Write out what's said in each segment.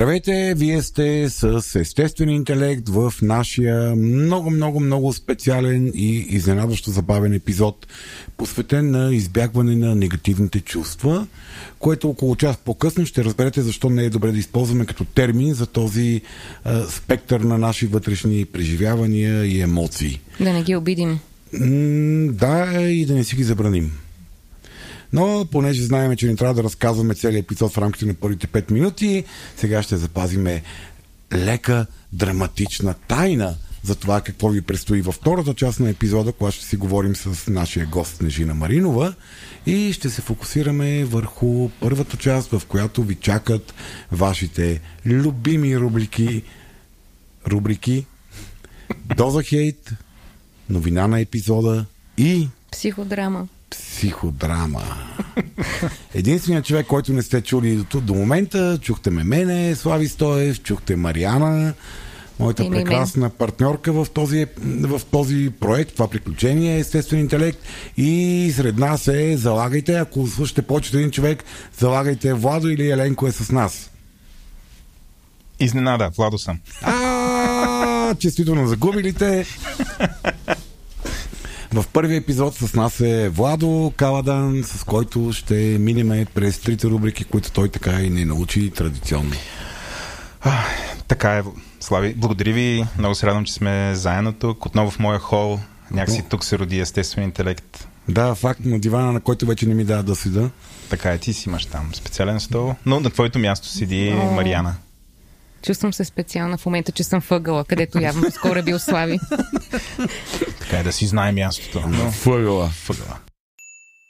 Здравейте, вие сте с естествен интелект в нашия много, много, много специален и изненадващо забавен епизод, посветен на избягване на негативните чувства, което около час по-късно ще разберете защо не е добре да използваме като термин за този а, спектър на наши вътрешни преживявания и емоции. Да не ги обидим. М- да, и да не си ги забраним. Но, понеже знаем, че не трябва да разказваме целият епизод в рамките на първите 5 минути, сега ще запазиме лека драматична тайна за това какво ви предстои във втората част на епизода, когато ще си говорим с нашия гост Снежина Маринова и ще се фокусираме върху първата част, в която ви чакат вашите любими рубрики рубрики Доза хейт, новина на епизода и Психодрама. Психодрама. Единственият човек, който не сте чули до, тук- до момента, чухте ме мене, Слави Стоев, чухте Мариана, моята И прекрасна партньорка в този, в този проект, това приключение, естествен интелект. И сред нас е, залагайте, ако слушате повече един човек, залагайте Владо или Еленко е с нас. Изненада, Владо съм. А, честито на загубилите. В първия епизод с нас е Владо Каладан, с който ще минеме през трите рубрики, които той така и не научи традиционно. А, така е, Слави. Благодаря ви. Много се радвам, че сме заедно тук. Отново в моя хол. Някакси тук се роди естествен интелект. Да, факт на дивана, на който вече не ми дава да седа. Така е, ти си имаш там специален стол. Но на твоето място седи. Мариана. Чувствам се специална в момента, че съм въгъла, където явно скоро е бил Слави. Така е да си знае мястото. Но Фъгъла. въгъла.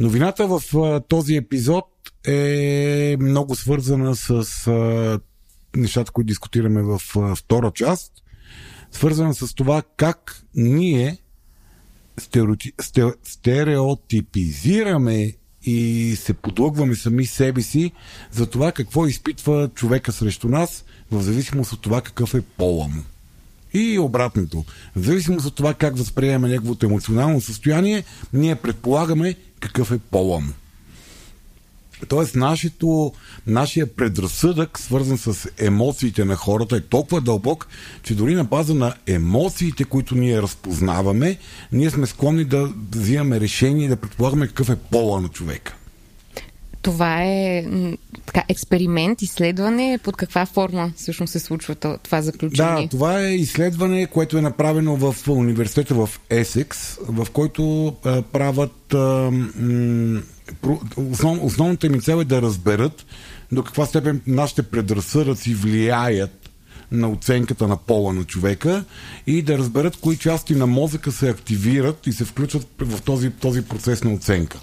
Новината в този епизод е много свързана с нещата, които дискутираме в втора част. Свързана с това как ние стереоти- сте- стереотипизираме и се подлъгваме сами себе си за това какво изпитва човека срещу нас, в зависимост от това какъв е пола му. И обратното. В зависимост от това как възприемаме неговото емоционално състояние, ние предполагаме какъв е пола му. Тоест, нашето, нашия предразсъдък, свързан с емоциите на хората, е толкова дълбок, че дори на база на емоциите, които ние разпознаваме, ние сме склонни да взимаме решение и да предполагаме какъв е пола на човека. Това е така, експеримент, изследване. Под каква форма всъщност се случва то- това заключение? Да, това е изследване, което е направено в университета в Есекс, в който а, правят. А, основ, основната им цел е да разберат до каква степен нашите предразсъдъци влияят на оценката на пола на човека и да разберат кои части на мозъка се активират и се включват в този, този процес на оценка.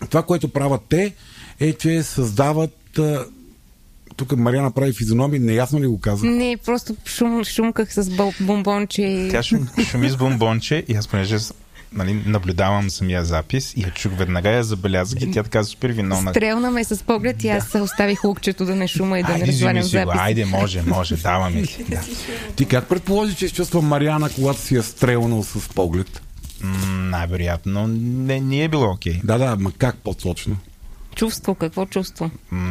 Това, което правят те, е, че създават. Тук Мариана прави физиономи, неясно ли го каза? Не, просто шум, шумках с бомбонче. и- Тя шум, шуми с бомбонче и аз понеже нали, наблюдавам самия запис и я чух веднага, я забелязах и тя така супер виновна. Стрелна ме с поглед и аз оставих лукчето да не шума и да не Айде, развалям вземи си го, запис. айде, може, може, даваме ти. Да. Ти как предположи, че чувства Мариана, когато си я стрелнал с поглед? Най-вероятно не, не е било окей. Да, да, ма как по-точно? Чувство, какво чувство?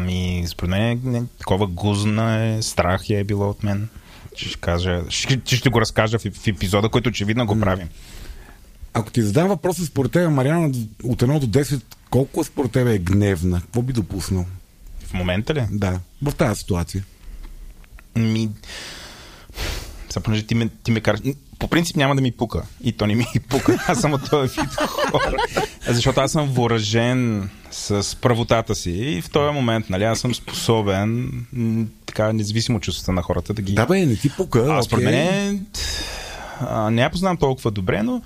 И според мен не, такова гузна е, страх е било от мен. Че ще, кажа, ще, ще го разкажа в, в епизода, който очевидно го правим. Ако ти задам въпроса според тебе, Мариана, от 1 до 10, колко според тебе е гневна? Какво би допуснал? В момента ли? Да, в тази ситуация. Ми... Сега, понеже ти ме, ти ме караш... По принцип няма да ми пука. И то не ми пука. Аз съм от този вид хора. Защото аз съм въоръжен с правотата си. И в този момент, нали, аз съм способен, така, независимо от чувствата на хората, да ги... Да, бе, не ти пука. а според окей. мен а, не я познавам толкова добре, но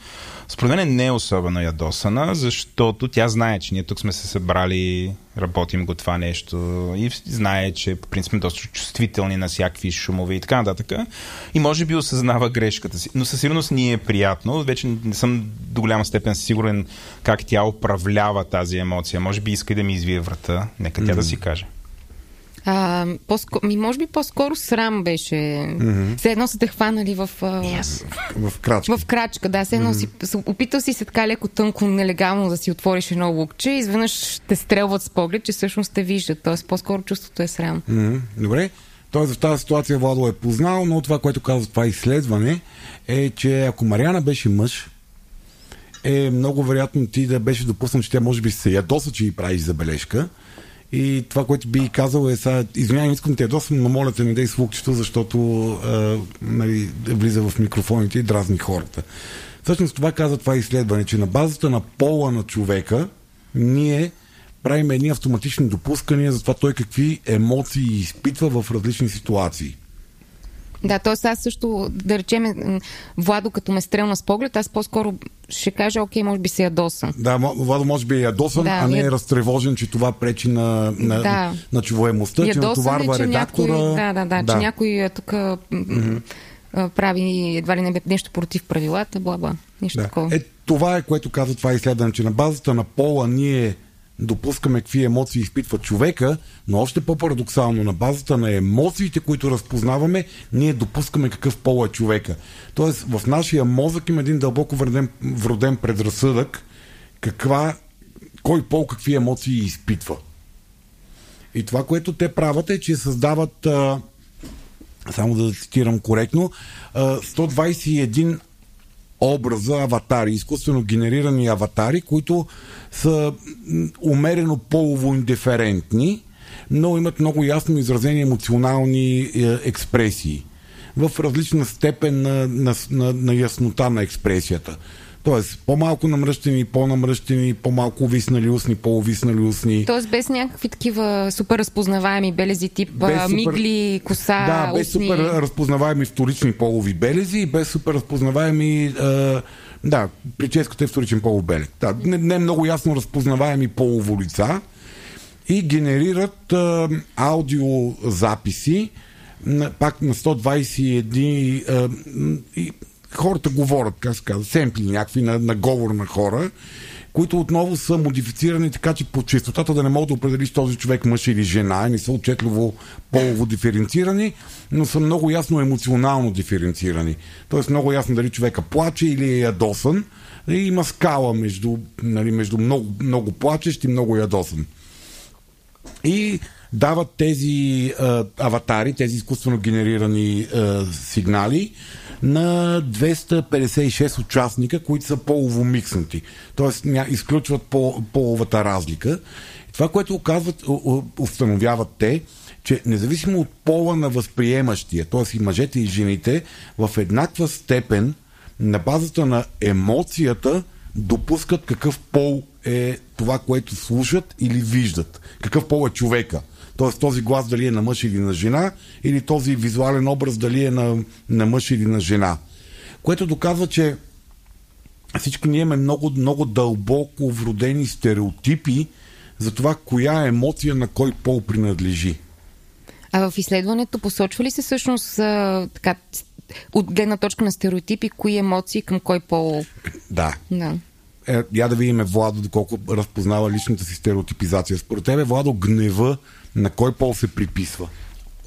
според мен не е особено ядосана, защото тя знае, че ние тук сме се събрали, работим го това нещо и знае, че по принцип сме доста чувствителни на всякакви шумове и така нататък. И може би осъзнава грешката си. Но със сигурност ни е приятно. Вече не съм до голяма степен сигурен как тя управлява тази емоция. Може би иска и да ми извие врата. Нека тя mm. да си каже. А, по-скоро, ми, може би по-скоро срам беше. Mm-hmm. Все едно са те хванали в... Yes. в, в крачка. В крачка, да. Все едно mm-hmm. си, опитал си се така леко тънко, нелегално да си отвориш едно лукче изведнъж те стрелват с поглед, че всъщност те виждат. Тоест по-скоро чувството е срам. Mm-hmm. Добре. Тоест в тази ситуация Владо е познал, но това, което казва това изследване е, че ако Мариана беше мъж, е много вероятно ти да беше допуснал, че тя може би се ядоса, че и правиш забележка и това, което би казал е сега, извинявай, искам те ядосвам, но моля те не дай звукчето, защото а, нали, влиза в микрофоните и дразни хората. Всъщност това каза това изследване, че на базата на пола на човека ние правим едни автоматични допускания за това той какви емоции изпитва в различни ситуации. Да, т.е. аз също, да речем, Владо като ме стрелна с поглед, аз по-скоро ще кажа, окей, може би се ядосан. Да, Владо може би е ядосан, да, а не е разтревожен, че това пречи на, на, да. на чувоемостта, че натоварва е, че редактора. Някой, да, да, да, да, че някой е тук mm-hmm. прави едва ли не нещо против правилата, бла-бла. Нищо да. такова. Е, това е което казва това изследване, че на базата на пола ние допускаме какви емоции изпитва човека, но още по-парадоксално, на базата на емоциите, които разпознаваме, ние допускаме какъв пол е човека. Тоест, в нашия мозък има един дълбоко вроден, вроден предразсъдък, каква, кой пол какви емоции изпитва. И това, което те правят е, че създават, а, само да цитирам коректно, а, 121 образа, аватари, изкуствено генерирани аватари, които са умерено полово индиферентни, но имат много ясно изразени емоционални е, експресии в различна степен на, на, на, на яснота на експресията. Тоест, по-малко намръщени, по-намръщени, по-малко виснали устни, по-увиснали устни. Тоест, без някакви такива супер разпознаваеми белези, тип без супер... мигли, коса, Да, без устни... супер разпознаваеми вторични полови белези и без супер разпознаваеми а, да, прическата е вторичен полов белег. Да, не, не много ясно разпознаваеми полово лица и генерират а, аудиозаписи на, пак на 121 а, и хората говорят, как се казва, семпли някакви на, на говор на хора, които отново са модифицирани така, че по честотата да не мога да определиш този човек мъж или жена, не са отчетливо полово диференцирани, но са много ясно емоционално диференцирани. Тоест много ясно дали човека плаче или е ядосан. И има скала между, нали, между много, много плачещ и много ядосан. И дават тези а, аватари, тези изкуствено генерирани а, сигнали на 256 участника, които са полово микснати. Тоест изключват по, половата разлика. Това, което оказват, установяват те, че независимо от пола на възприемащия, т.е. и мъжете и жените, в еднаква степен на базата на емоцията допускат какъв пол е това, което слушат или виждат. Какъв пол е човека. Т.е. този глас дали е на мъж или на жена, или този визуален образ дали е на, на мъж или на жена. Което доказва, че всички ние имаме много, много дълбоко вродени стереотипи за това коя емоция на кой пол принадлежи. А в изследването посочва ли се всъщност а, така, от гледна точка на стереотипи, кои емоции към кой пол? Да. да. Е, я да видим Владо доколко разпознава личната си стереотипизация. Според тебе, Владо, гнева на кой пол се приписва?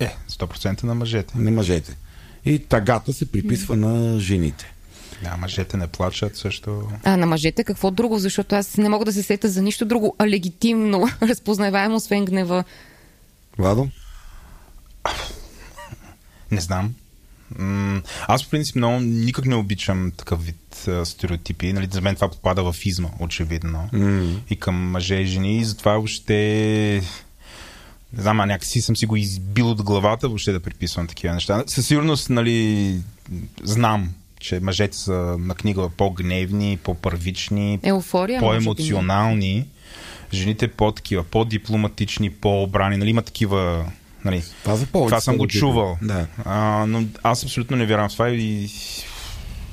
Е, 100% на мъжете. На мъжете. И тагата се приписва mm. на жените. Да, мъжете не плачат също. А на мъжете какво друго? Защото аз не мога да се сета за нищо друго, а легитимно разпознаваемо, освен гнева. Владо? Не знам. Аз, в принцип, много никак не обичам такъв вид а, стереотипи. Нали, за мен това попада в изма, очевидно. Mm. И към мъже и жени. И затова въобще не знам, а някакси съм си го избил от главата въобще да приписвам такива неща. Със сигурност, нали, знам, че мъжете са на книга по-гневни, по-първични, Еуфория, по-емоционални. Жените по-такива, по-дипломатични, по-обрани. Нали, има такива Нали, това, за това съм го чувал. Да. А, но аз абсолютно не вярвам в това и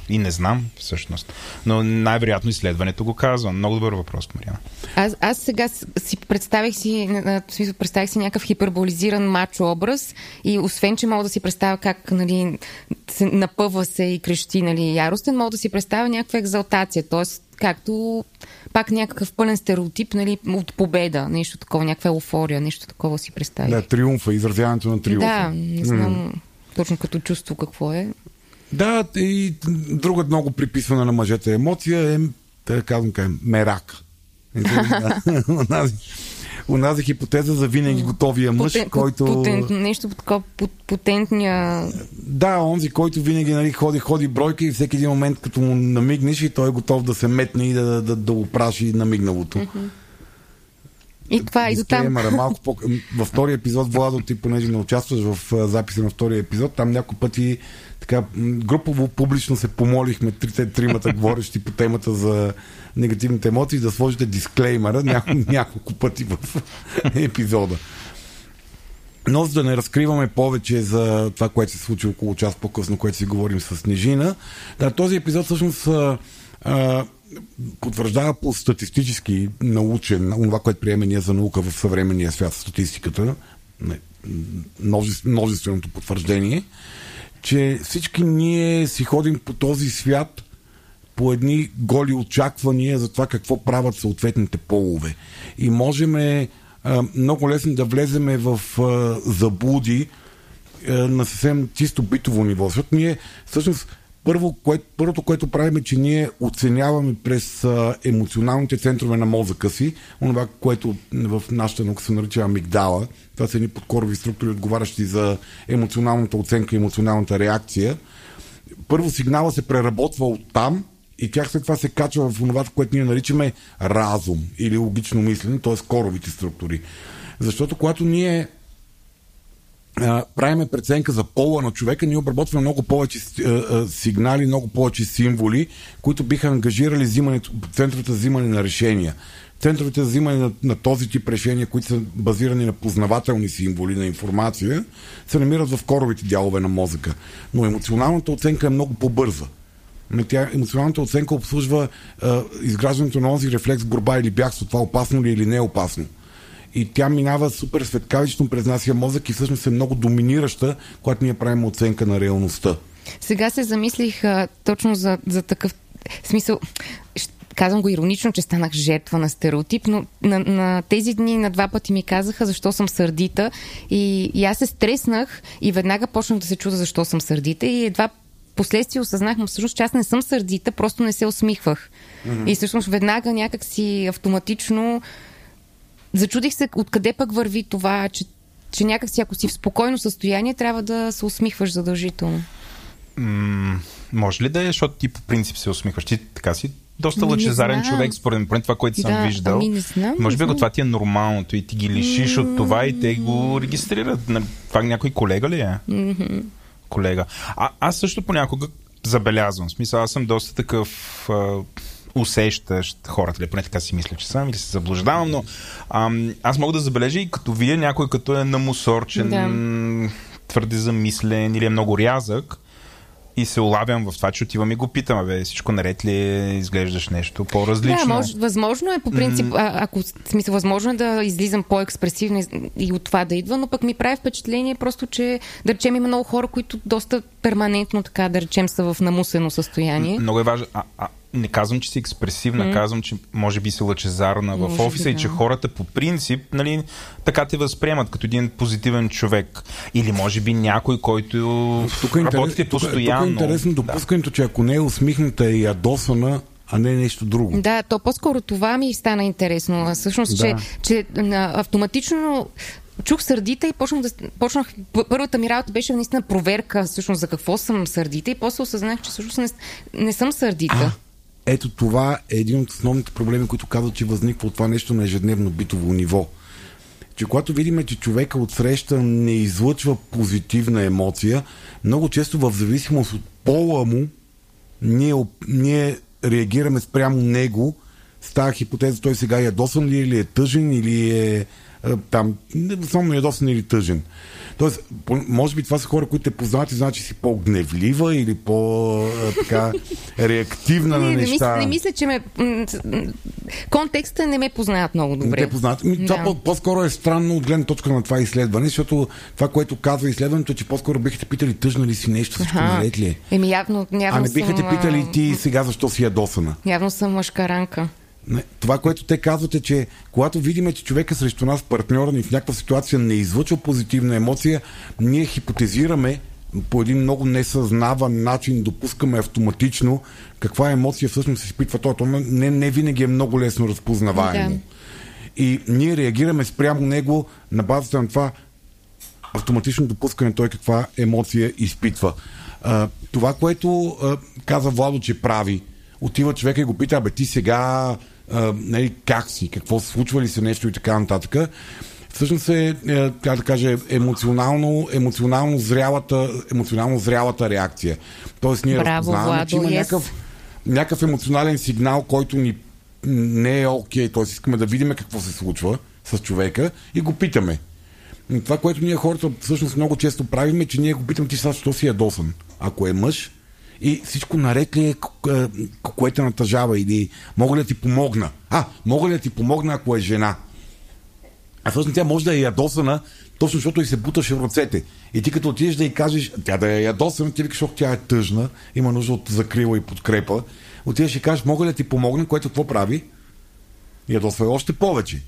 И не знам, всъщност. Но най-вероятно изследването го казва. Много добър въпрос, Мариана. Аз, аз сега си представих си, в смисъл, представих си някакъв хиперболизиран мачо образ и освен, че мога да си представя как нали, се напъва се и крещи нали, яростен, мога да си представя някаква екзалтация. Тоест, както пак някакъв пълен стереотип нали, от победа, нещо такова, някаква еуфория, нещо такова си представих. Да, триумфа, изразяването на триумфа. Да, не знам mm. точно като чувство какво е. Да, и друга много приписвана на мъжете емоция е, да казвам, кажем, мерак. Унази хипотеза за винаги готовия мъж, Потен, който... Потент, нещо такова, потентния... Да, онзи, който винаги нали, ходи, ходи бройка и всеки един момент, като му намигнеш и той е готов да се метне и да, да, да, да опраши намигналото. Mm-hmm. И това и до там. Малко по... Във втория епизод, Владо, ти понеже не участваш в записа на втория епизод, там няколко пъти така групово публично се помолихме трите тримата говорещи по темата за негативните емоции да сложите дисклеймера няколко, няколко пъти в епизода. Но за да не разкриваме повече за това, което се случи около час по-късно, което си говорим с Снежина, да, този епизод всъщност а, а, потвърждава по статистически научен, това, което приеме ние за наука в съвременния свят, статистиката, множественото потвърждение, че всички ние си ходим по този свят по едни голи очаквания за това какво правят съответните полове. И можем а, много лесно да влеземе в заблуди а, на съвсем чисто битово ниво. Защото ние всъщност първо, кое, първото, което правим е, че ние оценяваме през а, емоционалните центрове на мозъка си, онова, което в нашата наука се нарича амигдала. Това са едни подкорови структури, отговарящи за емоционалната оценка емоционалната реакция. Първо сигнала се преработва от там и тях след това се качва в това, което ние наричаме разум или логично мислене, т.е. коровите структури. Защото когато ние правиме преценка за пола на човека, ние обработваме много повече сигнали, много повече символи, които биха ангажирали взимането, центровете за взимане на решения. Центровете за взимане на, на този тип решения, които са базирани на познавателни символи, на информация, се намират в коровите дялове на мозъка. Но емоционалната оценка е много по-бърза. Тя, емоционалната оценка обслужва а, изграждането на този рефлекс борба или бягство, това опасно ли е или не е опасно и тя минава супер светкавично през нашия мозък и всъщност е много доминираща, когато ние правим оценка на реалността. Сега се замислих а, точно за, за такъв смисъл. Казвам го иронично, че станах жертва на стереотип, но на, на тези дни на два пъти ми казаха защо съм сърдита и, и аз се стреснах и веднага почнах да се чуда защо съм сърдита и едва последствие осъзнах, всъщност, че аз не съм сърдита, просто не се усмихвах. Mm-hmm. И всъщност веднага някак си автоматично Зачудих се откъде пък върви това, че, че някакси ако си в спокойно състояние, трябва да се усмихваш задължително. М- може ли да е, защото ти по принцип се усмихваш? Ти така си доста лъчезарен човек, според мен, това, което съм да, виждал. Ами не знам, Може би това ти е нормалното и ти ги лишиш mm-hmm. от това и те го регистрират. Това някой колега ли е? Mm-hmm. Колега. А, аз също понякога забелязвам. В смисъл, аз съм доста такъв а, усещащ хората, или поне така си мисля, че съм, или се заблуждавам, но ам, аз мога да забележа и като видя някой като е намусорчен, да. твърде замислен или е много рязък, и се улавям в това, че отивам и го питам, бе, всичко наред ли е, изглеждаш нещо по-различно? Да, може, възможно е по принцип, mm. а, ако смисъл, възможно е да излизам по-експресивно и от това да идва, но пък ми прави впечатление просто, че да речем има много хора, които доста перманентно така, да речем, са в намусено състояние. Много е важно. А, а, не казвам, че си експресивна, mm. казвам, че може би си лъчезарна в може офиса би, да. и че хората по принцип нали, така те възприемат като един позитивен човек. Или може би някой, който тук е работите интерес, постоянно. Тук, тук е интересно допускането, да. че ако не е усмихната и ядосана, а не нещо друго. Да, то по-скоро това ми стана интересно. Всъщност, да. че, че автоматично чух сърдита и почнах да. Почнах, първата ми работа беше наистина проверка всъщност за какво съм сърдита и после осъзнах, че всъщност не, не съм сърдита. А, ето това е един от основните проблеми, които казват, че възниква от това нещо на ежедневно битово ниво. Че когато видим, че човека от среща не излъчва позитивна емоция, много често в зависимост от пола му, ние, ние реагираме спрямо него с тази хипотеза, той сега е ядосан ли, или е тъжен, или е там, основно ядосен или тъжен. Тоест, може би това са хора, които те познават и знаят, че си по-гневлива или по-така реактивна на не, неща. Не, не мисля, че ме... Контекста не ме познават много добре. Не те познават. Ми, това Да. по- по-скоро е странно от гледна точка на това изследване, защото това, което казва изследването, е, че по-скоро бихте питали тъжна ли си нещо, всичко наред ли е. Еми явно, явно А не биха съм, те питали ти сега защо си ядосана. Явно съм мъжкаранка. Това, което те казват е, че когато видиме, че човека срещу нас, партньора ни в някаква ситуация не излъчва позитивна емоция, ние хипотезираме по един много несъзнаван начин, допускаме автоматично каква емоция всъщност се изпитва той. То не, не винаги е много лесно разпознаваемо. Да. И ние реагираме спрямо него на базата на това автоматично допускане той каква емоция изпитва. А, това, което а, каза Владо, че прави, отива човека и го пита, абе ти сега а, нали, как си, какво се случва ли се нещо и така нататък. Всъщност е, е как да кажа, емоционално, емоционално, зрялата, емоционално зрялата реакция. Тоест ние Браво, разпознаваме, Владо, че има yes. някакъв, някакъв емоционален сигнал, който ни не е окей, т.е. искаме да видим какво се случва с човека и го питаме. Това, което ние хората всъщност много често правим е, че ние го питаме ти сега, защо си ядосан, ако е мъж и всичко наред ли е, което натъжава или мога ли да ти помогна? А, мога ли да ти помогна, ако е жена? А всъщност тя може да е ядосана, точно защото и се буташе в ръцете. И ти като отидеш да й кажеш, тя да е ядосана, ти викаш, защото тя е тъжна, има нужда от закрила и подкрепа. Отидеш и кажеш, мога ли да ти помогна, което какво прави? Ядосва е още повече.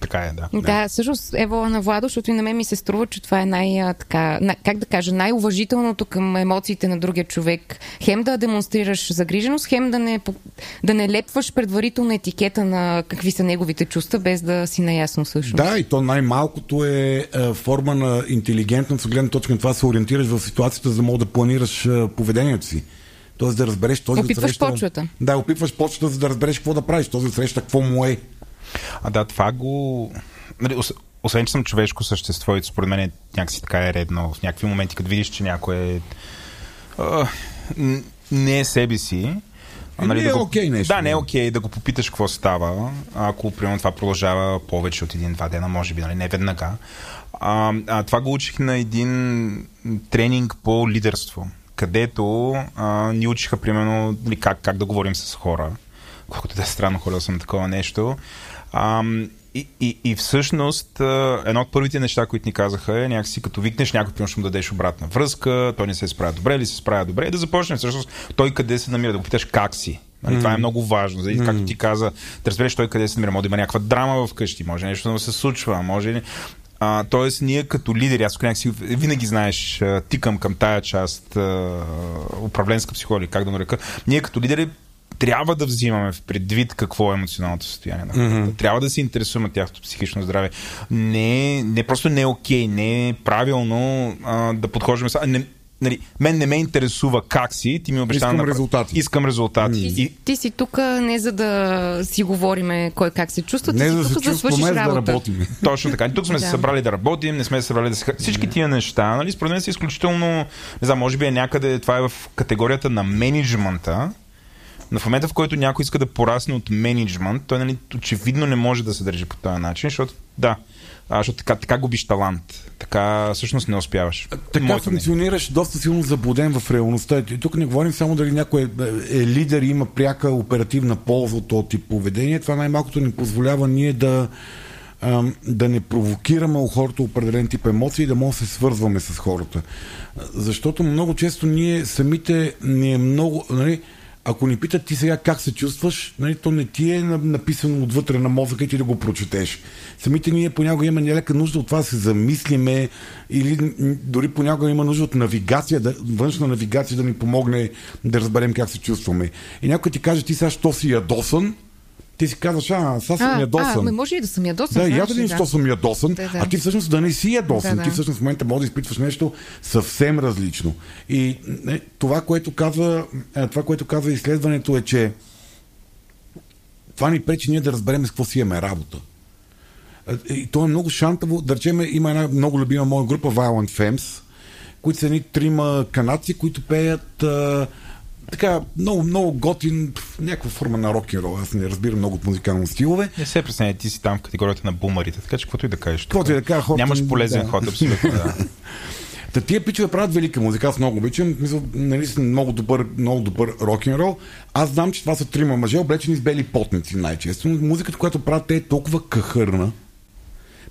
Така е, да. Да, всъщност ево на Владо, защото и на мен ми се струва, че това е най, така, на, как да кажа, най-уважителното към емоциите на другия човек. Хем да демонстрираш загриженост, хем да не, да не лепваш предварително етикета на какви са неговите чувства, без да си наясно всъщност. Да, и то най-малкото е, е форма на интелигентност, от гледна точка на това да се ориентираш в ситуацията, за да мога да планираш е, поведението си. Тоест да разбереш този Опитваш отсреща... почвата. Да, опитваш почвата, за да разбереш какво да правиш. Този среща какво му е. А да, това го... Нали, ос- освен, че съм човешко същество и според мен е някакси така е редно. В някакви моменти, като видиш, че някой е... н- не е себе си, а, не е да окей нещо. Да, не е окей да го попиташ какво става, ако примерно това продължава повече от един-два дена, може би, нали, не веднага. А, а, това го учих на един тренинг по лидерство, където а, ни учиха примерно нали, как, как да говорим с хора. Колкото да е странно, ходил съм такова нещо. А, и, и, и всъщност едно от първите неща, които ни казаха е някакси като викнеш някой, примерно ще му дадеш обратна връзка, той не се справя добре или се справя добре, и да започнеш всъщност той къде се намира, да го питаш как си. Нали, Това е много важно. Заради, както ти каза, да разбереш той къде се намира. Може да има някаква драма вкъщи, може нещо да се случва, може. А, тоест, ние като лидери, аз някакси винаги знаеш, тикам към тая част, а, управленска психология, как да нарека. Ние като лидери трябва да взимаме в предвид какво е емоционалното състояние на хората. Mm-hmm. Трябва да се интересуваме от тяхното психично здраве. Не, не просто не е окей, не е правилно а, да подхождаме. Не, нали, мен не ме интересува как си, ти ми обещава Искам направ- резултати. Искам резултати. Ти, И, ти си тук не за да си говориме кой как се чувства, ти Не си да се тук да свършиш за да работа. работим. Точно така. Тук сме се Да. събрали да работим, не сме се събрали да се... Всички тия неща, нали, според мен са изключително... Не знам, може би е някъде, това е в категорията на менеджмента, но в момента, в който някой иска да порасне от менеджмент, той нали, очевидно не може да се държи по този начин, защото да, а, защото така, така губиш талант. Така всъщност не успяваш. Така Моето функционираш доста силно заблуден в реалността. И тук не говорим само дали някой е, е лидер и има пряка оперативна полза от този тип поведение. Това най-малкото ни позволява ние да, да не провокираме у хората определен тип емоции и да може да се свързваме с хората. Защото много често ние самите ни е много... Нали, ако ни питат ти сега как се чувстваш, нали, то не ти е на- написано отвътре на мозъка и ти да го прочетеш. Самите ние понякога имаме нелека нужда от това да се замислиме или дори понякога има нужда от навигация, да, външна навигация да ни помогне да разберем как се чувстваме. И някой ти каже ти сега, що си ядосан, ти си казваш, а, сега съм ядосан. а, може и да съм ядосан. Да, и аз знаеш да видим, защо съм ядосан, Да, да. а ти всъщност да не си ядосан. Да, Ти да. всъщност в момента може да изпитваш нещо съвсем различно. И не, това, което казва, е, това, което казва изследването е, че това ни пречи ние да разберем с какво си имаме работа. Е, И то е много шантаво. Да речем, има една много любима моя група Violent Femmes, които са едни трима канадци, които пеят а, така много, много готин, някаква форма на рок н рол. Аз не разбирам много от музикални стилове. Не се пресняй, ти си там в категорията на бумарите, така че каквото и да кажеш. Каквото и да кажа, хората... Нямаш полезен да. ход, абсолютно. Да. Та тия пичове правят велика музика, аз много обичам. Мисля, нали много добър, много добър рок н рол. Аз знам, че това са трима мъже, облечени с бели потници най-често. Но музиката, която правят те е толкова кахърна,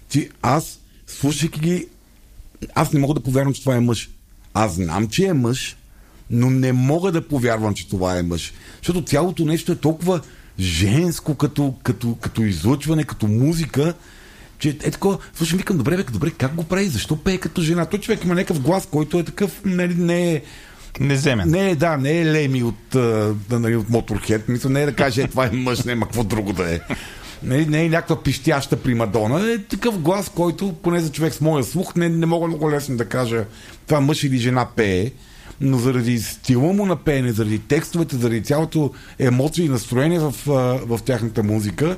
че аз, слушайки ги, аз не мога да повярвам, че това е мъж. Аз знам, че е мъж, но не мога да повярвам, че това е мъж. Защото цялото нещо е толкова женско като, като, като излъчване, като музика, че е такова, слушай, викам, добре, бе, добре, как го прави? Защо пее като жена? Той човек има някакъв глас, който е такъв, не, не е... Неземен. Не е, да, не е Леми от, а, нали, от Motorhead. Мисля, не е да каже, е, това е мъж, няма какво друго да е. Не, не е някаква пищяща примадона. Е такъв глас, който, поне за човек с моя слух, не, не мога много лесно да кажа това мъж или жена пее. Но заради стила му на пеене, заради текстовете, заради цялото емоция и настроение в, в тяхната музика,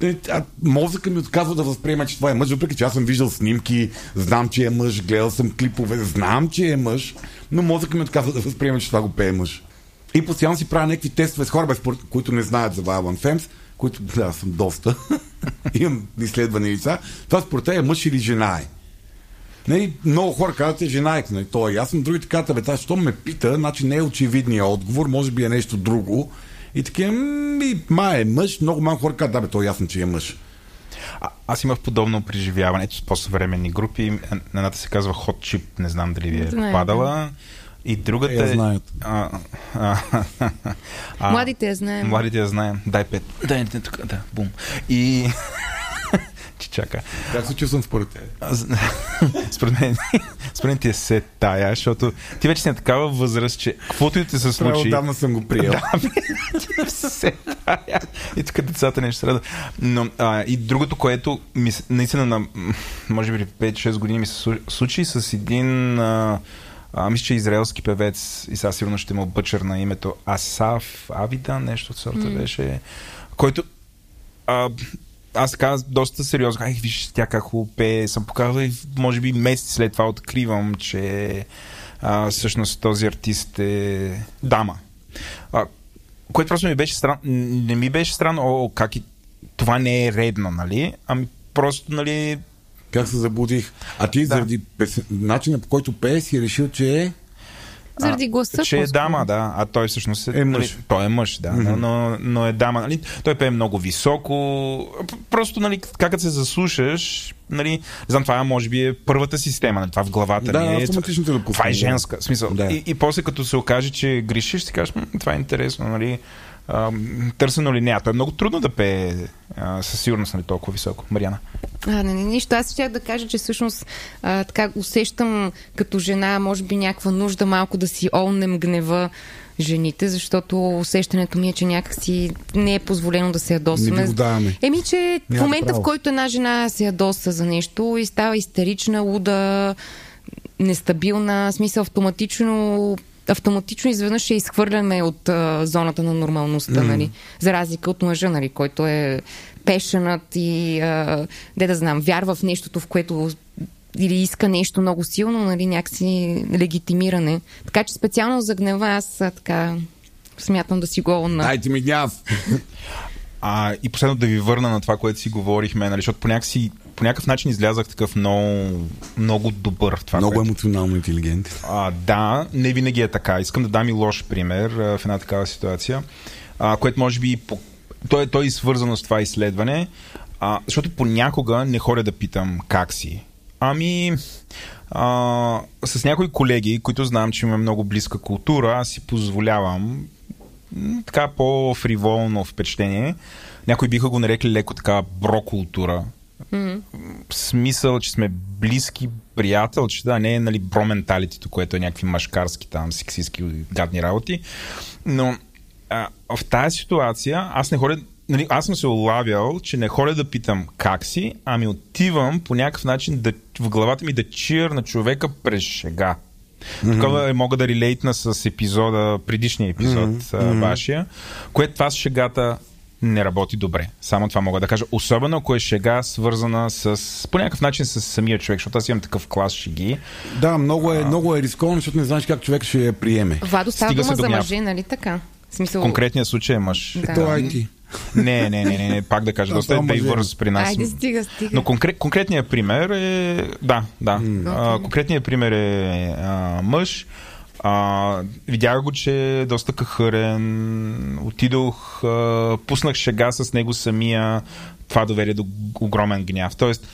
е, мозъка ми отказва да възприема, че това е мъж, въпреки че аз съм виждал снимки, знам, че е мъж, гледал съм клипове, знам, че е мъж, но мозъка ми отказва да възприема, че това го пее мъж. И постоянно си правя някакви тестове с хора, без, които не знаят за Violent Femmes, които, да, съм доста, имам изследвани лица, това според е мъж или жена е. Нали, много хора казват, е жена е, нали, то е ясно. Другите казват, бе, това, що ме пита, значи не е очевидният отговор, може би е нещо друго. И такива, ми, ма е мъж, много малко хора казват, да, бе, то е ясно, че е мъж. А, аз имах подобно преживяване ето с по-съвременни групи. Едната се казва Hot Chip, не знам дали ви е попадала. И другата Я е... знаят. А, а, а, Младите я знаем. Младите я знаем. Дай пет. Дай не тук. Да, бум. И... Че чака. Как се чувствам според те? Според мен, според мен ти е се тая, защото ти вече си на такава възраст, че каквото и да ти се случи... отдавна съм го приел. се тая. И тук децата не ще страдат. Но а, и другото, което ми, се- наистина на, може би 5-6 години ми се слу- случи с един а, а, мисля, че е израелски певец и сега сигурно ще му бъчър на името Асаф Авида, нещо от сорта беше, който а, аз така доста сериозно. Ай, виж, тя как хубаво пее. Съм показал и може би месец след това откривам, че а, всъщност този артист е дама. А, което просто ми беше странно. Не ми беше странно, о, как и... Това не е редно, нали? Ами просто, нали... Как се заблудих? А ти заради песен... начина по който пее си решил, че е... Заради гласа. че е по-скоро. дама, да. А той всъщност е, Е мъж. Нали, той е мъж, да. Mm-hmm. Но, но, е дама. Нали? Той пее много високо. Просто, нали, как се заслушаш, нали, не знам, това може би е първата система, нали, това в главата Да, ми е. автоматично те допускам, Това е женска. Смисъл. Да. И, и, после като се окаже, че грешиш, си кажеш, «М, това е интересно, нали. Търсено ли не? А то е много трудно да пее а, със сигурност нали, толкова високо. Мариана. А, не, не, нищо. Аз щях да кажа, че всъщност а, така усещам като жена, може би някаква нужда малко да си олнем гнева жените, защото усещането ми е, че някакси не е позволено да се ядосваме. Не. Еми, че в Няма момента, право. в който една жена се ядоса за нещо и става истерична, луда, нестабилна, в смисъл автоматично автоматично изведнъж ще изхвърляме от а, зоната на нормалността, mm. нали? За разлика от мъжа, нали, който е пешенът и а, де да знам, вярва в нещото, в което или иска нещо много силно, нали, някакси легитимиране. Така че специално за гнева аз а, така смятам да си го на... Дайте ми гняв! А, и последно да ви върна на това, което си говорихме, нали, защото по, някакси, по някакъв начин излязах такъв много, много добър в това, Много което... емоционално интелигентен. А, да, не винаги е така. Искам да дам и лош пример а, в една такава ситуация, а, което може би по... той, е- той е свързано с това изследване, а, защото понякога не ходя да питам как си. Ами, а, с някои колеги, които знам, че имаме много близка култура, аз си позволявам така по-фриволно впечатление. Някои биха го нарекли леко така бро-култура. Смисъл, че сме близки приятелче, да, не е нали, бро-менталитето, което е някакви машкарски там, сексистски гадни работи. Но а, в тази ситуация аз не ходя Нали, аз съм се улавял, че не ходя да питам как си, ами отивам по някакъв начин да, в главата ми да чир на човека през шега. Mm-hmm. Такова е, мога да релейтна с епизода, предишния епизод, mm-hmm. а, вашия, което това с шегата не работи добре. Само това мога да кажа. Особено ако е шега свързана с по някакъв начин с самия човек, защото аз имам такъв клас шеги. Да, много е, много е рисковано, защото не знаеш как човек ще я приеме. Вадо става дума за мъже, нали така? В смисъл... В конкретния случай е мъж. Да. То ай ти. Не, не, не, не, не, пак да кажа, Да, доста е това diverse при нас. Айде, стига, стига. Но конкрет, конкретният пример е... Да, да. А, конкретният пример е а, мъж. А, видях го, че е доста кахърен. Отидох, а, пуснах шега с него самия. Това доведе до огромен гняв. Тоест,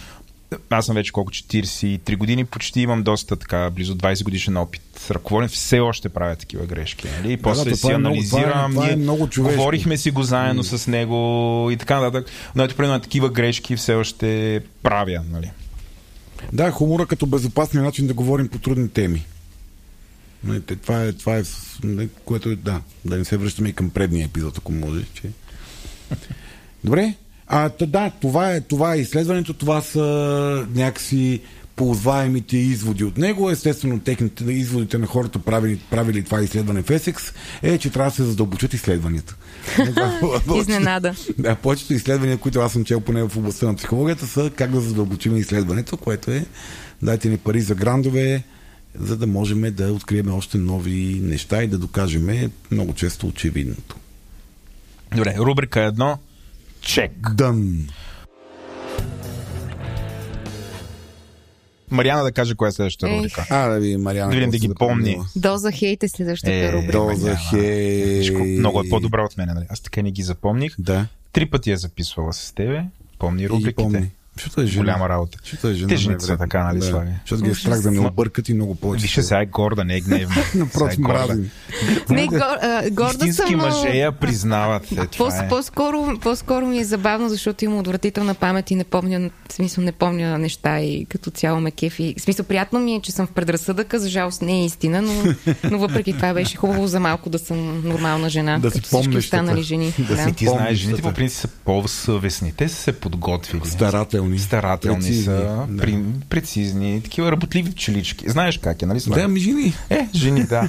аз съм вече колко 43 години, почти имам доста така, близо 20 годишен опит. Ръководен все още правя такива грешки. Нали? И после да, си това е много- анализирам. това е- това е много човешко. Говорихме си го заедно с него и така нататък. Но ето, примерно, такива грешки все още правя. Нали? Да, хумора като безопасния начин да говорим по трудни теми. Това е, това е, което е, да, да не се връщаме и към предния епизод, ако може. Че... Добре, а, да, това е, това е изследването, това са някакси ползваемите изводи от него. Естествено, техните изводите на хората, правили, правили това изследване в Есекс, е, че трябва да се задълбочат изследванията. Изненада. Да, повечето изследвания, които аз съм чел поне в областта на психологията, са как да задълбочим изследването, което е дайте ни пари за грандове, за да можем да открием още нови неща и да докажем много често очевидното. Добре, рубрика едно. Чек. Дън. Мариана да каже коя е следващата Ех. рубрика. А, да ви, Мариана. Да видим да ги си помни. Доза хейт е следващата Е, рубрика. Доза няма. хей. Виж колко Много е по-добра от мен. Нали? Аз така не ги запомних. Да. Три пъти я записвала с тебе. Помни И рубриките. помни. Защото е жена. Голяма работа. Защото е жена. Те жените са така, нали, да. Слави? Защото ги е страх да Но- объркат и много повече. Вижте, сега е горда, не е гневна. Напротив, е горда. мразим. Не, горда Истински съм, мъже я признават. Е, е. по-скоро, по-скоро ми е забавно, защото имам отвратителна памет и не помня, в смисъл не помня неща и като цяло ме кефи. В смисъл приятно ми е, че съм в предразсъдъка, за жалост не е истина, но, но въпреки това беше хубаво за малко да съм нормална жена, Да си помниш останали жени. Да Да, си Ти знаеш, жените по принцип са по-съвестни. Те са се подготвили. Старателни. Старателни Прецизни, са, да. при, прецизни, такива работливи пчелички. Знаеш как е, нали? Слави? Да, ми жени. Е, жени, да.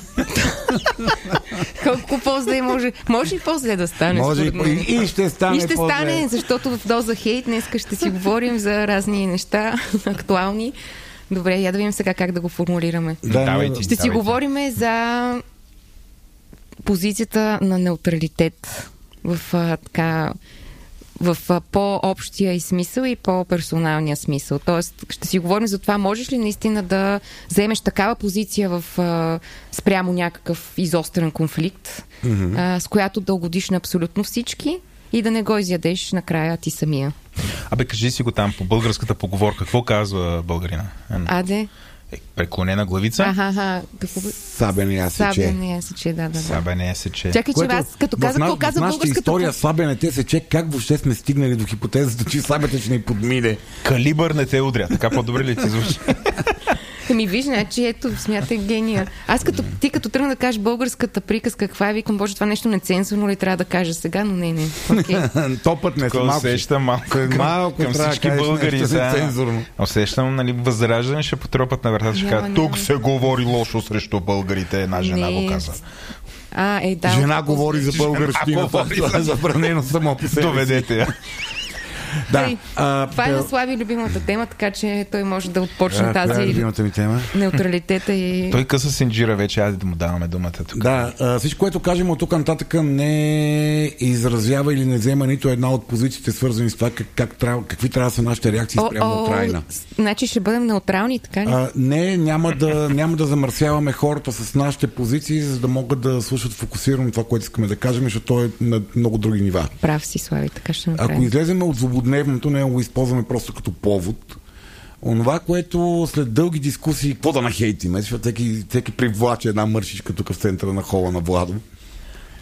Колко по-зле може. Може и по-зле да стане. Може и, и, ще стане И ще по-зле. стане, защото в доза хейт днес ще си говорим за разни неща, актуални. Добре, я да видим сега как да го формулираме. Да, Давай да, ти. Ще си Давайте. говорим за позицията на неутралитет в а, така в по-общия и смисъл и по-персоналния смисъл. Тоест, ще си говорим за това, можеш ли наистина да заемеш такава позиция в а, спрямо някакъв изострен конфликт, mm-hmm. а, с която да угодиш на абсолютно всички и да не го изядеш накрая ти самия. Абе, кажи си го там по българската поговорка. Какво казва българина? Аде? Е, преклонена главица? Аха, аха. Какво бе? Сабене Сабя сече. не е сече, да, да, е сече. Чакай, че аз като казах, какво каза българската история слабене те сече, как въобще сме стигнали до хипотезата, че слабята ще ни подмине. Калибър не те удря. Така по-добре ли ти звучи? Ами виж, значи ето, смятай гения. Аз като, ти като тръгна да кажеш българската приказка, каква е, викам, боже, това нещо нецензурно ли трябва да кажа сега, но не, не. Okay. Топът не са Кой малко. усещам малко към, малко към всички българи. Да. нецензурно. Усещам, нали, възраждане ще потропат на вратата, ще кажат, тук се говори лошо срещу българите. Една жена Не. го каза. А, е, да. Жена говори за българщина. говори Това е забранено само по себе. Доведете я. Да. Тъй, А, Това е да. на Слави любимата тема, така че той може да отпочне А, е тази любимата ми тема. неутралитета и... Той къса синджира вече, айде да му даваме думата тук. Да, а, всичко, което кажем от тук нататък не изразява или не взема нито една от позициите, свързани с това как, как трябва, какви трябва да са нашите реакции О, спрямо о, Украина. Значи ще бъдем неутрални, така ли? А, не, няма да, няма да замърсяваме хората с нашите позиции, за да могат да слушат фокусирано това, което искаме да кажем, защото то е на много други нива. Прав си, Слави, така ще Ако направим. излезем от злободневното, не го използваме просто като повод. Онова, което след дълги дискусии, какво да нахейтиме, защото всеки, всеки привлаче една мършичка тук в центъра на хола на Владо.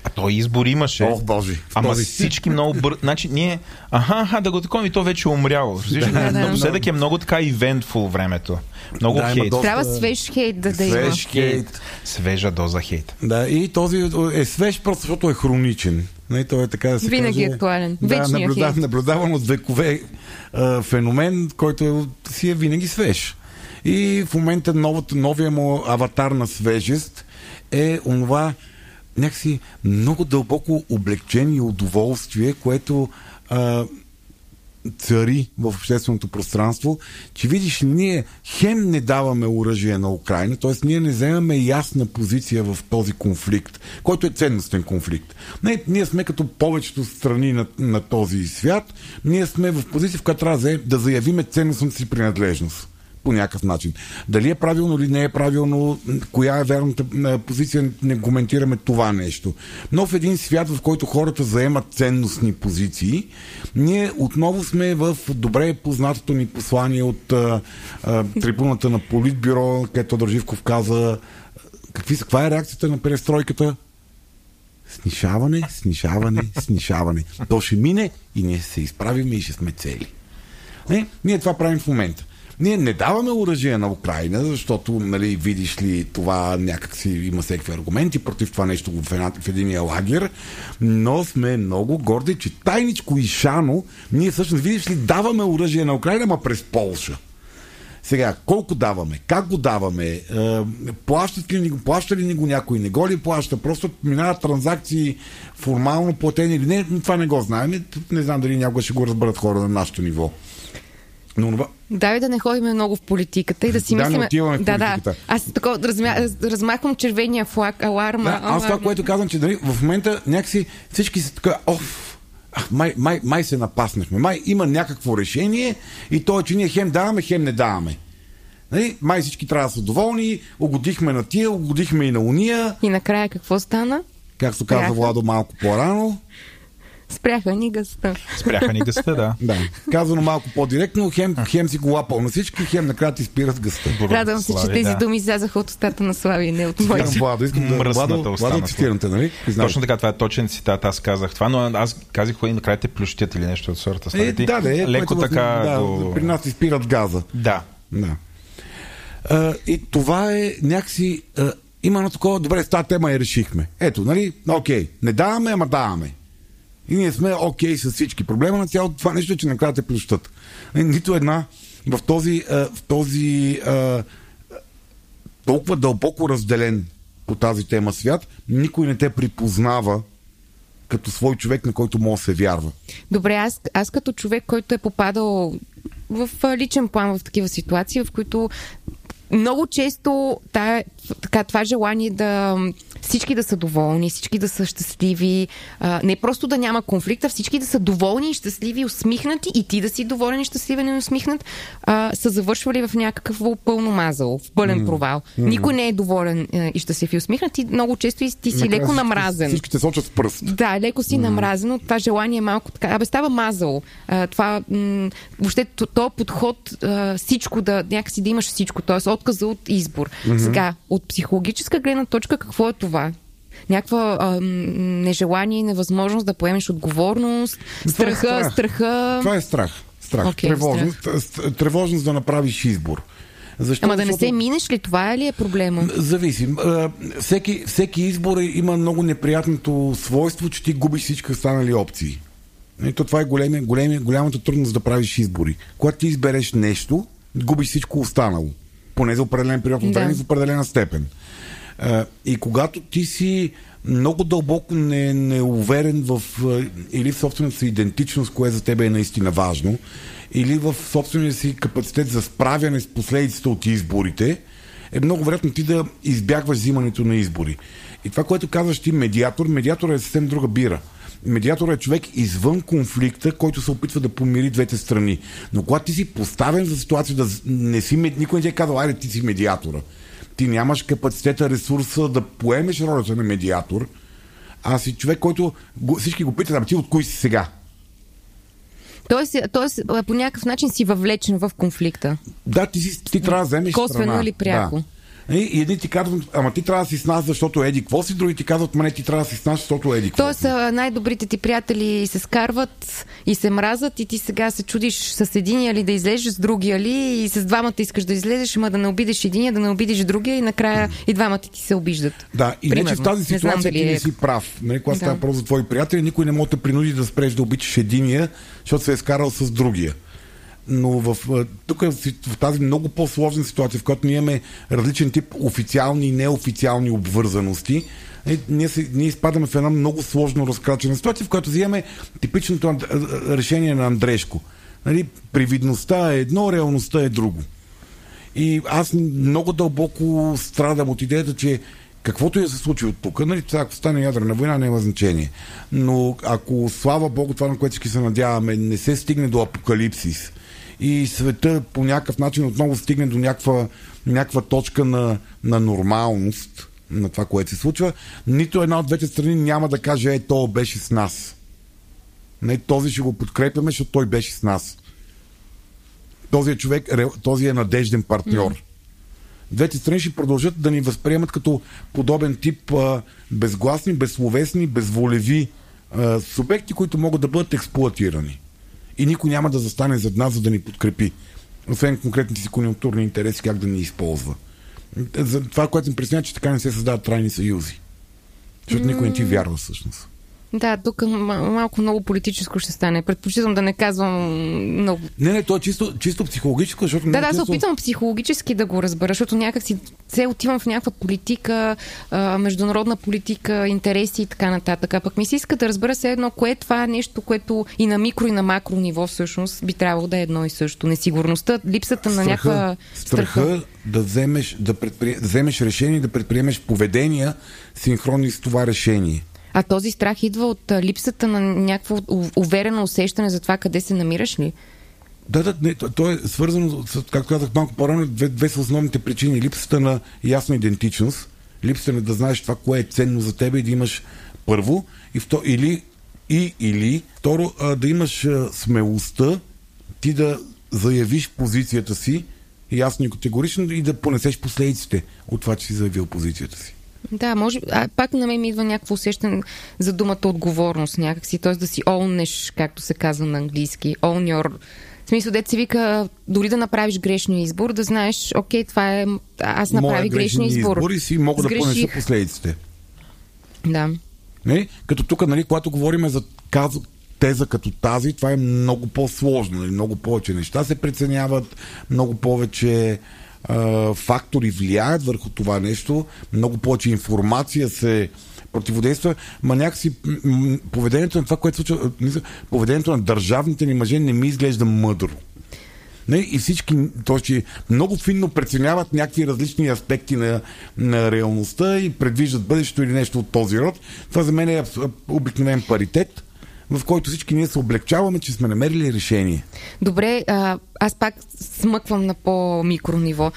А той избор имаше. Ох, Боже. Ама Този- всички много бър... Значи ние... Аха, аха, да го такова и то вече е умряло. Ли? Да, да. Напоследък е много така ивентфул времето. Много Да, има хейт. доста- Трябва свеж хейт да, да има. Свеж хейт. Свежа доза хейт. Да, и този е свеж просто защото е хроничен. Нали, той е така да се Винаги каже, е актуален. Да, Вечният наблюдав, хейт. наблюдаван от векове а, феномен, който е, си е винаги свеж. И в момента новото, новия му аватар на свежест е онова някакси много дълбоко облегчение и удоволствие, което а, цари в общественото пространство, че видиш ние хем не даваме оръжие на Украина, т.е. ние не вземаме ясна позиция в този конфликт, който е ценностен конфликт. Не, ние сме като повечето страни на, на този свят, ние сме в позиция, в която трябва да заявиме ценностната си принадлежност по някакъв начин. Дали е правилно или не е правилно, коя е верната позиция, не коментираме това нещо. Но в един свят, в който хората заемат ценностни позиции, ние отново сме в добре познатото ни послание от а, а, трибуната на Политбюро, където Държивков каза какви, каква е реакцията на перестройката? Снишаване, снишаване, снишаване. То ще мине и ние се изправиме и ще сме цели. Не? Ние това правим в момента. Ние не даваме оръжие на Украина, защото, нали, видиш ли, това някакси има всеки аргументи против това нещо в, една, в единия лагер, но сме много горди, че тайничко и шано, ние всъщност, видиш ли, даваме оръжие на Украина, ма през Полша. Сега, колко даваме? Как го даваме? Е, плащат ли ни го? Плаща ли ни го някой? Не го ли плаща? Просто минават транзакции формално платени или не? Това не го знаем. Не знам дали някога ще го разберат хора на нашето ниво. Но това... Да, да не ходим много в политиката и да си да, мислим. Да, да, да. Аз такова размя... размахвам червения флаг, аларма. Да, аз това, което казвам, че дали в момента някакси всички са така, оф, май, май, май се напаснахме. Май има някакво решение и то е, че ние хем даваме, хем не даваме. Нали? Май всички трябва да са доволни, угодихме на тия, угодихме и на уния. И накрая какво стана? Както каза Владо малко по-рано. Спряха ни гъста. Спряха ни гъста, да. да. Казано малко по-директно, хем, хем си го лапал на всички, хем накрая ти спират гъста. Радвам се, че тези да. думи излязаха от устата на Слави, не от моя. Владо, искам да Владо, Владо цитирате, нали? Точно така, това е точен цитат, аз казах това, но аз казах, и накрая те плющят или нещо от сорта. Е, да, да, е, леко така. Да, го... При нас изпират газа. Да. да. А, и това е някакси. А, има едно такова, добре, с тази тема я решихме. Ето, нали, окей, не даваме, ама даваме. И ние сме окей okay с всички. Проблема на цялото това нещо е, че накрая те плющат. Нито една в този, в този толкова дълбоко разделен по тази тема свят, никой не те припознава като свой човек, на който може да се вярва. Добре, аз, аз като човек, който е попадал в личен план в такива ситуации, в които много често тая, така, това желание да всички да са доволни, всички да са щастливи, а, не просто да няма конфликта, всички да са доволни и щастливи, усмихнати и ти да си доволен и щастливен и усмихнат, а, са завършвали в някакъв пълно мазал, в пълен mm. провал. Mm. Никой не е доволен а, и щастлив и усмихнат и много често и ти си Накрая леко намразен. Всички те сочат с пръст. Да, леко си mm. намразен от това желание е малко така. Абе става мазал. А, това, м- въобще то подход а, всичко да, някакси да имаш всичко, т.е. отказа от избор. Mm-hmm. Сега, от психологическа гледна точка, какво е това? Някаква а, нежелание и невъзможност да поемеш отговорност, страха, това е страх. страха. Това е страх. Страх. Okay, тревожност, страх. тревожност да направиш избор. Защо? Ама да не се минеш ли, това е ли е проблема? Зависи. Всеки, всеки избор има много неприятното свойство, че ти губиш всички останали опции. И то това е големи, големи, голямата трудност да правиш избори. Когато ти избереш нещо, губиш всичко останало. Поне за определен период от време да. в определена степен. И когато ти си много дълбоко не, неуверен в или в собствената си идентичност, кое за тебе е наистина важно, или в собствения си капацитет за справяне с последиците от изборите, е много вероятно ти да избягваш взимането на избори. И това, което казваш ти медиатор, медиатор е съвсем друга бира. Медиатор е човек извън конфликта, който се опитва да помири двете страни. Но когато ти си поставен за ситуация да не си, никой не ти е казал, айде ти си медиатора ти нямаш капацитета, ресурса да поемеш ролята на медиатор, а си човек, който всички го питат, а ти от кой си сега? Тоест, тоест, по някакъв начин си въвлечен в конфликта. Да, ти, си, ти трябва да вземеш Косвено страна. или пряко. Да. И едни ти казват, ама ти трябва да си с нас, защото еди какво си, други ти казват, ма не ти трябва да си с нас, защото еди какво Тоест най-добрите ти приятели се скарват и се мразат и ти сега се чудиш с единия ли да излезеш, с другия ли и с двамата искаш да излезеш, ама да не обидиш единия, да не обидиш другия и накрая и двамата ти се обиждат. Да, и не, че в тази ситуация ти не е... си прав. Нали, когато да. става за твои приятели, никой не може да принуди да спреш да обичаш единия, защото се е скарал с другия. Но в, тук в, в тази много по-сложна ситуация, в която ние имаме различен тип официални и неофициални обвързаности, е, ние, се, ние изпадаме в една много сложно разкрачена ситуация, в която взимаме типичното решение на Андрешко. Нали, привидността е едно, реалността е друго. И аз много дълбоко страдам от идеята, че каквото и да се случи от тук, нали, ако стане ядрена война, няма значение. Но ако, слава Богу, това на което всички се надяваме, не се стигне до апокалипсис и света по някакъв начин отново стигне до някаква, някаква точка на, на нормалност на това, което се случва, нито една от двете страни няма да каже, е, то беше с нас. Не, този ще го подкрепяме, защото той беше с нас. Този е човек, този е надежден партньор. Mm двете страни ще продължат да ни възприемат като подобен тип а, безгласни, безсловесни, безволеви а, субекти, които могат да бъдат експлуатирани. И никой няма да застане зад нас, за да ни подкрепи. Освен конкретните си конъюнктурни интереси, как да ни използва. За това, което ми пресня, че така не се създават трайни съюзи. Защото никой не ти вярва всъщност. Да, тук малко много политическо ще стане. Предпочитам да не казвам много. Не, не, то е чисто, чисто психологическо, защото. Да, да, често... се опитвам психологически да го разбера, защото някак си се отивам в някаква политика, международна политика, интереси и така нататък. А пък ми се иска да разбера се едно, кое е това нещо, което и на микро, и на макро ниво всъщност би трябвало да е едно и също. Несигурността, липсата на някаква. Страха, страха да вземеш, да, предпри... да вземеш решение, да предприемеш поведения синхронни с това решение. А този страх идва от липсата на някакво уверено усещане за това къде се намираш ли? Да, да, не, то, то е свързано, с, както казах малко по-рано, две, две са основните причини. Липсата на ясна идентичност, липсата на да знаеш това, кое е ценно за теб и да имаш първо, и второ, или, и, или второ, а, да имаш а, смелостта ти да заявиш позицията си ясно и категорично и да понесеш последиците от това, че си заявил позицията си. Да, може. А, пак на мен ми идва някакво усещане за думата отговорност някакси, т.е. да си ownеш, както се казва на английски. Own your в смисъл, дете се вика, дори да направиш грешния избор, да знаеш, окей, това е, аз направих грешния избор. избор и си мога Сгреших. да понеса последиците. Да. Не? Като тук, нали, когато говорим за каз... теза като тази, това е много по-сложно. Нали? Много повече неща се преценяват, много повече фактори влияят върху това нещо, много повече информация се противодейства, ма някакси поведението на това, което случва, поведението на държавните ни мъже не ми изглежда мъдро. Не, и всички, т.е. много финно преценяват някакви различни аспекти на, на реалността и предвиждат бъдещето или нещо от този род. Това за мен е обикновен паритет в който всички ние се облегчаваме, че сме намерили решение. Добре, а, аз пак смъквам на по-микро ниво.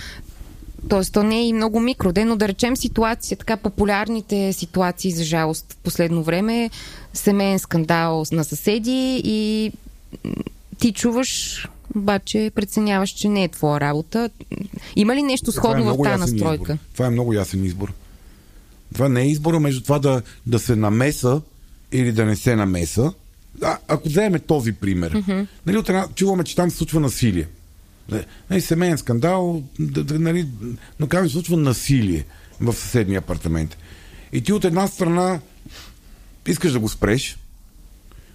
Тоест, то не е и много микро, де, но да речем ситуация, така популярните ситуации, за жалост, в последно време, семейен скандал на съседи и ти чуваш, обаче преценяваш, че не е твоя работа. Има ли нещо сходно е в тази настройка? Избор. Това е много ясен избор. Това не е избора между това да, да се намеса или да не се намеса, а, ако вземем този пример, mm-hmm. нали, от една, чуваме, че там се случва насилие. Нали, семейен скандал, да, да, нали, но как се случва насилие в съседния апартамент. И ти от една страна искаш да го спреш,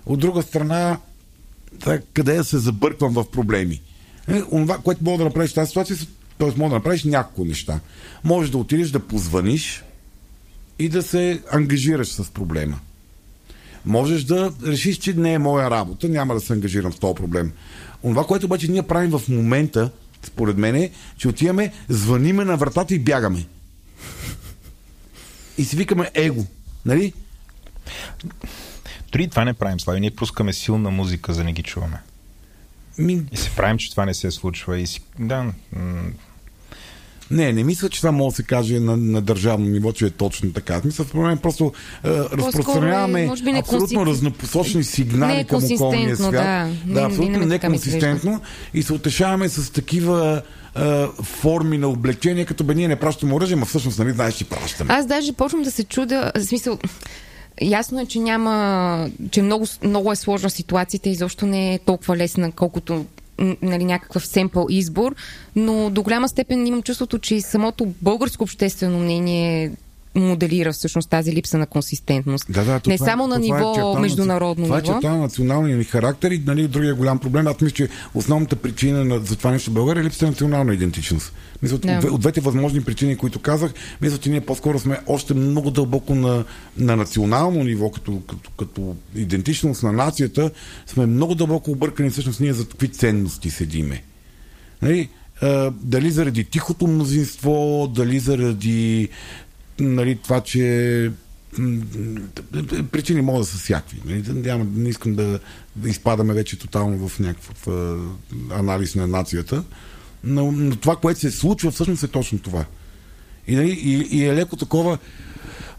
от друга страна да, къде да се забърквам в проблеми. Е, онова, което мога да направиш в тази ситуация, т.е. мога да направиш няколко неща. Може да отидеш да позваниш и да се ангажираш с проблема можеш да решиш, че не е моя работа, няма да се ангажирам с този проблем. Онова, което обаче ние правим в момента, според мен е, че отиваме, звъниме на вратата и бягаме. И си викаме его. Нали? Дори това не правим, Слави. Ние пускаме силна музика, за да не ги чуваме. Ми... И се правим, че това не се случва. И си... Да, м- не, не мисля, че това може да се каже на, на държавно ниво, че е точно така. Мисля, в момента просто е, разпространяваме е, абсолютно разнопосочни сигнали не е към околния свят. Да, да абсолютно неконсистентно. И се утешаваме с такива е, форми на облегчение, като бе ние не пращаме оръжие, но всъщност нали знаеш, че пращаме. Аз даже почвам да се чудя, в смисъл, Ясно е, че няма, че много, много е сложна ситуацията и защо не е толкова лесна, колкото нали, някакъв семпъл избор, но до голяма степен имам чувството, че самото българско обществено мнение моделира всъщност тази липса на консистентност. Да, да, Не това е- само на това е ниво черта на- международно Това е ниво. черта на националния ни характер и нали, другия голям проблем. Аз мисля, че основната причина на, за това нещо в България е липсата на национална идентичност. Мисля, Да. от, от двете възможни причини, които казах, мисля, че ние по-скоро сме още много дълбоко на, на национално ниво, като, като, като идентичност на нацията, сме много дълбоко объркани всъщност ние за какви ценности седиме. Нали, дали заради тихото мнозинство, дали заради нали, това, че причини могат да са всякакви. Нали? Няма, не искам да, да изпадаме вече тотално в някакъв анализ на нацията, но, но това, което се случва, всъщност е точно това. И, нали, и, и е леко такова.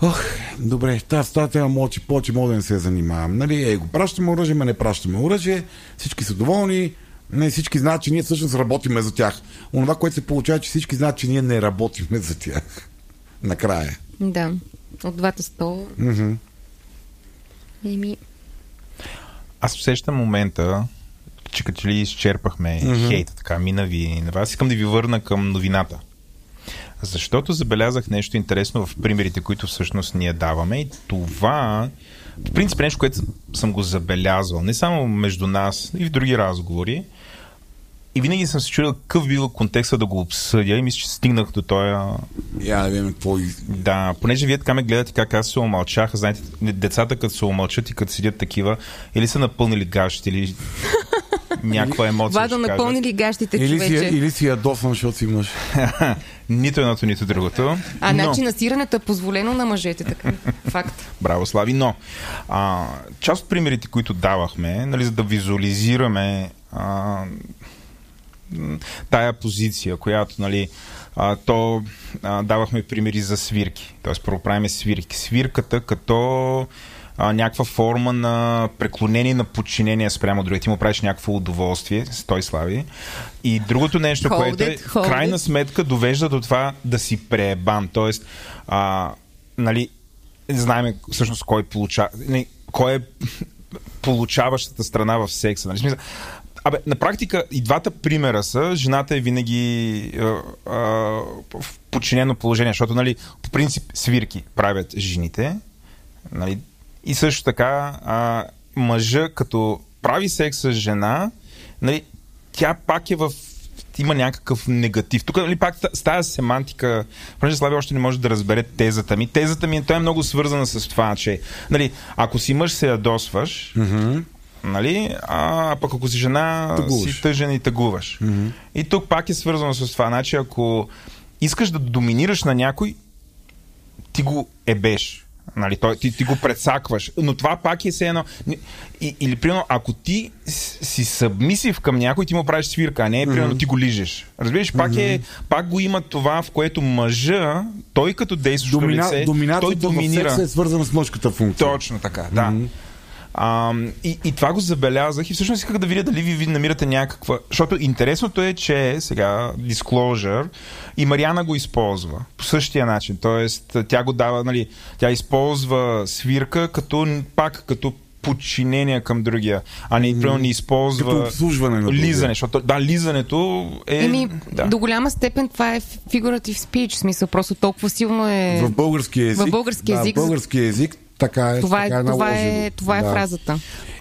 Ох, добре, тази с тази тема мълчи, повече мога да не се занимавам. Нали, е, го пращаме оръжие, ма не пращаме оръжие, всички са доволни, не всички знаят, че ние всъщност работиме за тях. Онова, което се получава, че всички знаят, че ние не работиме за тях. Накрая. Да. От двата стола. Еми, Аз усещам момента, че като че ли изчерпахме mm-hmm. хейта, така мина ви на вас. Искам да ви върна към новината. Защото забелязах нещо интересно в примерите, които всъщност ние даваме. И това, по принцип, нещо, което съм го забелязал. Не само между нас, и в други разговори. И винаги съм се чудил какъв бил контекста да го обсъдя и мисля, че стигнах до този Я да видим какво да, понеже вие така ме гледате как аз се омълчах, знаете, децата като се омълчат и като седят такива, или са напълнили гащите, или някаква емоция. Вадо напълнили гащите, Или си, или си ядосан, защото си мъж. нито едното, нито другото. А но, значи насирането е позволено на мъжете, така. Факт. Браво, Слави, но а, част от примерите, които давахме, нали, за да визуализираме а, тая позиция, която, нали, а, то а, давахме примери за свирки. Тоест, първо правиме свирки. Свирката като а, някаква форма на преклонение на подчинение спрямо другите. Ти му правиш някакво удоволствие, той слави. И другото нещо, Hold което е, в крайна it. сметка довежда до това да си преебан. Тоест, а, нали, знаем всъщност кой получава, не, кой е получаващата страна в секса. Нали? Смисъл, Абе, на практика и двата примера са, жената е винаги а, а, в подчинено положение, защото, нали, по принцип свирки правят жените, нали, и също така а, мъжа, като прави секс с жена, нали, тя пак е в има някакъв негатив. Тук нали, пак с тази семантика, понеже Слави още не може да разбере тезата ми. Тезата ми той е много свързана с това, че нали, ако си мъж се ядосваш, Мгм. Нали, а пък ако си жена Тъгуваш. си тъжен и тъгуваш. И тук пак е свързано с това. Значи, ако искаш да доминираш на някой, ти го ебеш. Нали, той, ти, ти го предсакваш. Но това пак е все едно. И, или, примерно, ако ти си събмисив към някой, ти му правиш свирка, а не, примерно, ти го лижеш. Разбираш, пак, е, пак го има това, в което мъжа, той като действащо Домина... лице, той Доминацията доминира. секса е свързана с мъжката функция. Точно така, да. А, и, и това го забелязах и всъщност исках да видя дали ви, ви намирате някаква... Защото интересното е, че сега disclosure и Мариана го използва по същия начин. Тоест, тя го дава, нали, тя използва свирка като пак като подчинение към другия, а не, примерно, не използва Като обслужване на другия. лизане, защото да, лизането е... Еми, да. до голяма степен това е figurative speech, в смисъл просто толкова силно е... В български език. В български език. Да, в български език така е, Това така е, е това е, това е Да. фразата.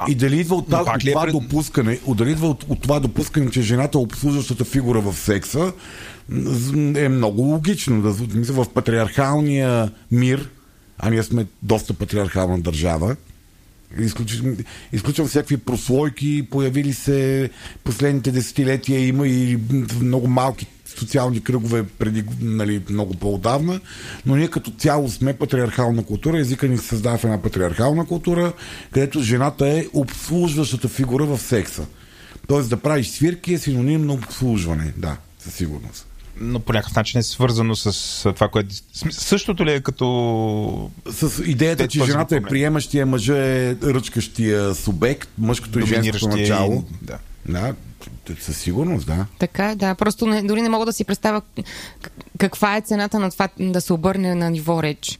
И дали идва от, тази, от е това пред- допускане, от- дали идва от, от това допускане, че жената е обслужващата фигура в секса, е много логично. Да, мисля, в патриархалния мир, а ние сме доста патриархална държава, изключвам, изключвам всякакви прослойки, появили се последните десетилетия, има и много малки социални кръгове преди нали, много по-отдавна, но ние като цяло сме патриархална култура, езика ни се създава в една патриархална култура, където жената е обслужващата фигура в секса. Тоест да правиш свирки е синоним на обслужване, да, със сигурност. Но по някакъв начин е свързано с това, което... Същото ли е като С идеята, Те че жената е приемащия, мъжа е ръчкащия субект, мъжкото и женското начало. Да. Да, със сигурност, да. Така е, да. Просто не, дори не мога да си представя каква е цената на това да се обърне на ниво реч,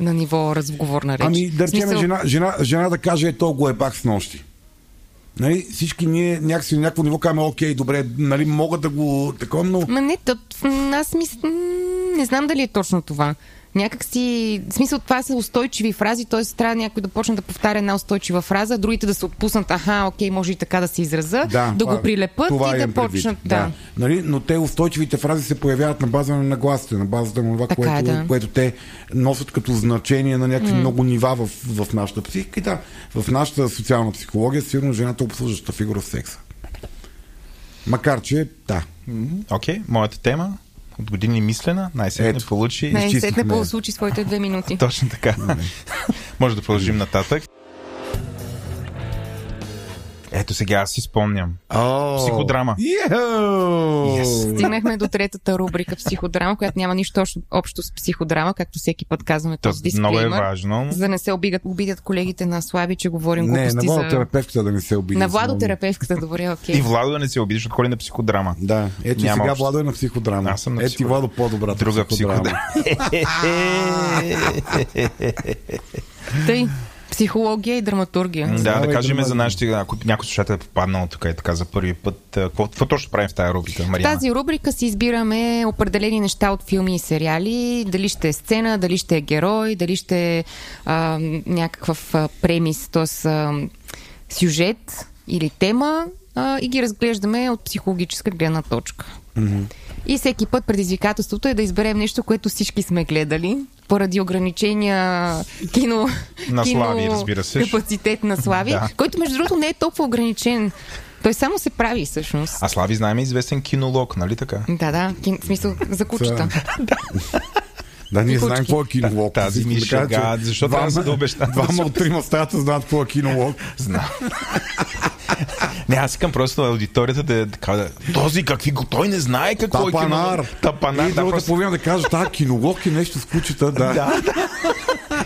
на ниво разговорна реч. Ами, да речем, смисъл, жена, жена, жена да каже, е, то го е бах с нощи. Нали, всички ние някакси на някакво ниво казваме, окей, добре, нали, мога да го такова, но Ма не, тът, аз мисля, не знам дали е точно това. Някак си, в смисъл това са устойчиви фрази, т.е. трябва някой да почне да повтаря една устойчива фраза, другите да се отпуснат, аха, окей, може и така да се израза, да, да го прилепат това и да почнат. Да. Да. Нали? Но те устойчивите фрази се появяват на база на нагласите, на базата на това, Така е, което, да. което те носят като значение на някакви много нива в, в нашата психика. И да, в нашата социална психология сигурно жената е обслужваща фигура в секса. Макар, че да. Окей, моята тема от години мислена, най-сетне получи. Не, изчистихме. сетне получи своите две минути. Точно така. Може да продължим нататък. Ето сега аз си спомням. О, Психодрама. Йоу! Стигнахме до третата рубрика психодрама, която няма нищо общо- с психодрама, както всеки път казваме То този много е дисклеймър. важно. За да не се обидят, обидят колегите на Слаби, че говорим Не, на глупости за... да не се обиди. На владотерапевтката, добре, окей. И Владо да не се обидиш, отходи на психодрама. Да, ето Няма сега общо. Владо е на психодрама. Аз съм на Ето и психодрама. Владо по-добрата Друга психодрама. Тъй, психология и драматургия. Да, да Здравей, кажем Драмазо. за нашите, ако някой слушател е попаднал тук и така за първи път, а, какво, какво точно правим в тази рубрика, В Мариана? тази рубрика си избираме определени неща от филми и сериали. Дали ще е сцена, дали ще е герой, дали ще е а, някакъв а, премис, т.е. сюжет или тема а, и ги разглеждаме от психологическа гледна точка. И всеки път предизвикателството е да изберем нещо, което всички сме гледали, поради ограничения кино, На кино Слави, разбира се. капацитет на Слави, Да. който между другото не е толкова ограничен. Той само се прави всъщност. А Слави знаем е известен кинолог, нали така? Да, да, кин, в смисъл за кучета. Да, ние знаем какво е кинолог. Тази ми да кажа, шега, че защо трябва да се двама-? Двама от трима стаята знаят какво е кинолог. Знам. не, аз искам просто аудиторията да, да кажа, този какви го, той не знае какво е Тапанар. кинолог. Тапанар. И Да, другата просто... половина да каже, да, кинолог е нещо с кучета, да. да.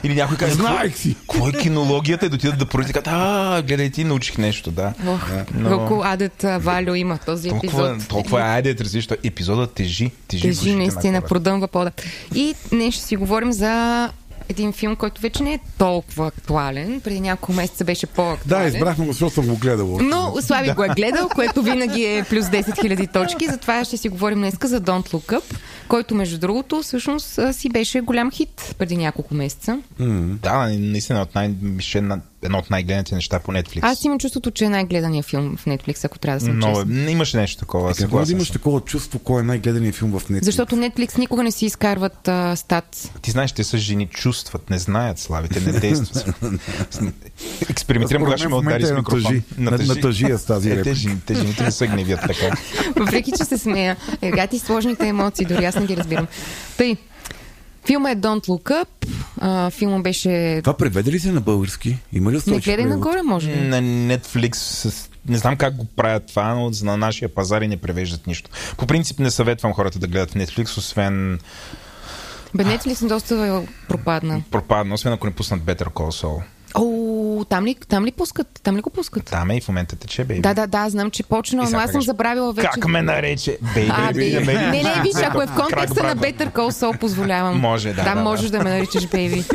Или някой каже, Знаех си. Какво е кинологията? И да отидат да кажат, а, гледай, ти научих нещо, да. Ох, Но- колко адет Валю има този Толкова, епизод. толкова е, айде, да разлиш, епизодът тежи. Тежи, в Тежи наистина, продъмва пода. И днес ще си говорим за един филм, който вече не е толкова актуален. Преди няколко месеца беше Да, по-актуален. избрахме го, защото съм го гледал. Но Слави го е гледал, което винаги е плюс 10 000 точки. Затова ще си говорим днес за Don't Look Up, който между другото всъщност си беше голям хит преди няколко месеца. Да, наистина от най- едно от най-гледаните неща по Netflix. Аз имам чувството, че е най-гледания филм в Netflix, ако трябва да съм Но честна. имаше нещо такова. Какво да имаш такова чувство, кой е най-гледаният филм в Netflix? Защото Netflix никога не си изкарват а, стат. Ти знаеш, те са жени, чувстват, не знаят славите, не действат. Експериментирам, кога ще ме удари с е на микрофон. тъжи. На- на тъжия с тази Е, те, реплика. жени- те жените не се гневят така. Въпреки, че се смея. Ега ти сложните емоции, дори аз не ги разбирам. Тъй, филма е Don't Look Up. А, филма беше... Това преведе ли се на български? Има ли Не устойчив гледай превод? нагоре, може би. На Netflix, с- не знам как го правят това, но на нашия пазар и не превеждат нищо. По принцип не съветвам хората да гледат Netflix, освен Бе, Netflix доста пропадна. пропадна, освен ако не пуснат Better Call Saul. О, там ли, там ли пускат? Там ли го пускат? Там е и в момента тече, бейби. Да, да, да, знам, че почна, но аз съм забравила вече. Как ме нарече? Бейби, А, бейби. Не, не, виж, ако е в контекста на. Better Call Saul, позволявам. Може, да, Там да, можеш да, ме наричаш бейби.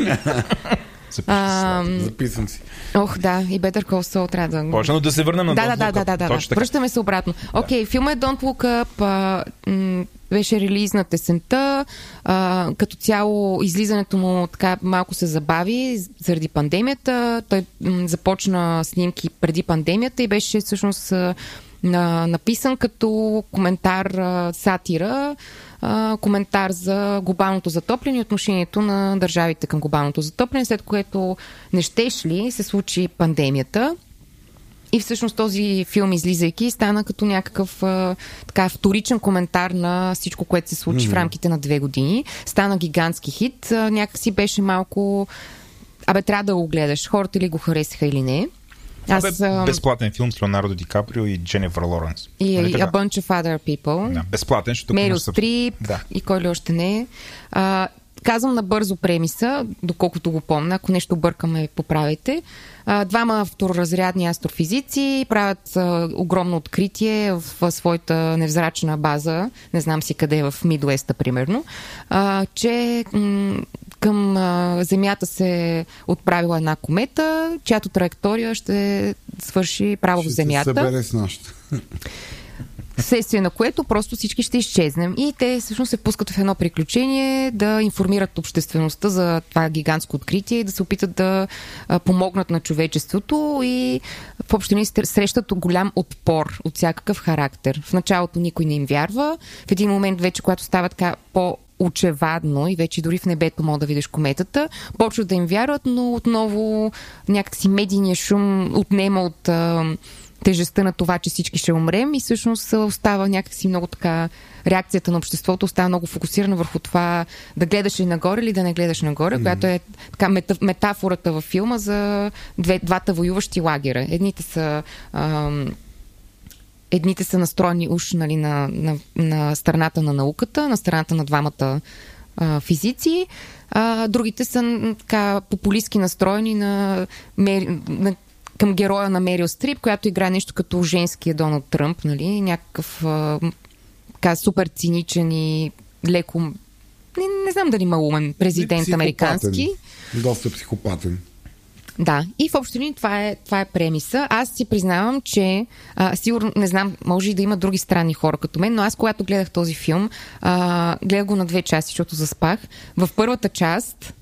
А, се. Записвам си. Ох, да, и Better Call Saul трябва да... Почна, но да се върнем на Да, Don't да, да, Look да, Up. да, да. Точно така. Връщаме се обратно. Окей, okay, филма е Don't Look Up. А, м- беше релиз на тесента. А, като цяло излизането му така малко се забави заради пандемията. Той м- започна снимки преди пандемията и беше всъщност а, на, написан като коментар, а, сатира, а, коментар за глобалното затопляне и отношението на държавите към глобалното затопляне, след което не щеш ли се случи пандемията. И всъщност този филм, излизайки, стана като някакъв а, така вторичен коментар на всичко, което се случи mm-hmm. в рамките на две години. Стана гигантски хит. А, някакси беше малко... Абе, трябва да го гледаш. Хората ли го харесаха или не. Аз... Абе, безплатен филм с Леонардо Ди Каприо и Дженнифър Лоренс. и, Нали? A Bunch of Other People. Да, безплатен, защото... Мерил Стрип Да. и кой ли още не е. Казвам набързо премиса, доколкото го помня, ако нещо бъркаме, поправете. Двама второразрядни астрофизици правят огромно откритие в, своята невзрачна база, не знам си къде, в Мидуеста, примерно, че към Земята се отправила една комета, чиято траектория ще свърши право в Ще се Земята. събере с нашата. Следствие на което просто всички ще изчезнем. И те всъщност се пускат в едно приключение да информират обществеността за това гигантско откритие и да се опитат да помогнат на човечеството и в общини срещат голям отпор от всякакъв характер. В началото никой не им вярва. В един момент вече, когато става така по очевадно и вече дори в небето мога да видиш кометата, почват да им вярват, но отново някакси медийния шум отнема от а, тежестта на това, че всички ще умрем и всъщност остава някакси много така реакцията на обществото остава много фокусирана върху това да гледаш ли нагоре или да не гледаш нагоре, mm. която е така метафората във филма за две, двата воюващи лагера. Едните са ам, едните са настроени уж нали, на, на, на страната на науката, на страната на двамата а, физици, а другите са така популистски настроени на, на към героя на Мерил Стрип, която играе нещо като женския Доналд Тръмп, нали? някакъв а, така, супер циничен и леко не, не знам дали малумен президент американски. Доста психопатен. Да, и в общи линии това е, това е премиса. Аз си признавам, че а, сигурно, не знам, може и да има други странни хора като мен, но аз когато гледах този филм, а, гледах го на две части, защото заспах. В първата част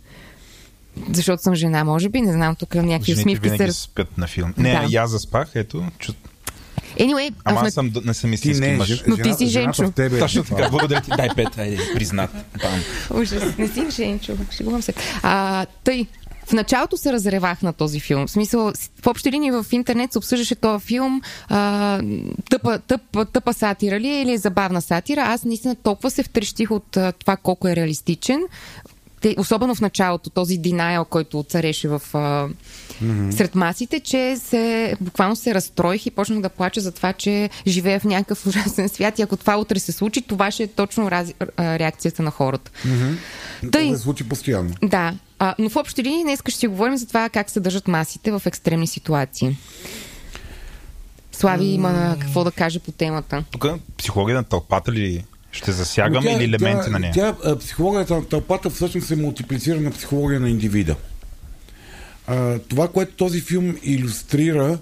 защото съм жена, може би, не знам, тук някакви Жените усмивки се... спят на филм. Не, да. я заспах, ето, чу... Anyway, Ама аз съм, не съм истински не, мъж. Но ти си Женчо. Точно така, благодаря ти. Дай пет, айде, признат. Бам. Ужас, не си Женчо, шегувам се. А, тъй, в началото се разревах на този филм. В смисъл, в общи линии в интернет се обсъждаше този филм а, тъпа, тъпа, тъпа сатира ли е или е забавна сатира. Аз наистина толкова се втрещих от а, това колко е реалистичен. Те, особено в началото, този динайл, който цареше в, а, mm-hmm. сред масите, че се, буквално се разстроих и почнах да плача за това, че живея в някакъв ужасен свят и ако това утре се случи, това ще е точно раз, а, реакцията на хората. Mm-hmm. Тъй, това се случи постоянно. Да, а, но в общи линии днес ще си говорим за това как се държат масите в екстремни ситуации. Слави има какво да каже по темата. Тук психология на тълпата ли ще засягаме тя, или елементи тя, на нея? Тя, психологията на тълпата всъщност се мултиплицира на психология на индивида. А, това, което този филм иллюстрира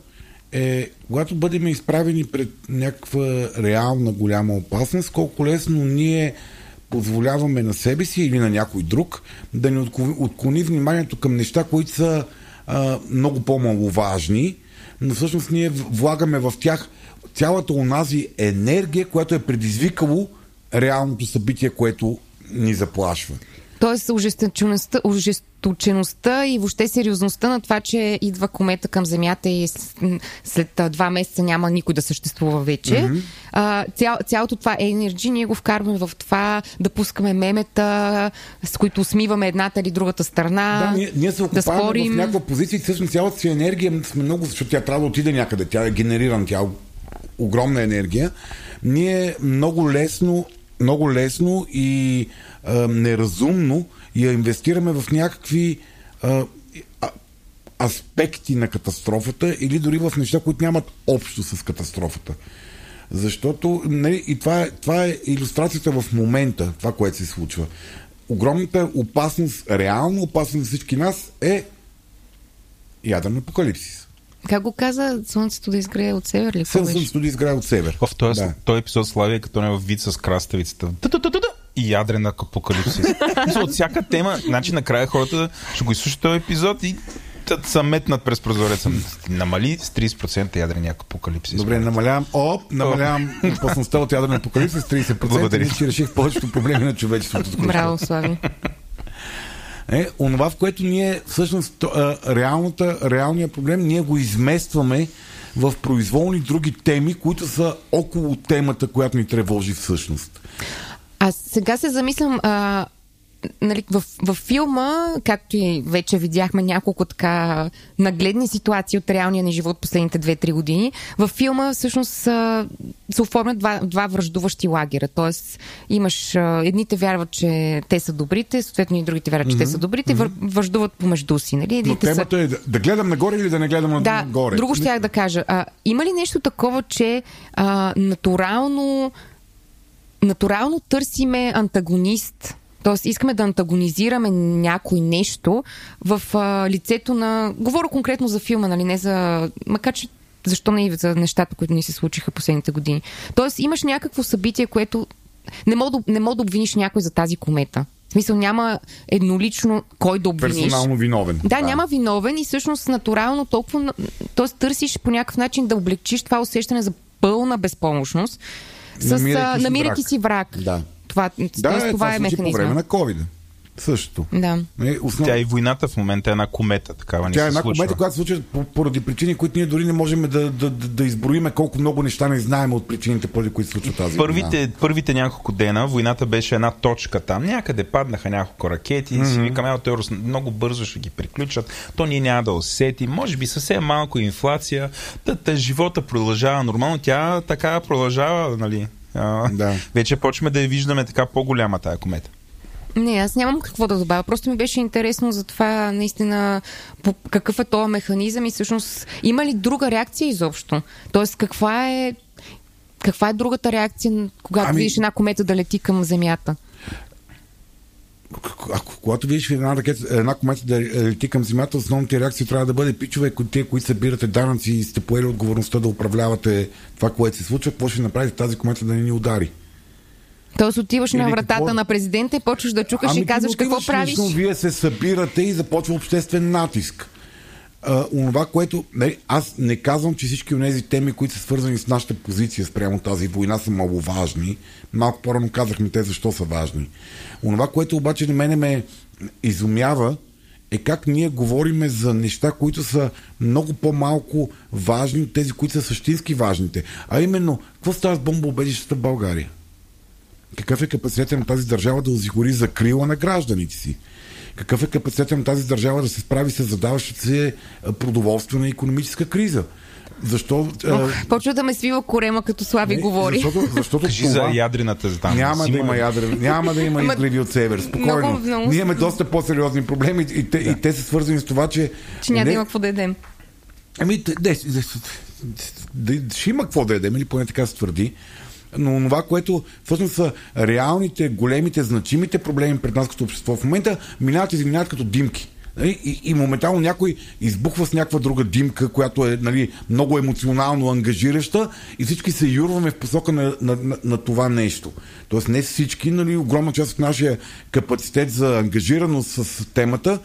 е, когато бъдем изправени пред някаква реална голяма опасност, колко лесно ние позволяваме на себе си или на някой друг да ни отклони вниманието към неща, които са а, много по-маловажни, но всъщност ние влагаме в тях цялата онази енергия, която е предизвикало реалното събитие, което ни заплашва. Тоест, ожесточеността, ожесточеността и въобще сериозността на това, че идва комета към Земята и след два месеца няма никой да съществува вече. Mm-hmm. А, цял, цялото това енерджи ние го вкарваме в това да пускаме мемета, с които смиваме едната или другата страна. Да, ние, ние се да спорим. в някаква позиция и всъщност цялата си енергия сме много, защото тя трябва да отиде някъде. Тя е генерирана, тя е огромна енергия. Ние много лесно много лесно и а, неразумно я инвестираме в някакви а, аспекти на катастрофата или дори в неща, които нямат общо с катастрофата. Защото, нали, и това е, това е иллюстрацията в момента, това, което се случва. Огромната опасност, реална опасност за всички нас е ядрен апокалипсис. Как го каза? Слънцето да изгрее от север ли? Слънцето да изгрее от север. В този, да. този епизод Славия като не в вид с краставицата. И ядрена апокалипсис. от всяка тема, значи накрая хората ще го изслушат този епизод и са метнат през прозореца. Намали с 30% ядрения апокалипсис. Добре, намалявам, оп, намалявам опасността от ядрен апокалипсис с 30%. Благодаря. И си реших повечето проблеми на човечеството. Браво, Слави е онова, в което ние всъщност реалната, реалният проблем ние го изместваме в произволни други теми, които са около темата, която ни тревожи всъщност. Аз сега се замислям, а, нали, в, в филма, както и вече видяхме няколко така нагледни ситуации от реалния ни живот последните 2-3 години, в филма всъщност се оформят два, два връждуващи лагера. Тоест, имаш едните вярват, че те са добрите, съответно и другите вярват, че mm-hmm. те са добрите, mm-hmm. връждуват помежду си. Нали? Но темата са... е да, да гледам нагоре или да не гледам да, нагоре. Друго щях да кажа. А, има ли нещо такова, че а, натурално натурално търсиме антагонист Тоест, искаме да антагонизираме някой нещо в а, лицето на... Говоря конкретно за филма, нали, не за... Макар, че защо не и за нещата, които ни се случиха последните години. Тоест, имаш някакво събитие, което не мога да, не мога да обвиниш някой за тази комета. В смисъл няма еднолично кой да обвиниш. Персонално виновен. Да, да, няма виновен и всъщност натурално толкова... Т.е. търсиш по някакъв начин да облегчиш това усещане за пълна безпомощност с намирайки, си, намирайки си враг. Да. Това, Да, това, е, това е случи по механизма. време на COVID. Същото. Да. Е, основ... Тя и войната в момента е една комета, такава не Тя е една случва. комета, която се случва по- поради причини, които ние дори не можем да, да, да, да изброиме колко много неща не знаем от причините, поради които се случва тази война. Първите, първите няколко дена войната беше една точка там. Някъде паднаха няколко ракети. Mm-hmm. Си викаме, ето те много бързо ще ги приключат. То ние няма да усетим. Може би съвсем малко инфлация. Та, та живота продължава нормално. Тя така продължава, нали? А, Да. Вече почваме да я виждаме така по-голяма тая комета. Не, аз нямам какво да добавя. Просто ми беше интересно за това наистина по, какъв е този механизъм и всъщност има ли друга реакция изобщо? Тоест каква е каква е другата реакция, когато Ами- ами... видиш една комета да лети към Земята? Ако, когато видиш една, ракета, една комета да лети към земята, основната реакция трябва да бъде пичове, те, които събирате данъци и сте поели отговорността да управлявате това, което се случва, какво ще направите тази комета да не ни удари? Тоест отиваш на вратата какво? на президента и почваш да чукаш и ти казваш какво правиш. лично, вие се събирате и започва обществен натиск. Онова, което... Не, аз не казвам, че всички от тези теми, които са свързани с нашата позиция спрямо тази война, са маловажни. Малко по-рано казахме те защо са важни. Онова, което обаче на мене ме изумява, е как ние говориме за неща, които са много по-малко важни от тези, които са същински важните. А именно, какво става с бомбоубежищата в България? Какъв е капацитетът на тази държава да осигури закрила на гражданите си? Какъв е капацитетът на тази държава да се справи с задаващата се продоволствена и економическа криза? Защо? Ох, почва да ме свива корема, като Слави не, говори. Защото, защото Кажи това... за ядрената там. Няма да има ядрен, няма да има изливи от север. Спокойно. Много- много- Ние имаме доста по-сериозни проблеми и, те, и те са свързани с това, че... Че няма да не- има какво да едем. Ами, де, де, де, де, ще има какво да ядем, или поне така се твърди. Но това, което всъщност са реалните, големите, значимите проблеми пред нас като общество в момента, минават и заминават като димки. Нали? И, и моментално някой избухва с някаква друга димка, която е нали, много емоционално ангажираща и всички се юрваме в посока на, на, на, на това нещо. Тоест не всички, нали, огромна част от нашия капацитет за ангажираност с темата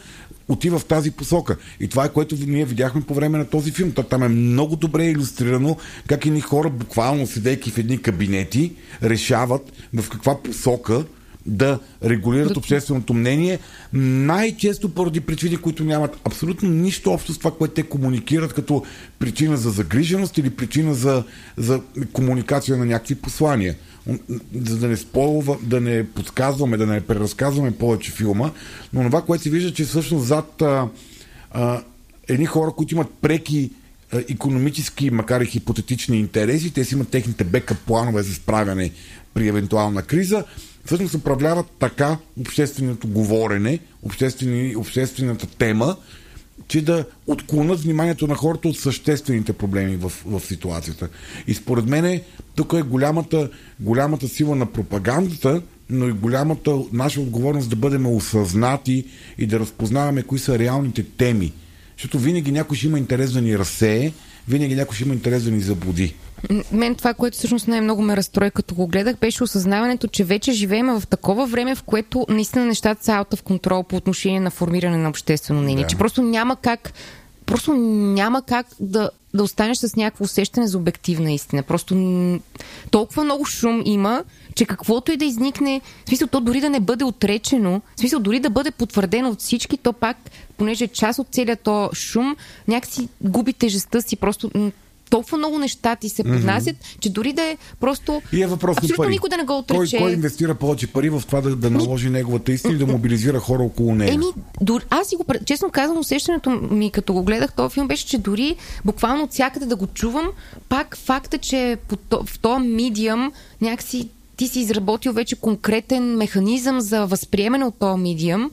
отива в тази посока. И това е което ние видяхме по време на този филм. То Там е много добре иллюстрирано как едни хора, буквално седейки в едни кабинети, решават в каква посока да регулират общественото мнение, най-често поради причини, които нямат абсолютно нищо общо с това, което те комуникират като причина за загриженост или причина за, за комуникация на някакви послания. За да не спойва, да не подсказваме, да не преразказваме повече филма, но това, което се вижда, че всъщност зад а, а, едни хора, които имат преки а, економически, макар и хипотетични интереси, те си имат техните бекъп планове за справяне при евентуална криза, всъщност управляват така общественото говорене, обществени, обществената тема, че да отклонят вниманието на хората от съществените проблеми в, в ситуацията. И според мен тук е голямата, голямата сила на пропагандата, но и голямата наша отговорност да бъдем осъзнати и да разпознаваме кои са реалните теми. Защото винаги някой ще има интерес да ни разсее, винаги някой ще има интерес да ни заблуди. Мен това, което всъщност най-много ме разстрои, като го гледах, беше осъзнаването, че вече живеем в такова време, в което наистина нещата са out of контрол по отношение на формиране на обществено мнение. Да. Че просто няма как, просто няма как да, да останеш с някакво усещане за обективна истина. Просто толкова много шум има, че каквото и да изникне, в смисъл то дори да не бъде отречено, в смисъл дори да бъде потвърдено от всички, то пак, понеже е част от целият то шум, някакси губи тежестта си, просто толкова много неща ти се поднасят, mm-hmm. че дори да е просто И е въпрос абсолютно пари. никой да не го Кой, отрече. кой инвестира повече пари в това да, да наложи неговата истина и да мобилизира хора около нея? Еми, дори, аз си го, честно казвам, усещането ми, като го гледах този филм, беше, че дори буквално от всякъде да го чувам, пак факта, че в този медиум някакси ти си изработил вече конкретен механизъм за възприемане от този медиум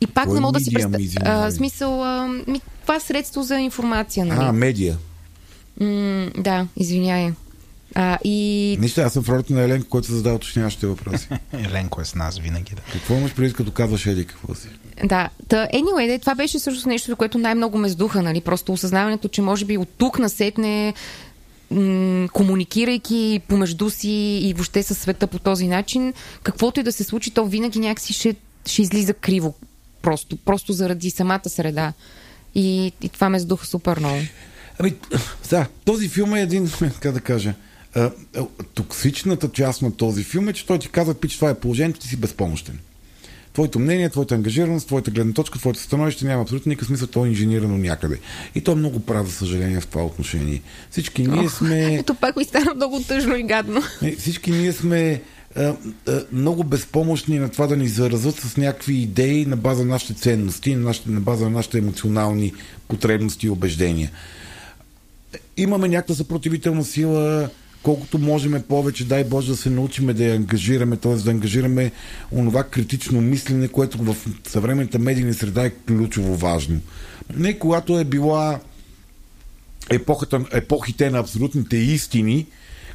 и пак Кой не мога да си представя. Смисъл, а, ми, това е средство за информация, нали? А, медия. М, да, извиняй. А, и Нищо, аз съм в ролята на Еленко, който задава уточняващите въпроси. Еленко е с нас винаги. Да. Какво имаш преди, като казваш Еди, какво си? Да, та, anyway, де, това беше също нещо, което най-много ме сдуха, нали? Просто осъзнаването, че може би от тук насетне м- комуникирайки помежду си и въобще със света по този начин, каквото и да се случи, то винаги някакси ще, ще излиза криво. Просто, просто заради самата среда. И, и това ме сдуха супер много. Ами, да, този филм е един, как да кажа, а, токсичната част на този филм е, че той ти казва, пич, това е положението, ти си безпомощен. Твоето мнение, твоята ангажираност, твоята гледна точка, твоето становище няма абсолютно никакъв смисъл, то е инженирано някъде. И то е много прав, за съжаление, в това отношение. Всички ние сме... Ето пак ми стана много тъжно и гадно. Е, Всички ние сме а, много безпомощни на това да ни заразят с някакви идеи на база на нашите ценности, на, нашите, на база на нашите емоционални потребности и убеждения. Имаме някаква съпротивителна сила, колкото можем повече, дай Боже да се научиме да я ангажираме, т.е. да ангажираме онова критично мислене, което в съвременната медийна среда е ключово важно. Не когато е била епохата, епохите на абсолютните истини,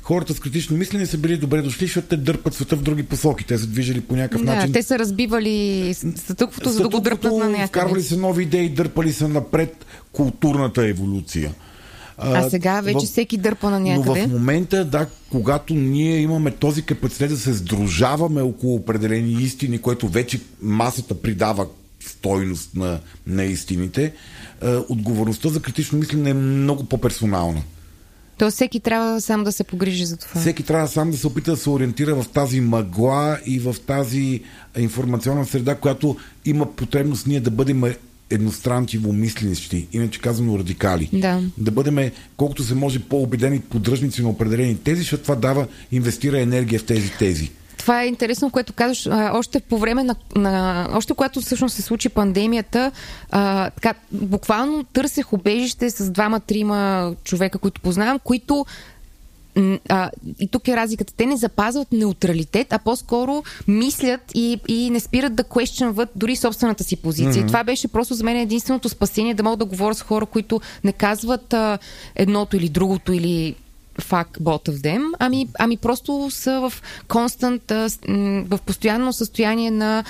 хората с критично мислене са били добре дошли, защото те дърпат света в други посоки. Те са движили по някакъв Да, начин. те са разбивали статуквото, за да го дръпнат на някъде. Вкарвали се нови идеи, дърпали се напред културната еволюция. А сега вече всеки дърпа на Но някъде. в момента, да, когато ние имаме този капацитет да се сдружаваме около определени истини, което вече масата придава стойност на, на истините, е, отговорността за критично мислене е много по-персонална. То всеки трябва сам да се погрижи за това. Всеки трябва сам да се опита да се ориентира в тази мъгла и в тази информационна среда, която има потребност ние да бъдем едностранчиво мисленищи, иначе казано радикали. Да. Да бъдем колкото се може по-убедени поддръжници на определени тези, защото това дава, инвестира енергия в тези тези. Това е интересно, което казваш. Още по време на, на. Още когато всъщност се случи пандемията, а, така, буквално търсех убежище с двама-трима човека, които познавам, които. А, и тук е разликата. Те не запазват неутралитет, а по-скоро мислят и, и не спират да questionват дори собствената си позиция. Mm-hmm. Това беше просто за мен единственото спасение да мога да говоря с хора, които не казват а, едното или другото или fuck both of them, ами, ами просто са в констант, в постоянно състояние на,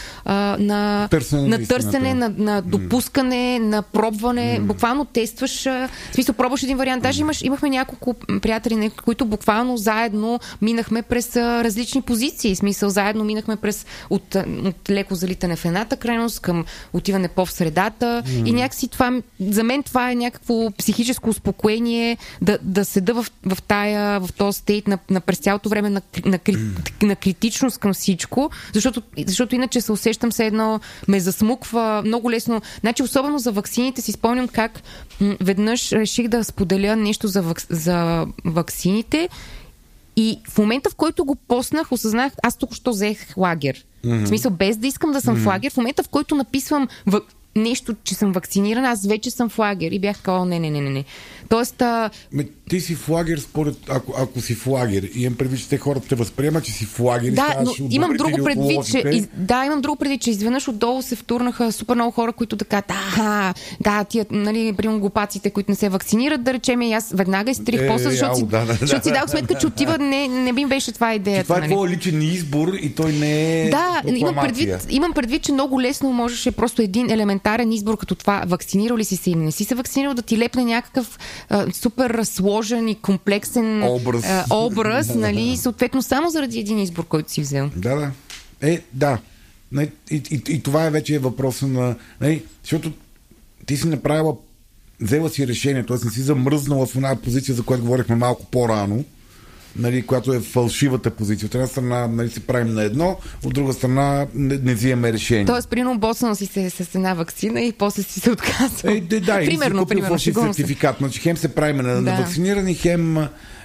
на, Търсене на търсене, на, на допускане, на пробване. Буквално тестваш, в смисъл пробваш един вариант. Даже имаш, имахме няколко приятели, които буквално заедно минахме през различни позиции. В смисъл заедно минахме през от, от леко залитане в едната крайност към отиване по-в средата. И някакси това, за мен това е някакво психическо успокоение да, да седа в, в тая, в този стейт на, на през цялото време на, на, кри, на критичност към всичко, защото, защото иначе се усещам се едно, ме засмуква много лесно. Значи, особено за ваксините си спомням как м, веднъж реших да споделя нещо за, вак, за ваксините и в момента, в който го поснах, осъзнах, аз тук що взех лагер. Mm-hmm. В смисъл, без да искам да съм mm-hmm. в лагер, в момента, в който написвам в... нещо, че съм вакцинирана, аз вече съм в лагер. И бях казала, не, не, не, не, не. Тоест, а, Ме, ти си в лагер, според, ако, ако си в лагер, и имам предвид, че те хората те възприемат, че си в лагер. и Да, но имам друго предвид, че, из, да, имам друго предвид, че изведнъж отдолу се втурнаха супер много хора, които така, да, да, тия, нали, примерно глупаците, които не се вакцинират, да речем, и аз веднага изтрих Е, после, защото, си, да, да, защото си да. дах сметка, че отива, не, не би беше това идеята. Това е нали? твой личен избор и той не е. Да, имам предвид, имам предвид, че много лесно можеше просто един елементарен избор, като това, вакцинирал ли си се или не си се вакцинирал, да ти лепне някакъв а, супер сложен и комплексен Образ. а, образ нали, и съответно само заради един избор, който си взел. Да, да. Е, да. Не, И, и, и това е вече въпроса на... Не, защото ти си направила, взела си решение, т.е. не си замръзнала в една позиция, за която говорихме малко по-рано, нали, която е фалшивата позиция. От една страна нали, се правим на едно, от друга страна не, не взимаме решение. Тоест, примерно, боснал си се с една вакцина и после си се отказал. Е, да, да, примерно, и си примерно, фалшив сертификат. Значи хем се правим на, на Да. вакцинирани, хем...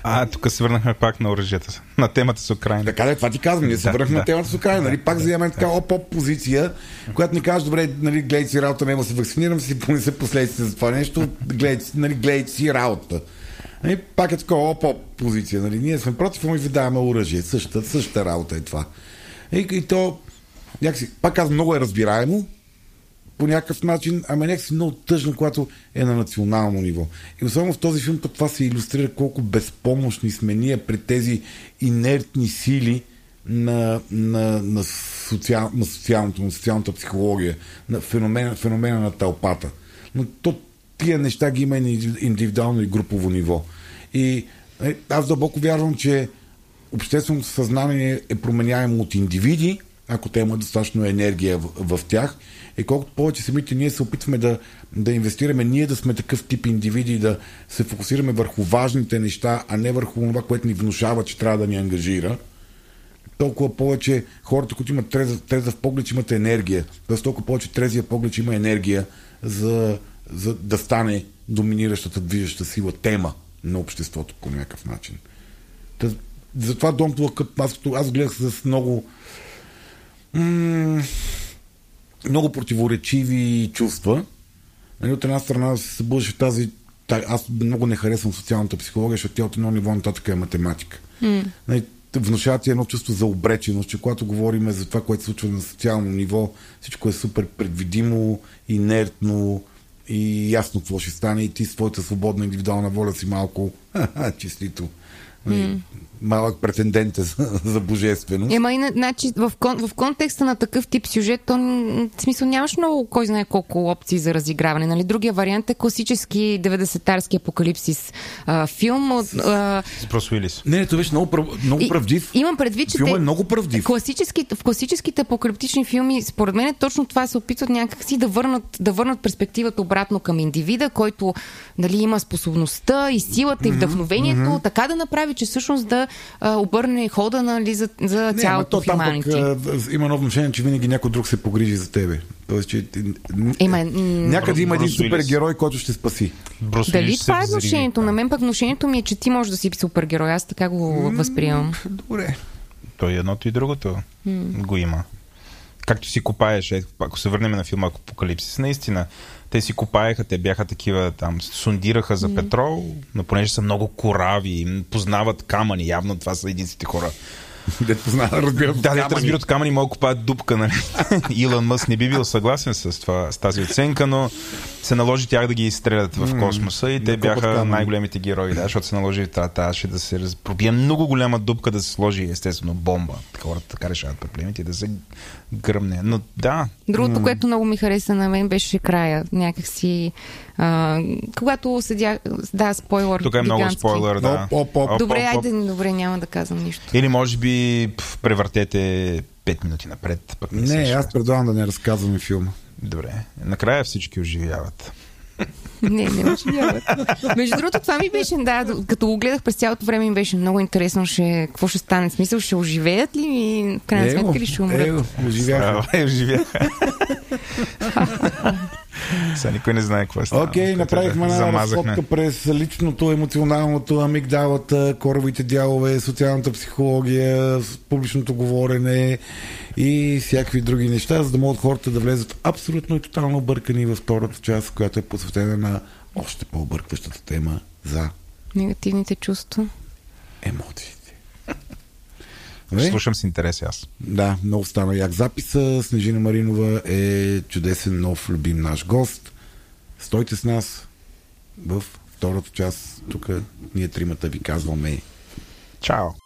А, тук се върнахме пак на оръжията. На темата с Украина. Така да, това ти казвам. Ние се Да, върнахме да. на темата с Украина. Нали? Пак вземаме така оп-оп позиция, която ни каже, добре, нали, гледайте си работа, няма да се вакцинирам, си понесе последствия за това нещо, гледайте, си- нали, гледайте си работа. Нали? Пак е такова оп-оп позиция. Нали? Ние сме против, ама ви даваме оръжие. Същата, същата работа е това. И, и то, някакси, пак казвам, много е разбираемо, по някакъв начин, ами някакси много тъжно, когато е на национално ниво. И особено в този филм това се иллюстрира колко безпомощни сме ние при тези инертни сили на, на, на, социал, на, социалното, на социалната психология, на феномена, феномена на тълпата. Но то, тия неща ги има и на индивидуално и групово ниво. И е, аз дълбоко вярвам, че общественото съзнание е променяемо от индивиди, ако те имат достатъчно енергия в, в тях. И колкото повече самите ние се опитваме да, да инвестираме, ние да сме такъв тип индивиди и да се фокусираме върху важните неща, а не върху това, което ни внушава, че трябва да ни ангажира, толкова повече хората, които имат трезав, трезав поглед, имат енергия. Тоест толкова повече трезия поглед има енергия за, за да стане доминиращата, движеща сила тема на обществото по някакъв начин. Та, затова Up, аз, аз гледах с много м- много противоречиви чувства. Нали, от една страна се събуждаше тази аз много не харесвам социалната психология, защото тя от едно ниво нататък е математика. Mm. Нали, внушават ти едно чувство за обреченост, че когато говорим за това, което се случва на социално ниво, всичко е супер предвидимо, инертно и ясно какво ще стане и ти своята свободна индивидуална воля си малко числито Mm. Малък претендент е за, за божественост. Ема и значи, в, кон, в контекста на такъв тип сюжет, то в смисъл нямаш много кой знае колко опции за разиграване. Нали? Другия вариант е класически 90-тарски апокалипсис а, филм. От, а... С Брус Уилис. Не, не, това беше много, прав... много и, правдив. Имам предвид, че. Е много правдив. Класически, в класическите апокалиптични филми, според мен, точно това се опитват някакси да върнат, да върнат перспективата обратно към индивида, който нали, има способността и силата и вдъхновението, mm-hmm. така да направи че всъщност да а, обърне хода нали, за, за не, цялото то, там пък, а, има едно отношение, че винаги някой друг се погрижи за тебе. Тоест, че, има, някъде има един супергерой, който ще спаси. Брус Дали това е вношението? На мен пък вношението ми е, че ти можеш да си супергерой. Аз така го възприемам. Добре. Той едното и другото mm. го има. Както си копаеш, е, ако се върнем на филма Апокалипсис, наистина те си копаеха, те бяха такива там, сундираха за петрол, но понеже са много корави, познават камъни, явно това са единствените хора, Дет познава, разбират Да, дете разбират камъни, могат купаят дупка, нали? Илон Мъс не би бил съгласен с, това, с тази оценка, но се наложи тях да ги изстрелят в космоса и те бяха най-големите герои, да, защото се наложи това, трябваше да се пробие много голяма дупка да се сложи естествено бомба. Хората така решават проблемите и да се гръмне. Но да. Другото, което много ми хареса на мен беше края. Някакси а, когато седя... Да, спойлер. Тук е гигантски. много спойлер, да. Оп, оп, оп, добре, айде, добре, няма да казвам нищо. Или може би превъртете 5 минути напред. Пък не, не аз предлагам да не разказваме филма. Добре. Накрая всички оживяват. Не, не оживяват. Между другото, това ми беше, да, като го гледах през цялото време, ми беше много интересно, ще, какво ще стане. Смисъл, ще оживеят ли и в крайна сметка ли ще умрат? Ево, оживяха. Е, оживяха. Сега никой не знае какво става. Окей, okay, направихме една разходка през личното, емоционалното, амигдалата, коровите дялове, социалната психология, публичното говорене и всякакви други неща, за да могат хората да влезат абсолютно и тотално объркани във втората част, която е посветена на още по-объркващата тема за негативните чувства. Емоции. Добре? Слушам с интерес аз. Да, много стана як записа. Снежина Маринова е чудесен нов любим наш гост. Стойте с нас в втората част. Тук ние тримата ви казваме Чао!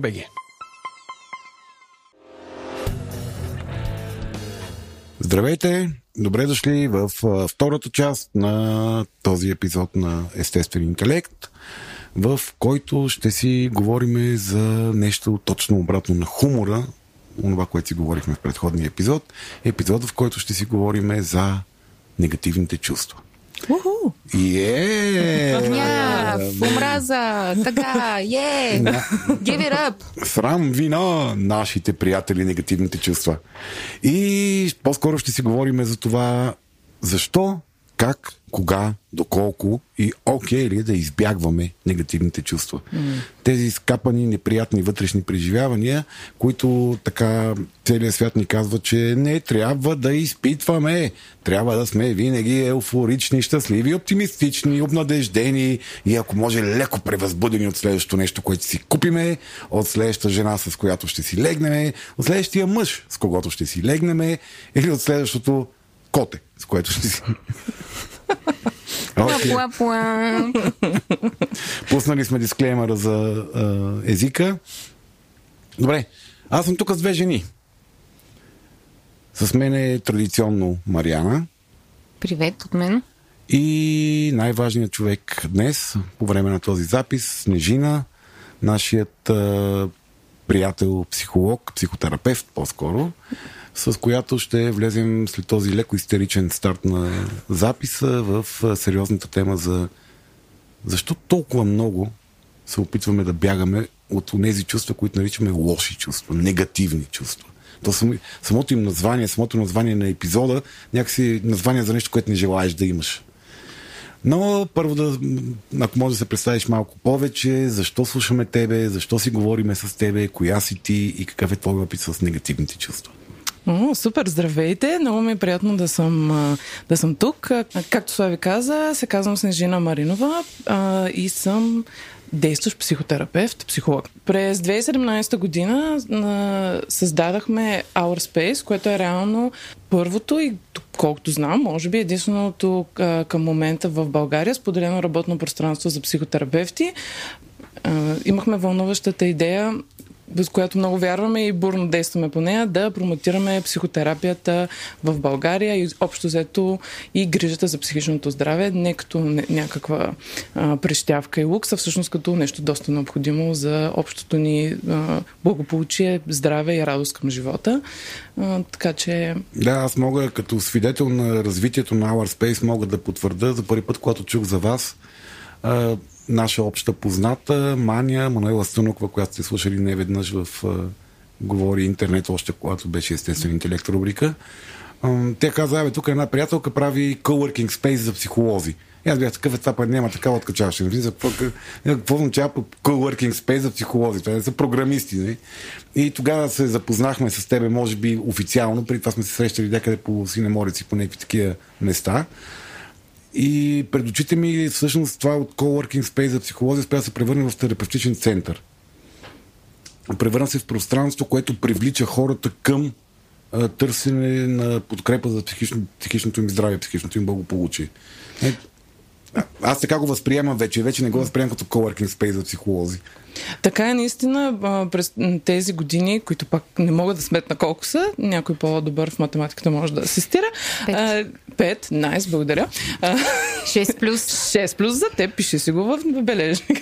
BG. Здравейте! Добре дошли в втората част на този епизод на Естествен интелект, в който ще си говорим за нещо точно обратно на хумора, това, което си говорихме в предходния епизод, епизод, в който ще си говорим за негативните чувства. Уху! Е! Гняв, омраза, тъга, е, give it up. Срам, вина, нашите приятели, негативните чувства. И по-скоро ще си говорим за това защо, как, кога, доколко и окей ли е да избягваме негативните чувства. Mm. Тези скапани, неприятни вътрешни преживявания, които така целият свят ни казва, че не трябва да изпитваме. Трябва да сме винаги еуфорични, щастливи, оптимистични, обнадеждени и ако може леко превъзбудени от следващото нещо, което си купиме, от следващата жена, с която ще си легнеме, от следващия мъж, с когото ще си легнеме или от следващото коте, с което ще си... Okay. Пуснали сме дисклеймера за а, езика. Добре, аз съм тук с две жени. С мен е традиционно Мариана Привет от мен. и най-важният човек днес, по време на този запис, Снежина, нашият а, приятел, психолог, психотерапевт по-скоро, с която ще влезем след този леко истеричен старт на записа в сериозната тема за защо толкова много се опитваме да бягаме от тези чувства, които наричаме лоши чувства, негативни чувства. То само, самото им название, самото название на епизода, някакси название за нещо, което не желаеш да имаш. Но първо да, ако може да се представиш малко повече, защо слушаме тебе, защо си говориме с тебе, коя си ти и какъв е твой опит с негативните чувства. О, супер, здравейте! Много ми е приятно да съм, да съм тук. Както Слави каза, се казвам Снежина Маринова а, и съм действащ психотерапевт, психолог. През 2017 година а, създадахме Our Space, което е реално първото и колкото знам, може би единственото а, към момента в България споделено работно пространство за психотерапевти. А, имахме вълнуващата идея с която много вярваме и бурно действаме по нея, да промотираме психотерапията в България и общо взето и грижата за психичното здраве, не като някаква а, прещявка и лукс, а всъщност като нещо доста необходимо за общото ни а, благополучие, здраве и радост към живота. А, така че Да, аз мога като свидетел на развитието на Our Space мога да потвърда за първи път, когато чух за вас, наша обща позната, Маня, Мануела Стъноква, която сте слушали не веднъж в а, Говори интернет, още когато беше естествен интелект рубрика. Тя каза, абе, тук една приятелка прави coworking space за психолози. И аз бях такъв, е, това няма такава откачаваше. Нали? За какво, какво означава coworking space за психолози? Това са програмисти. Нали? И тогава се запознахме с тебе, може би официално, преди това сме се срещали някъде по Синеморици, по някакви такива места. И пред очите ми всъщност това от coworking space за психолози успя да се превърне в терапевтичен център. Превърна се в пространство, което привлича хората към а, търсене на подкрепа за психично, психичното им здраве, психичното им благополучие. Е, аз така го възприемам вече. Вече не го възприемам като coworking space за психолози. Така е наистина през тези години, които пак не мога да сметна колко са, някой по-добър в математиката може да асистира. Пет. Пет, найс, благодаря. А, 6 плюс. 6 плюс за теб, пиши си го в бележник.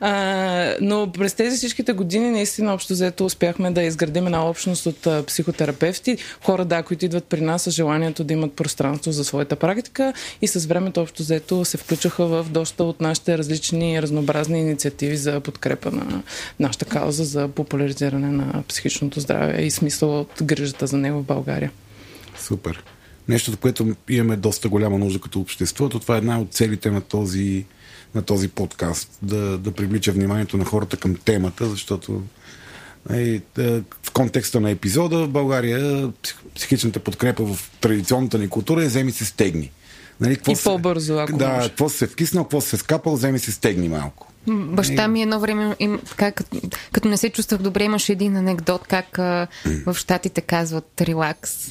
а, но през тези всичките години наистина общо взето успяхме да изградим една общност от а, психотерапевти, хора, да, които идват при нас с желанието да имат пространство за своята практика и с времето общо взето се включаха в доста от нашите различни разнообразни инициативи за подкрепа на нашата кауза за популяризиране на психичното здраве и смисъл от грижата за него в България. Супер. Нещо, за което имаме доста голяма нужда като общество, то това е една от целите на този, на този подкаст. Да, да привлича вниманието на хората към темата, защото е, е, в контекста на епизода в България псих- психичната подкрепа в традиционната ни култура е вземи се стегни. Нали, какво И по-бързо, ако Да, може. какво се вкиснал, какво се скапал, вземи се стегни малко. Баща ми едно време, им, така, като, като не се чувствах добре, имаше един анекдот, как а, в Штатите казват релакс,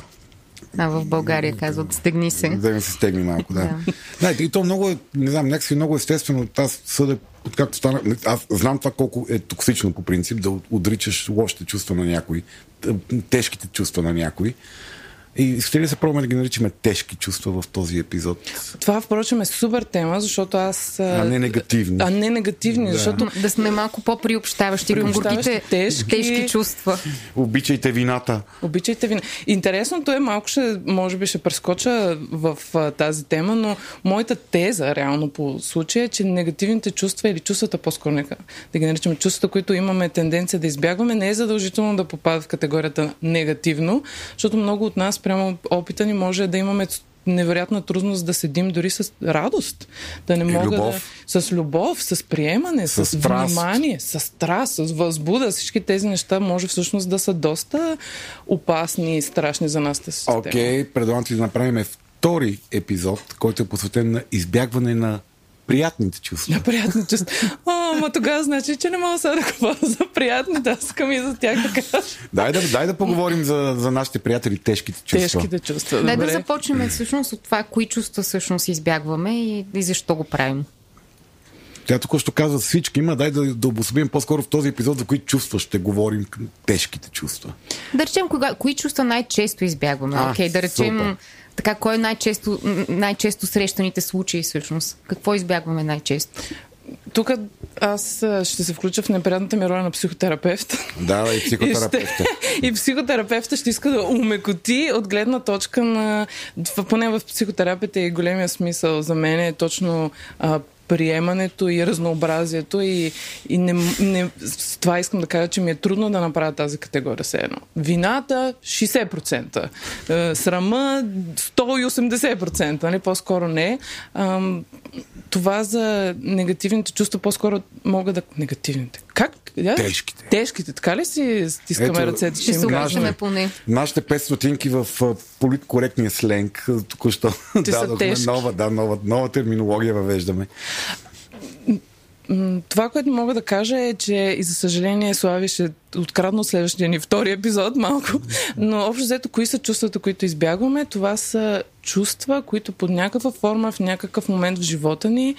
а в България казват стегни се. Вземи се стегни малко, да. Да. Знаете, и то много е, не знам, някакси много естествено. Аз съда, както стана, аз знам това колко е токсично по принцип, да отричаш лошите чувства на някой, тежките чувства на някой. И искате ли да се пробваме да ги наричаме тежки чувства в този епизод? Това, впрочем, е супер тема, защото аз... А не негативни. А не негативни, да. защото... Да сме малко по-приобщаващи към гордите тежки, тежки чувства. Обичайте вината. Обичайте вина. Интересното е, малко ще, може би ще прескоча в а, тази тема, но моята теза, реално по случая, е, че негативните чувства или чувствата, по-скоро нека да ги наричаме чувствата, които имаме тенденция да избягваме, не е задължително да попадат в категорията негативно, защото много от нас прямо опита ни може да имаме невероятна трудност да седим дори с радост. Да не мога любов. да... С любов, с приемане, с, С страст. внимание, с страст, с възбуда. Всички тези неща може всъщност да са доста опасни и страшни за нас. Окей, okay, предлагам ти да направим втори епизод, който е посветен на избягване на приятните чувства. На приятни чувства. О, ма тогава значи, че не мога сега да говоря за приятните, аз искам и за тях да кажа. Дай да, дай да поговорим за, за нашите приятели тежките чувства. Тежките чувства. Дай да Добре. започнем всъщност от това, кои чувства всъщност избягваме и, и защо го правим. Тя току-що каза всички има, дай да, да обособим по-скоро в този епизод за кои чувства ще говорим, тежките чувства. Да речем, кога, кои чувства най-често избягваме? А, Окей, да речем, супер. Така, кой е най-често, най-често срещаните случаи всъщност? Какво избягваме най-често? Тук аз ще се включа в неприятната ми роля на психотерапевт. Да, и И, психотерапевта. ще, и психотерапевта ще иска да умекоти от гледна точка на... Поне в психотерапията и големия смисъл за мен е точно а, приемането и разнообразието и, и не, не, това искам да кажа, че ми е трудно да направя тази категория все едно. Вината 60%, е, срама 180%, нали? по-скоро не. Това за негативните чувства по-скоро мога да... Негативните. Как? Я? Тежките. Тежките. Така ли си стискаме Ето, ръцете? Ще се опитаме поне. Нашите 5 стотинки в политкоректния сленг току-що дадохме нова, да, нова, нова терминология въвеждаме. Това, което мога да кажа е, че и за съжаление Слави ще открадна от следващия ни втори епизод малко, но общо взето, кои са чувствата, които избягваме? Това са чувства, които под някаква форма в някакъв момент в живота ни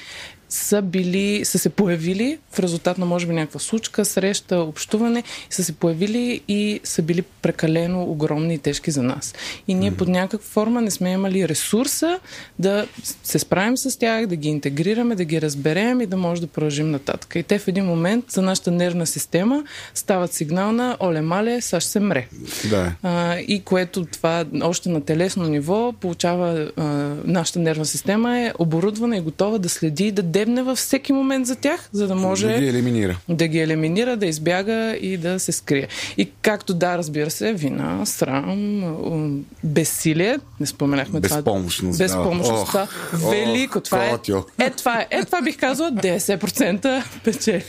са били, са се появили в резултат на може би някаква случка, среща, общуване, са се появили и са били прекалено огромни и тежки за нас. И ние под някаква форма не сме имали ресурса да се справим с тях, да ги интегрираме, да ги разберем и да може да продължим нататък. И те в един момент за нашата нервна система стават сигнал на оле-мале, сега ще се мре. Да. А, и което това още на телесно ниво получава а, нашата нервна система е оборудвана и готова да следи и да дебне във всеки момент за тях, за да може Да ги елиминира. да ги елиминира, да избяга и да се скрие. И както да, разбира се, вина, срам, безсилие, не споменахме това. Безпомощност, да. Безпомощност, Велико, това е. Е, това е. Е, това бих казала 10% печели.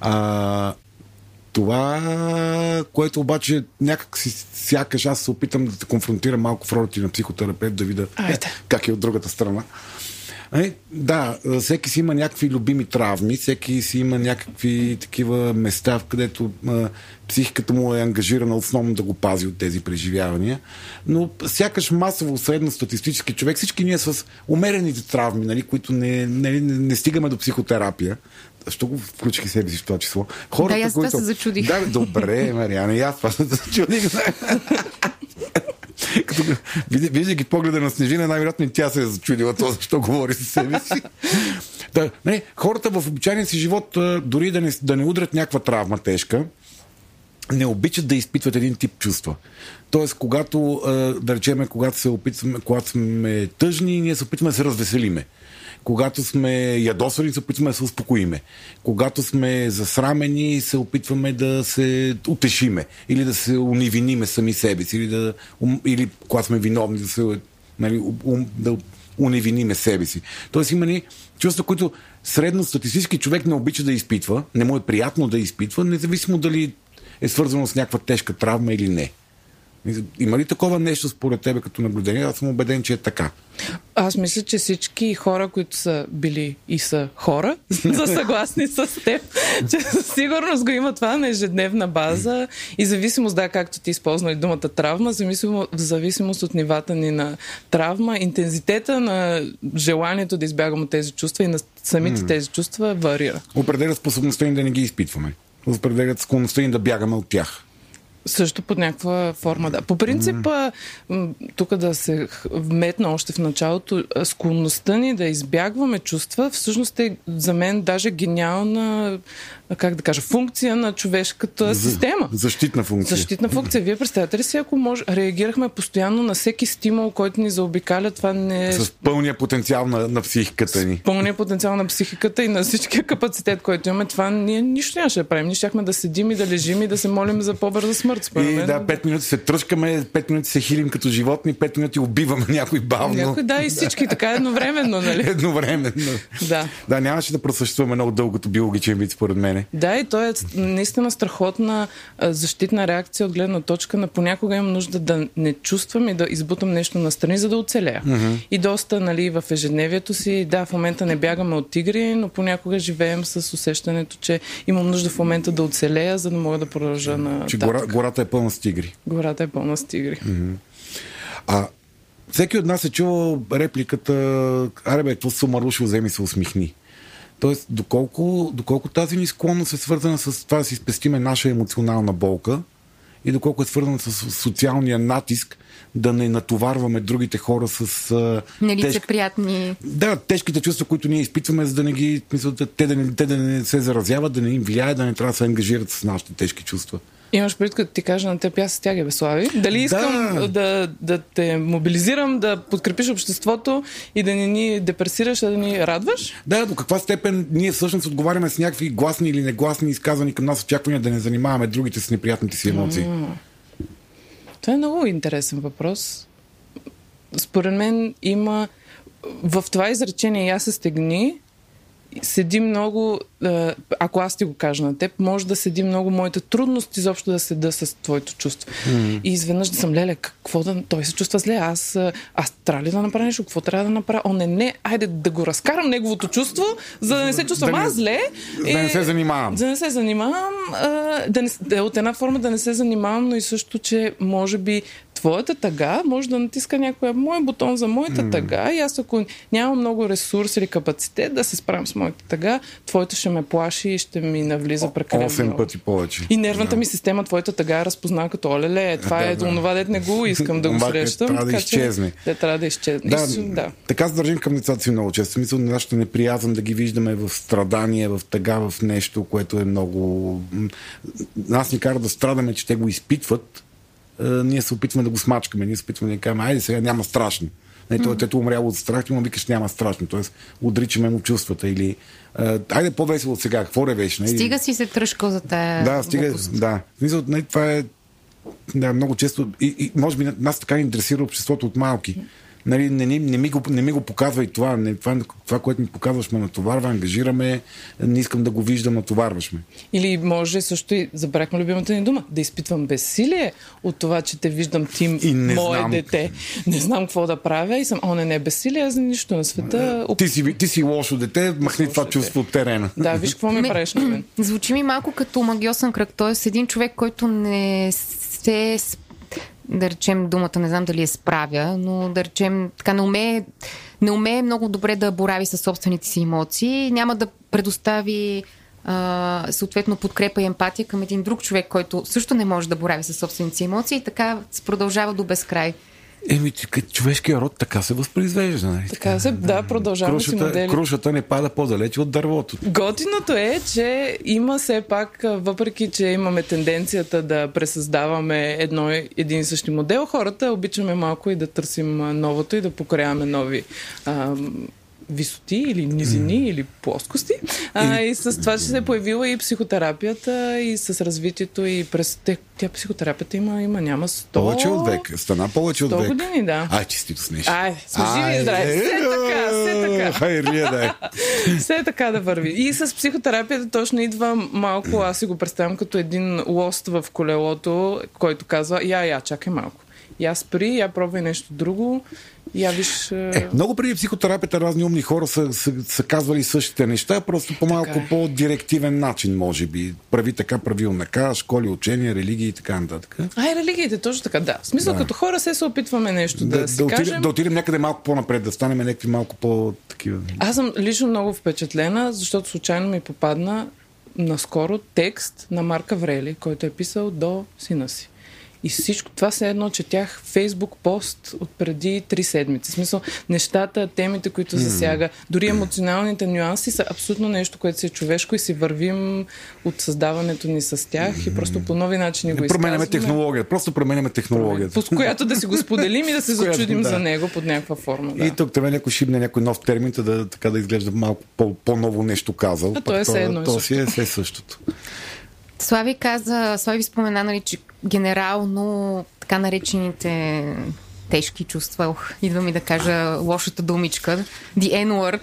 А, това, което обаче някак си сякаш аз се опитам да те конфронтирам малко в ролята ти на психотерапевт, да видя Айде. как е от другата страна. Е, да, всеки си има някакви любими травми, всеки си има някакви такива места, в където а, психиката му е ангажирана основно да го пази от тези преживявания. Но сякаш масово, средно статистически човек, всички ние с умерените травми, нали, които не, не, не, не стигаме до психотерапия, защо го включих себе си в това число? Хората, Да, аз които... се зачудих. Да, добре, Мариана, и аз това се зачудих. Като Виждайки погледа на Снежина, най-вероятно и тя се е зачудила това, защо говори със себе си. да, не, хората в обичайния си живот, дори да не, да не удрят някаква травма тежка, не обичат да изпитват един тип чувства. Тоест, когато, да речеме, когато се опитваме, когато сме тъжни, ние се опитваме да се развеселиме. Когато сме ядосани, се опитваме да се успокоиме. Когато сме засрамени, се опитваме да се утешиме. Или да се унивиниме сами себе си. Или, да, или когато сме виновни, да се нали, ум, да уневиниме себе си. Тоест има ни чувства, които средно статистически човек не обича да изпитва, не му е приятно да изпитва, независимо дали е свързано с някаква тежка травма или не. Има ли такова нещо според тебе като наблюдение? Аз съм убеден, че е така. Аз мисля, че всички хора, които са били и са хора, са съгласни с теб, че със сигурност го има това на ежедневна база и зависимост, да, както ти използва и думата травма, зависимо, в зависимост от нивата ни на травма, интензитета на желанието да избягам от тези чувства и на самите тези чувства варира. Определя способността ни да не ги изпитваме. Определят склонността ни да бягаме от тях. Също под някаква форма, да. По принцип, mm. тук да се вметна още в началото, склонността ни да избягваме чувства, всъщност е за мен даже гениална, как да кажа, функция на човешката За- система. Защитна функция. Защитна функция. Вие представяте ли си, ако може, реагирахме постоянно на всеки стимул, който ни заобикаля, това не е С пълния потенциал на, на психиката ни. пълния потенциал на психиката и на всичкия капацитет, който имаме, това ние нищо нямаше да правим. Ние щяхме да седим и да лежим и да се молим за по-бърза смърт. Според И мен. да, 5 минути се тръжкаме, 5 минути се хилим като животни, 5 минути убиваме някой бавно. Някой, да, и всички така едновременно, нали? Едновременно. Да. Да, нямаше да просъществуваме много дългото биологичен вид, според мене. Да, и то е наистина страхотна защитна реакция от гледна точка на понякога имам нужда да не чувствам и да избутам нещо настрани, за да оцелея. Mm-hmm. И доста, нали, в ежедневието си, да, в момента не бягаме от тигри, но понякога живеем с усещането, че имам нужда в момента да оцелея, за да мога да продължа на Че гора, гората е пълна с тигри. Гората е пълна с тигри. Mm-hmm. А всеки от нас е чувал репликата Аре бе, какво сумарлушо вземи се усмихни. Тоест, доколко, доколко тази ни склонност е свързана с това да си спестиме наша емоционална болка и доколко е свързана с социалния натиск да не натоварваме другите хора с Нелицеприятни. да, тежките чувства, които ние изпитваме, за да не ги, да- те, да не, те да не се заразяват, да не им влияе, да не трябва да се ангажират с нашите тежки чувства. Имаш предвид, като ти кажа на теб, аз се тяга, бе, Слави. Дали искам Да. да. Да, те мобилизирам, да подкрепиш обществото и да не ни депресираш, а да ни радваш? Да, до каква степен ние всъщност отговаряме с някакви гласни или негласни изказани към нас очаквания да не занимаваме другите с неприятните си емоции. Това е много интересен въпрос. Според мен има в това изречение я се стегни, седи много, е, ако аз ти го кажа на теб, може да седи много моята трудност изобщо да седа с твоето чувство. Mm. И изведнъж да съм, леле, какво да... Той се чувства зле, аз, е, аз трябва ли да направя нещо, какво трябва да направя? О, не, не, айде да го разкарам неговото чувство, за да не се чувствам Да аз зле. да не се занимавам. Да не се занимавам, а, да не, да, от една форма да не се занимавам, но и също, че може би твоята тъга може да натиска някоя мой бутон за моята mm. тъга и аз ако нямам много ресурс или капацитет да се справям с моята тъга, твоята ще ме плаши и ще ми навлиза прекалено 8 много. пъти повече. И нервната ми система, твоята тъга разпознава като олеле, това Да, е да. онова, дет не го искам да го срещам. трябва да изчезне. Те трябва да изчезне. Да, И да. така се държим към децата си много често. Смисъл, нашата неприязън да ги виждаме в страдание, в тъга, в нещо, което е много... Нас ни кара да страдаме, че те го изпитват. Е, ние се опитваме да го смачкаме. Ние се опитваме да кажем, айде сега няма страшно. Той mm-hmm. умрял от страх, ти му викаш няма страшно. Тоест, отричаме му чувствата или е, айде по-весело от сега, какво ревеш? Не? Стига си се тръжкал за тая Да, стига. глупост. Да. Смисъл, не, това е. Да, много често. И, и може би нас така ни интересира обществото от малки. Нали, не, не, не, ми го, не ми го показва и това. Не, това. Това, което ми показваш, ме натоварва, ангажираме. Не искам да го виждам, натоварваш ме. Или може също и, забрахме любимата ни дума, да изпитвам безсилие от това, че те виждам ти, И не мое знам. дете. Не знам какво да правя и съм, о, не, не, безсилие, аз нищо на света. Ти си, ти си лошо дете, махни това дете. чувство от терена. Да, виж какво ми Ме- правиш на мен. Звучи ми малко като магиосен кръг. Т.е. един човек, който не се да речем думата, не знам дали е справя, но да речем така не умее, не умее много добре да борави с собствените си емоции, няма да предостави а, съответно подкрепа и емпатия към един друг човек, който също не може да борави с собствените си емоции и така се продължава до безкрай. Еми, човешкия род така се възпроизвежда. Нали? Така се, да, продължаваме си Крушата, модели. крушата не пада по-далече от дървото. Готиното е, че има все пак, въпреки че имаме тенденцията да пресъздаваме едно, един и същи модел, хората обичаме малко и да търсим новото и да покоряваме нови а, висоти или низини mm. или плоскости. А, и с това, че се е появила и психотерапията и с развитието и през... Те, тя психотерапията има, има няма 100... Повече от век. Стана повече от 100 век. години, да. Ай, честито с нещо. Ай, сме живи и здрави. Все така, все така. Хайрия да е. Все е така да върви. И с психотерапията точно идва малко, аз си го представям като един лост в колелото, който казва, я, я, чакай малко. Я спри, я пробвай нещо друго, я виж... Е, много преди психотерапията разни умни хора са, са, са казвали същите неща, просто по малко е. по-директивен начин, може би. Прави така, прави онака, школи, учения, религии и така нататък. Ай, религиите, точно така, да. В смисъл, Да. като хора се се опитваме нещо да, Да, си да, отидем, кажем. да отидем някъде малко по-напред, да станем някакви малко по-такива. Аз съм лично много впечатлена, защото случайно ми попадна наскоро текст на Марка Врели, който е писал до сина си. И всичко това се едно четях Фейсбук пост от преди три седмици. В смисъл, нещата, темите, които засяга, дори емоционалните нюанси са абсолютно нещо, което си е човешко и си вървим от създаването ни с тях и просто по нови начини го Променяме изказваме. технологията. Просто променяме технологията. С която да си го споделим и да се зачудим да. за него под някаква форма. Да. И тук трябва някой шибне някой нов термин, да, така да изглежда малко по, по-ново нещо казал. А то е все едно То си е все същото. Слави каза, Слави спомена, нали, че генерално така наречените тежки чувства, ох, идва ми да кажа лошата думичка, the N-word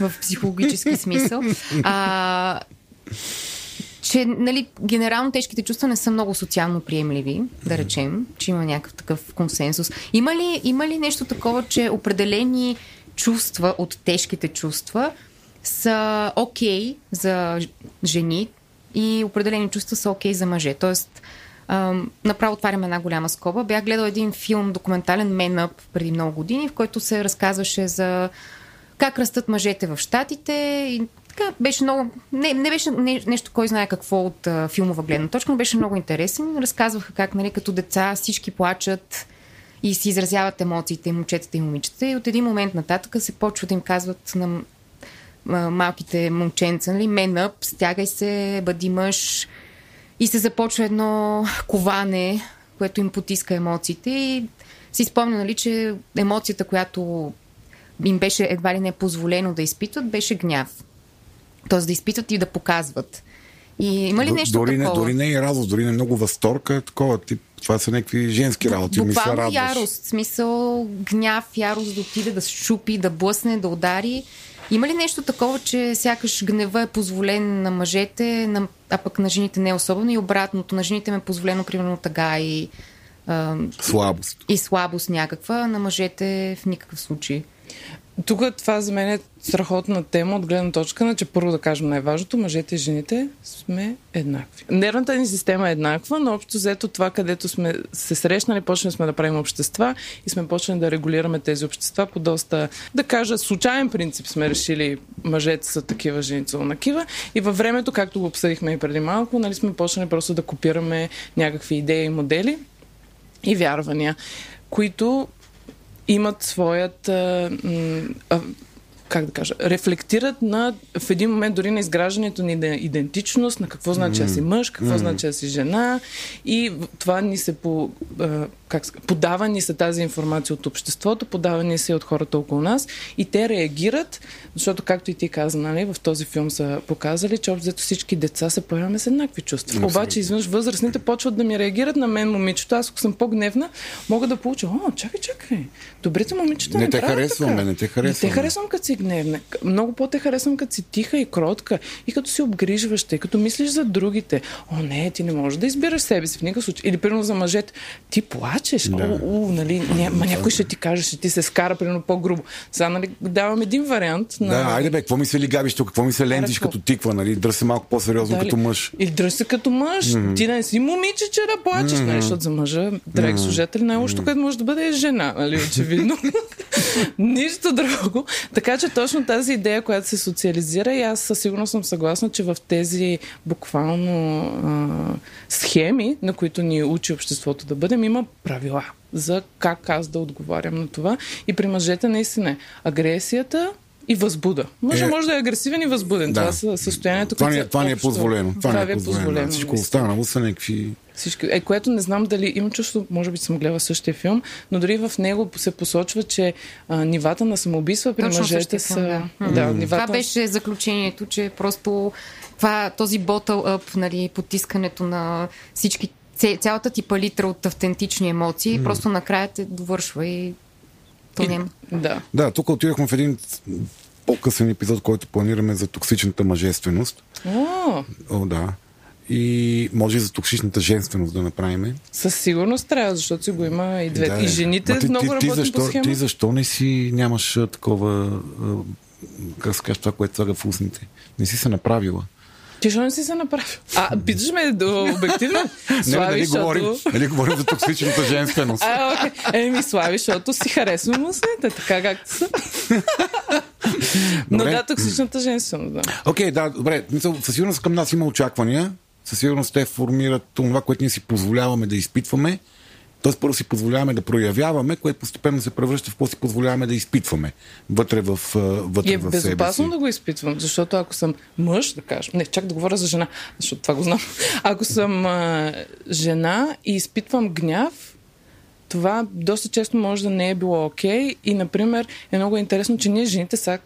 в психологически смисъл, а, че нали, генерално тежките чувства не са много социално приемливи, да речем, че има някакъв такъв консенсус. Има ли, има ли нещо такова, че определени чувства от тежките чувства са окей okay за жени и определени чувства са окей okay за мъже. Тоест, направо отварям една голяма скоба. Бях гледал един филм, документален Man преди много години, в който се разказваше за как растат мъжете в Штатите и така беше много... Не, не беше не, нещо, кой знае какво от а, филмова гледна точка, но беше много интересен. Разказваха как, нали, като деца всички плачат и си изразяват емоциите и момчетата и момичета и от един момент нататък се почва да им казват на малките момченца, нали, мен up, стягай се, бъди мъж и се започва едно коване, което им потиска емоциите и си спомня, нали, че емоцията, която им беше едва ли не позволено да изпитват, беше гняв. Тоест да изпитват и да показват. И има ли нещо дори, не, такова? дори не и радост, дори не много възторг, а такова. Тип, това са някакви женски работи. Буквално радваш. ярост, смисъл гняв, ярост да отиде, да щупи, да блъсне, да удари. Има ли нещо такова, че сякаш гнева е позволен на мъжете, на, а пък на жените не е особено и обратното? На жените ме е позволено, примерно, тъга и, а, Слабост. и слабост някаква, на мъжете в никакъв случай. Тук това за мен е страхотна тема от гледна точка на, че първо да кажем най-важното, мъжете и жените сме еднакви. Нервната ни система е еднаква, но общо взето това, където сме се срещнали, почнали сме да правим общества и сме почнали да регулираме тези общества по доста, да кажа, случайен принцип сме решили мъжете са такива, жените са онакива и във времето, както го обсъдихме и преди малко, нали сме почнали просто да копираме някакви идеи и модели и вярвания, които имат своят. А, как да кажа, рефлектират на, в един момент дори на изграждането ни на идентичност, на какво значи да си мъж, какво Мгм. значи да си жена и това ни се по, а, как, ска- подава ни се тази информация от обществото, подава ни се от хората около нас и те реагират, защото както и ти каза, нали, в този филм са показали, че общо взето всички деца се поемаме с еднакви чувства. Абсолютно. Обаче изведнъж възрастните почват да ми реагират на мен момичето. Аз ако съм по-гневна, мога да получа, о, чакай, чакай, добрите момичета Не не те така. не те Не харесваме. те харесвам като си гневна. Много по-те харесвам като си тиха и кротка и като си обгрижваща и като мислиш за другите. О, не, ти не можеш да избираш себе си в никакъв случай. Или примерно за мъжете, ти плачеш. Да. О, о, нали, ня, някой ще ти каже, ще ти се скара примерно по-грубо. Сега нали, давам един вариант на... Да, айде бе, какво ми се лигавиш тук, какво ми се лентиш като тиква, нали? Дръж се малко по-сериозно Дали? като мъж. Или дръж се като мъж. Mm-hmm. Ти не си момиче, да плачеш, mm-hmm. нали, защото за мъжа, драги mm-hmm. служители, най-лошото, което може да бъде е жена, нали, очевидно. Нищо друго. Така че точно тази идея, която се социализира и аз със сигурност съм съгласна, че в тези буквално а, схеми, на които ни учи обществото да бъдем, има правила за как аз да отговарям на това. И при мъжете наистина е агресията и възбуда. Мъжа Е, може да е агресивен и възбуден. да. Това са състоянието, Това ни, които е- това ни е позволено. Това, ни е позволено. да. Всичко останало са някакви... Всички. Е, което не знам дали имам чувство, може би съм гледала същия филм, но дори в него се посочва, че а, нивата на самоубийства при Точно мъжете са. филм, да. да, Това нивата... беше заключението, че просто това, този ботъл ъп, нали, потискането на всички, цялата ти палитра от автентични емоции, просто накрая те довършва и то И- няма. Да. Да, тук отидохме в един по-късен епизод, който планираме за токсичната мъжественост. О, О, да. И може и за токсичната женственост да направим. със сигурност трябва, защото си го има и двете. Да, и жените ти, много ти, ти, защо, по схема. ти защо не си нямаш такова, как се това, което слага в устните? Не си се направила. Ти защо не си се направил? А, питаш ме до обективно? Не, Слави, нали защото... говорим, нали говорим за токсичната женственост. А, окей. Еми, слави, защото си харесвам устните, така както са. Но да, токсичната женственост, да. Окей, да, добре. Мисъл, със сигурност към нас има очаквания. със сигурност те формират това, което ние си позволяваме да изпитваме. Тоест първо си позволяваме да проявяваме, което постепенно се превръща в какво си позволяваме да изпитваме вътре в, вътре И е в себе си. безопасно да го изпитвам, защото ако съм мъж, да кажем, не, чак да говоря за жена, защото това го знам. Ако съм а, жена и изпитвам гняв, това доста често може да не е било окей. И, например, е много интересно, че ние жените сега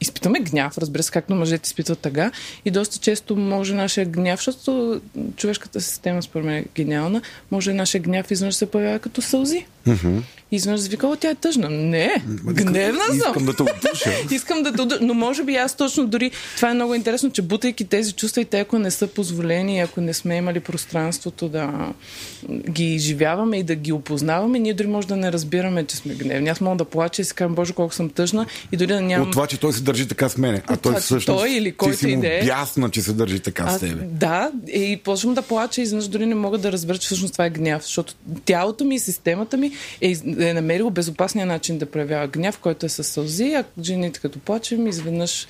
изпитваме гняв, разбира се, както мъжете изпитват тъга. И доста често може нашия гняв, защото човешката система, според мен, е гениална, може нашия гняв изведнъж се появява като сълзи. И изведнъж се вика, о, тя е тъжна. Не, гневна съм. Искам да те отдуша. Искам да те Но може би аз точно дори... Това е много интересно, че бутайки тези чувства и те, ако не са позволени, ако не сме имали пространството да ги изживяваме и да ги опознаваме, ние дори може да не разбираме, че сме гневни. Аз мога да плача и си кажа, Боже, колко съм тъжна и дори да нямам... От това, че той се държи така с мене. А той всъщност той или ти който си и му е. бясна, че се държи така с Аз, тебе. да, и почвам да плача и изведнъж дори не мога да разбера, че всъщност това е гняв, защото тялото ми и системата ми е, е намерило безопасния начин да проявява гняв, който е със сълзи, а жените като плачем, изведнъж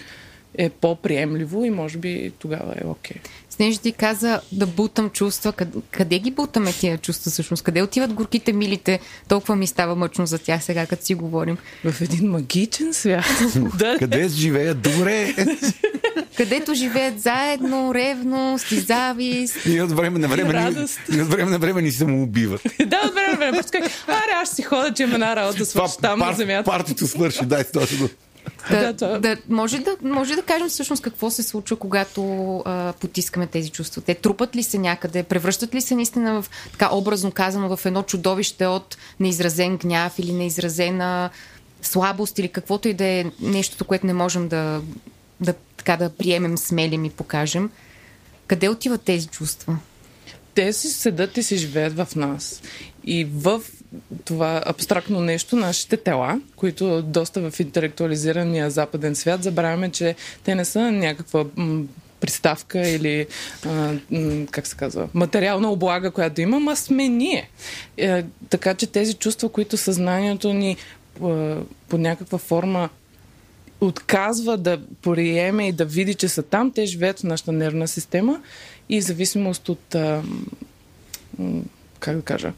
е по-приемливо и може би тогава е окей. Снежи ти каза да бутам чувства. Къде, къде ги бутаме тия чувства всъщност? Къде отиват горките, милите? Толкова ми става мъчно за тях сега, като си говорим. В един магичен свят. да, Къде живеят добре? Където живеят заедно, ревност и завист. и от време на време, ни, радост. и от време на време ни се му убиват. да, от време на време. Просто как, аре, аз си ходя, че има една работа свърши там на земята. партито свърши, дай точно. Да, Да, да, може, да, може да кажем всъщност какво се случва, когато а, потискаме тези чувства. Те трупат ли се някъде, превръщат ли се наистина в, така образно казано, в едно чудовище от неизразен гняв или неизразена слабост или каквото и да е нещото, което не можем да, да, така, да приемем, смелим и покажем. Къде отиват тези чувства? те си седат и си живеят в нас. И в това абстрактно нещо, нашите тела, които доста в интелектуализирания западен свят, забравяме, че те не са някаква приставка или, а, как се казва, материална облага, която имам, а сме ние. Е, така че тези чувства, които съзнанието ни по някаква форма отказва да приеме и да види, че са там, те живеят в нашата нервна система и в зависимост от, как да кажа,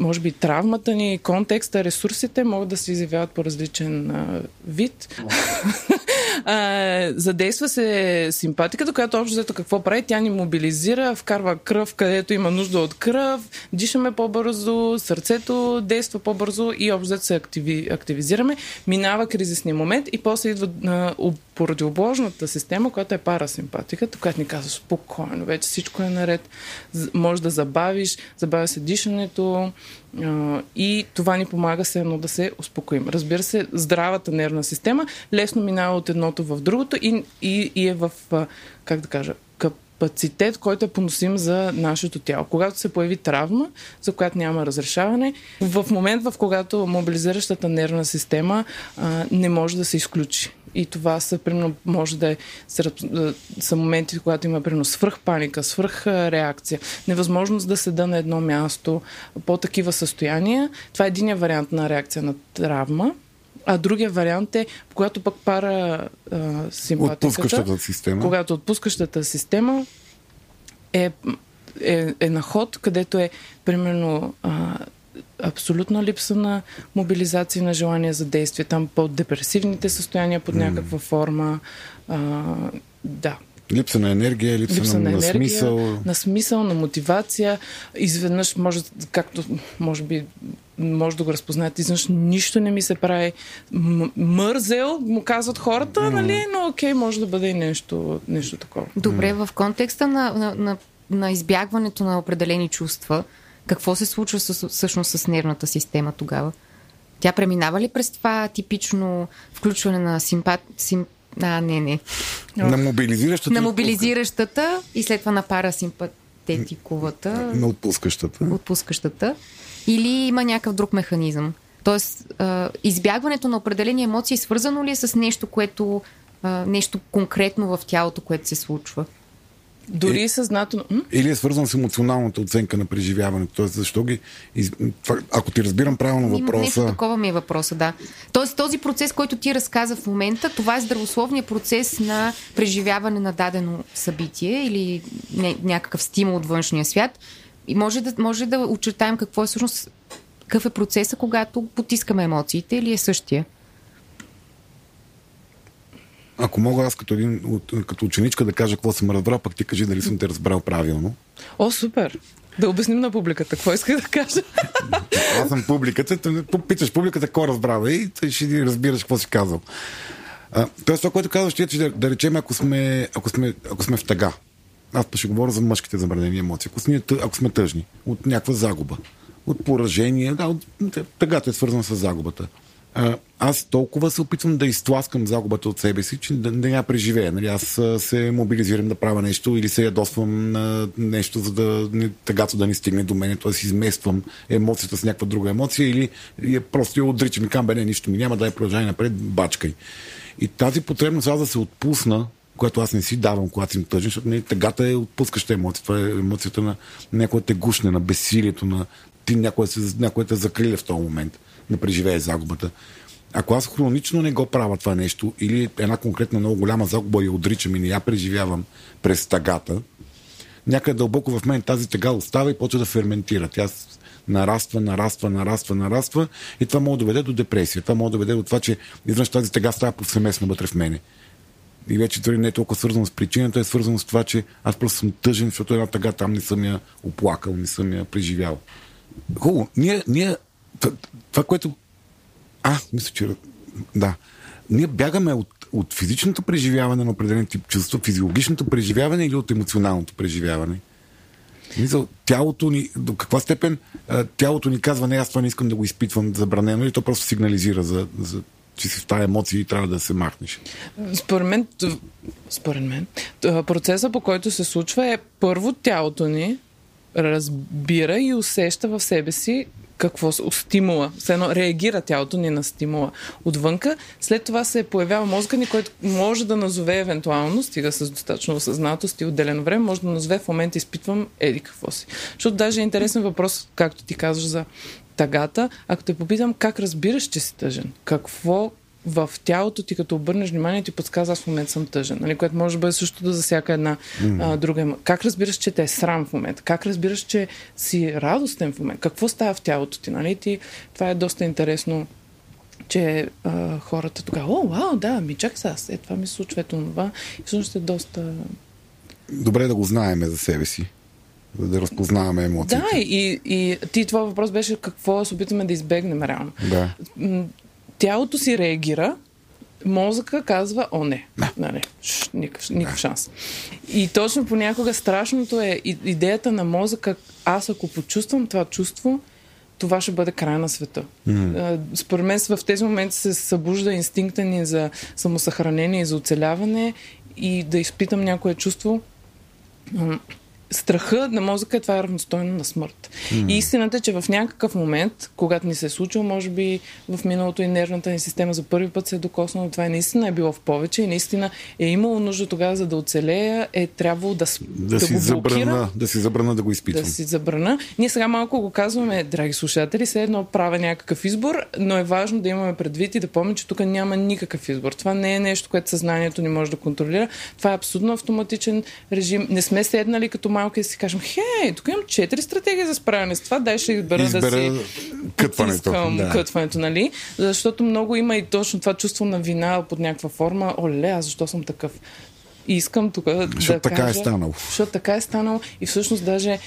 може би травмата ни, контекста, ресурсите могат да се изявяват по различен а, вид. а, задейства се симпатиката, която общо взето какво прави? Тя ни мобилизира, вкарва кръв, където има нужда от кръв, дишаме по-бързо, сърцето действа по-бързо и общо взето се активи, активизираме. Минава кризисния момент и после идва а, противоположната система, която е парасимпатиката, която ни казва спокойно, вече всичко е наред, може да забавиш, забавя се дишането а, и това ни помага се едно да се успокоим. Разбира се, здравата нервна система лесно минава от едното в другото и, и, и е в, как да кажа, капацитет, който е поносим за нашето тяло. Когато се появи травма, за която няма разрешаване, в момент, в когато мобилизиращата нервна система а, не може да се изключи. И това са, примерно, може да е, са, са моменти, когато има, примерно, свръх паника, свръх реакция, невъзможност да седа на едно място, по такива състояния. Това е един вариант на реакция на травма. А другия вариант е, когато пък пара а, симпатиката, Отпускащата система. когато отпускащата система е, е, е на ход, където е примерно а, абсолютна липса на мобилизация на желание за действие, там по-депресивните състояния под някаква форма. А, да. Липса на енергия, липса, Липса на, на на енергия, смисъл. на смисъл, на мотивация. Изведнъж, може, както може би може да го разпознаете, изведнъж нищо не ми се прави. М- мързел, му казват хората, mm. нали, но окей, може да бъде и нещо, нещо такова. Добре, в контекста на, на, на, на избягването на определени чувства, какво се случва с, всъщност с нервната система тогава? Тя преминава ли през това типично включване на симпат... Сим... А, не, не. На мобилизиращата. На мобилизиращата и след това на парасимпатетиковата, На отпускащата. отпускащата. Или има някакъв друг механизъм? Тоест, избягването на определени емоции свързано ли е с нещо, което, нещо конкретно в тялото, което се случва? Дори и съзнателно. М? Или е свързано с емоционалната оценка на преживяването. Тоест, защо ги. Из... Ако ти разбирам правилно въпроса. Нещо такова ми е въпроса, да. Тоест този процес, който ти разказа в момента, това е здравословният процес на преживяване на дадено събитие или не, някакъв стимул от външния свят. И може да, може да очертаем какво е всъщност какъв е процеса, когато потискаме емоциите или е същия. Ако мога аз като, един, като ученичка да кажа какво съм разбрал, пък ти кажи дали съм те разбрал правилно. О, супер! Да обясним на публиката какво исках да кажа. Аз съм публиката, питаш публиката какво разбрава и ще разбираш какво си казал. А, тоест, това, което казваш, е, че да, да речем, ако сме, ако, сме, ако сме в тъга. Аз ще говоря за мъжките забранени емоции. Ако сме, ако сме тъжни, от някаква загуба, от поражение, да, от, тъгата е свързана с загубата. Аз толкова се опитвам да изтласкам загубата от себе си, че да, да я преживея. Нали? Аз се мобилизирам да правя нещо или се ядосвам на нещо, за да не, тъгато да не стигне до мен, т.е. измествам емоцията с някаква друга емоция или, или просто я отричам и кам, бе, не, нищо ми няма, дай продължай напред, бачкай. И тази потребност аз да се отпусна, което аз не си давам, когато съм тъжен, защото не, тъгата е отпускаща емоция. Това е емоцията на някоя тегушне, на безсилието, на ти някой, се, някой те закриля в този момент, да преживее загубата. Ако аз хронично не го правя това нещо, или една конкретна много голяма загуба я отричам и не я преживявам през тъгата, някъде дълбоко в мен тази тъга остава и почва да ферментира. Тя нараства, нараства, нараства, нараства и това може да доведе до депресия. Това може да доведе до това, че изведнъж тази тъга става повсеместно вътре в мене. И вече дори не е толкова свързано с причината, е свързано с това, че аз просто съм тъжен, защото една тъга там не съм я оплакал, не съм я преживял. Хубаво. Ние, ние това, което... А, мисля, че... Да. Ние бягаме от, от физичното преживяване на определен тип чувство, физиологичното преживяване или от емоционалното преживяване. Мисъл, тялото ни, до каква степен тялото ни казва, не, аз това не искам да го изпитвам забранено, или то просто сигнализира, за, за, че си в тази емоция и трябва да се махнеш. Според мен, според мен, процесът по който се случва е първо тялото ни разбира и усеща в себе си какво стимула. Все едно реагира тялото ни на стимула отвънка. След това се появява мозъка ни, който може да назове евентуално, стига с достатъчно осъзнатост и отделено време, може да назове в момента изпитвам еди какво си. Защото даже е интересен въпрос, както ти казваш за тъгата, ако те попитам как разбираш, че си тъжен, какво в тялото ти, като обърнеш внимание, ти подсказва, аз в момента съм тъжен. Нали? Което може да бъде също да за всяка една а, друга. Как разбираш, че те е срам в момента? Как разбираш, че си радостен в момента? Какво става в тялото ти? Нали? ти това е доста интересно че а, хората тогава, о, вау, да, ми чак сега, е, това ми се случва, ето това. И всъщност е доста... Добре да го знаеме за себе си, за да разпознаваме емоциите. Да, и, и ти това въпрос беше какво се опитаме да избегнем реално. Да. Тялото си реагира, мозъка казва, о не, нали, ш, никакъв, никакъв шанс. И точно понякога страшното е идеята на мозъка, аз ако почувствам това чувство, това ще бъде края на света. Mm. Според мен в тези моменти се събужда инстинкта ни за самосъхранение и за оцеляване и да изпитам някое чувство, страха на мозъка е това е равностойно на смърт. Mm. И истината е, че в някакъв момент, когато ни се е случило, може би в миналото и нервната ни система за първи път се е докоснала, това е наистина е било в повече и наистина е имало нужда тогава, за да оцелея, е трябвало да, Да, да си го блокирам забрана, да си забрана да го изпитвам. да си забрана. Ние сега малко го казваме, драги слушатели, все едно правя някакъв избор, но е важно да имаме предвид и да помним, че тук няма никакъв избор. Това не е нещо, което съзнанието ни може да контролира. Това е абсолютно автоматичен режим. Не сме седнали като малки и си кажем, хей, тук имам четири стратегии за справяне с това, дай ще избера, Избера да си кътването, да. кътването, нали? Защото много има и точно това чувство на вина под някаква форма. Оле, аз защо съм такъв? И искам тук да Защото така е станало. Защото така е станало и всъщност даже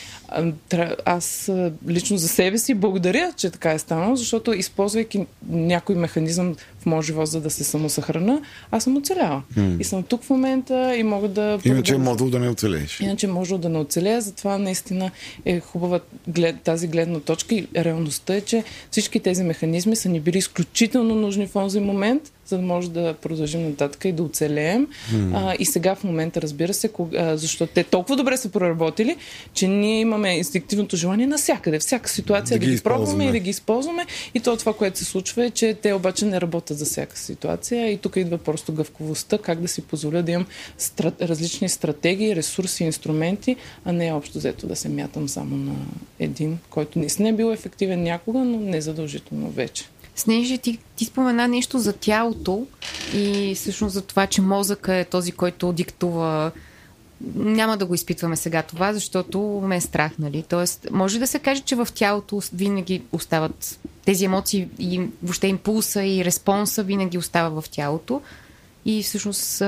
аз лично за себе си благодаря, че така е станало, защото използвайки някой механизъм в моят живот, за да се самосъхрана, аз съм оцеляла. И съм тук в момента и мога да... Иначе е можел да не оцелееш. Иначе може да не оцелея, затова наистина е хубава глед, тази гледна точка и реалността е, че всички тези механизми са ни били изключително нужни в този момент, за да може да продължим нататък и да оцелеем. Mm. А, и сега в момента, разбира се, кога, защото те толкова добре са проработили, че ние имаме инстинктивното желание навсякъде, всяка ситуация да, да ги, ги пробваме и да ги използваме. И то това, което се случва е, че те обаче не работят за всяка ситуация. И тук идва просто гъвковостта, как да си позволя да имам стра... различни стратегии, ресурси, инструменти, а не общо взето да се мятам само на един, който наистина е бил ефективен някога, но не задължително вече. Снежи, ти, ти спомена нещо за тялото и всъщност за това, че мозъка е този, който диктува няма да го изпитваме сега това, защото ме е страх, нали? Тоест, може да се каже, че в тялото винаги остават тези емоции и въобще импулса и респонса винаги остава в тялото и всъщност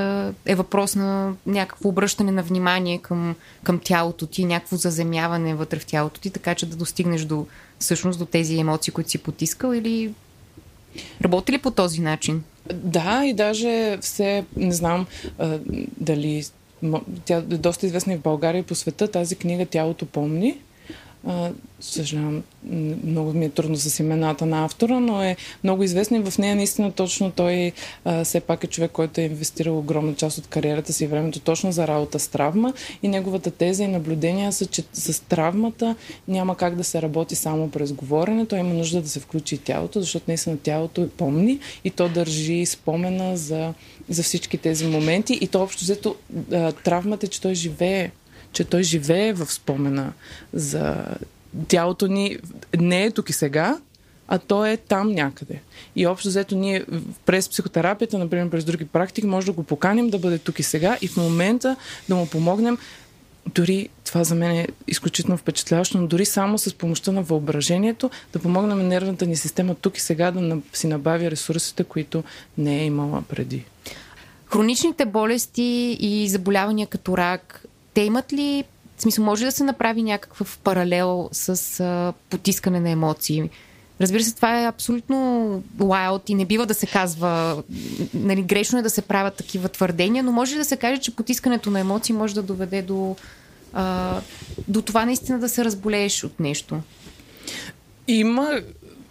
е въпрос на някакво обръщане на внимание към, към тялото ти, някакво заземяване вътре в тялото ти, така че да достигнеш до, всъщност до тези емоции, които си потискал или Работи ли по този начин? Да, и даже все, не знам дали тя е доста известна и в България и по света. Тази книга Тялото помни съжалявам, много ми е трудно с имената на автора, но е много известен и в нея наистина точно той а, все пак е човек, който е инвестирал огромна част от кариерата си и времето точно за работа с травма. И неговата теза и наблюдения са, че с травмата няма как да се работи само през говорене, той има нужда да се включи и тялото, защото наистина тялото е помни и то държи спомена за, за всички тези моменти. И то общо взето травмата е, че той живее че той живее в спомена за тялото ни не е тук и сега, а то е там някъде. И общо взето ние през психотерапията, например през други практики, може да го поканим да бъде тук и сега и в момента да му помогнем дори това за мен е изключително впечатляващо, но дори само с помощта на въображението да помогнем на нервната ни система тук и сега да си набави ресурсите, които не е имала преди. Хроничните болести и заболявания като рак, те имат ли, в смисъл, може да се направи някакъв паралел с а, потискане на емоции? Разбира се, това е абсолютно wild и не бива да се казва, нали, грешно е да се правят такива твърдения, но може да се каже, че потискането на емоции може да доведе до, а, до това наистина да се разболееш от нещо. Има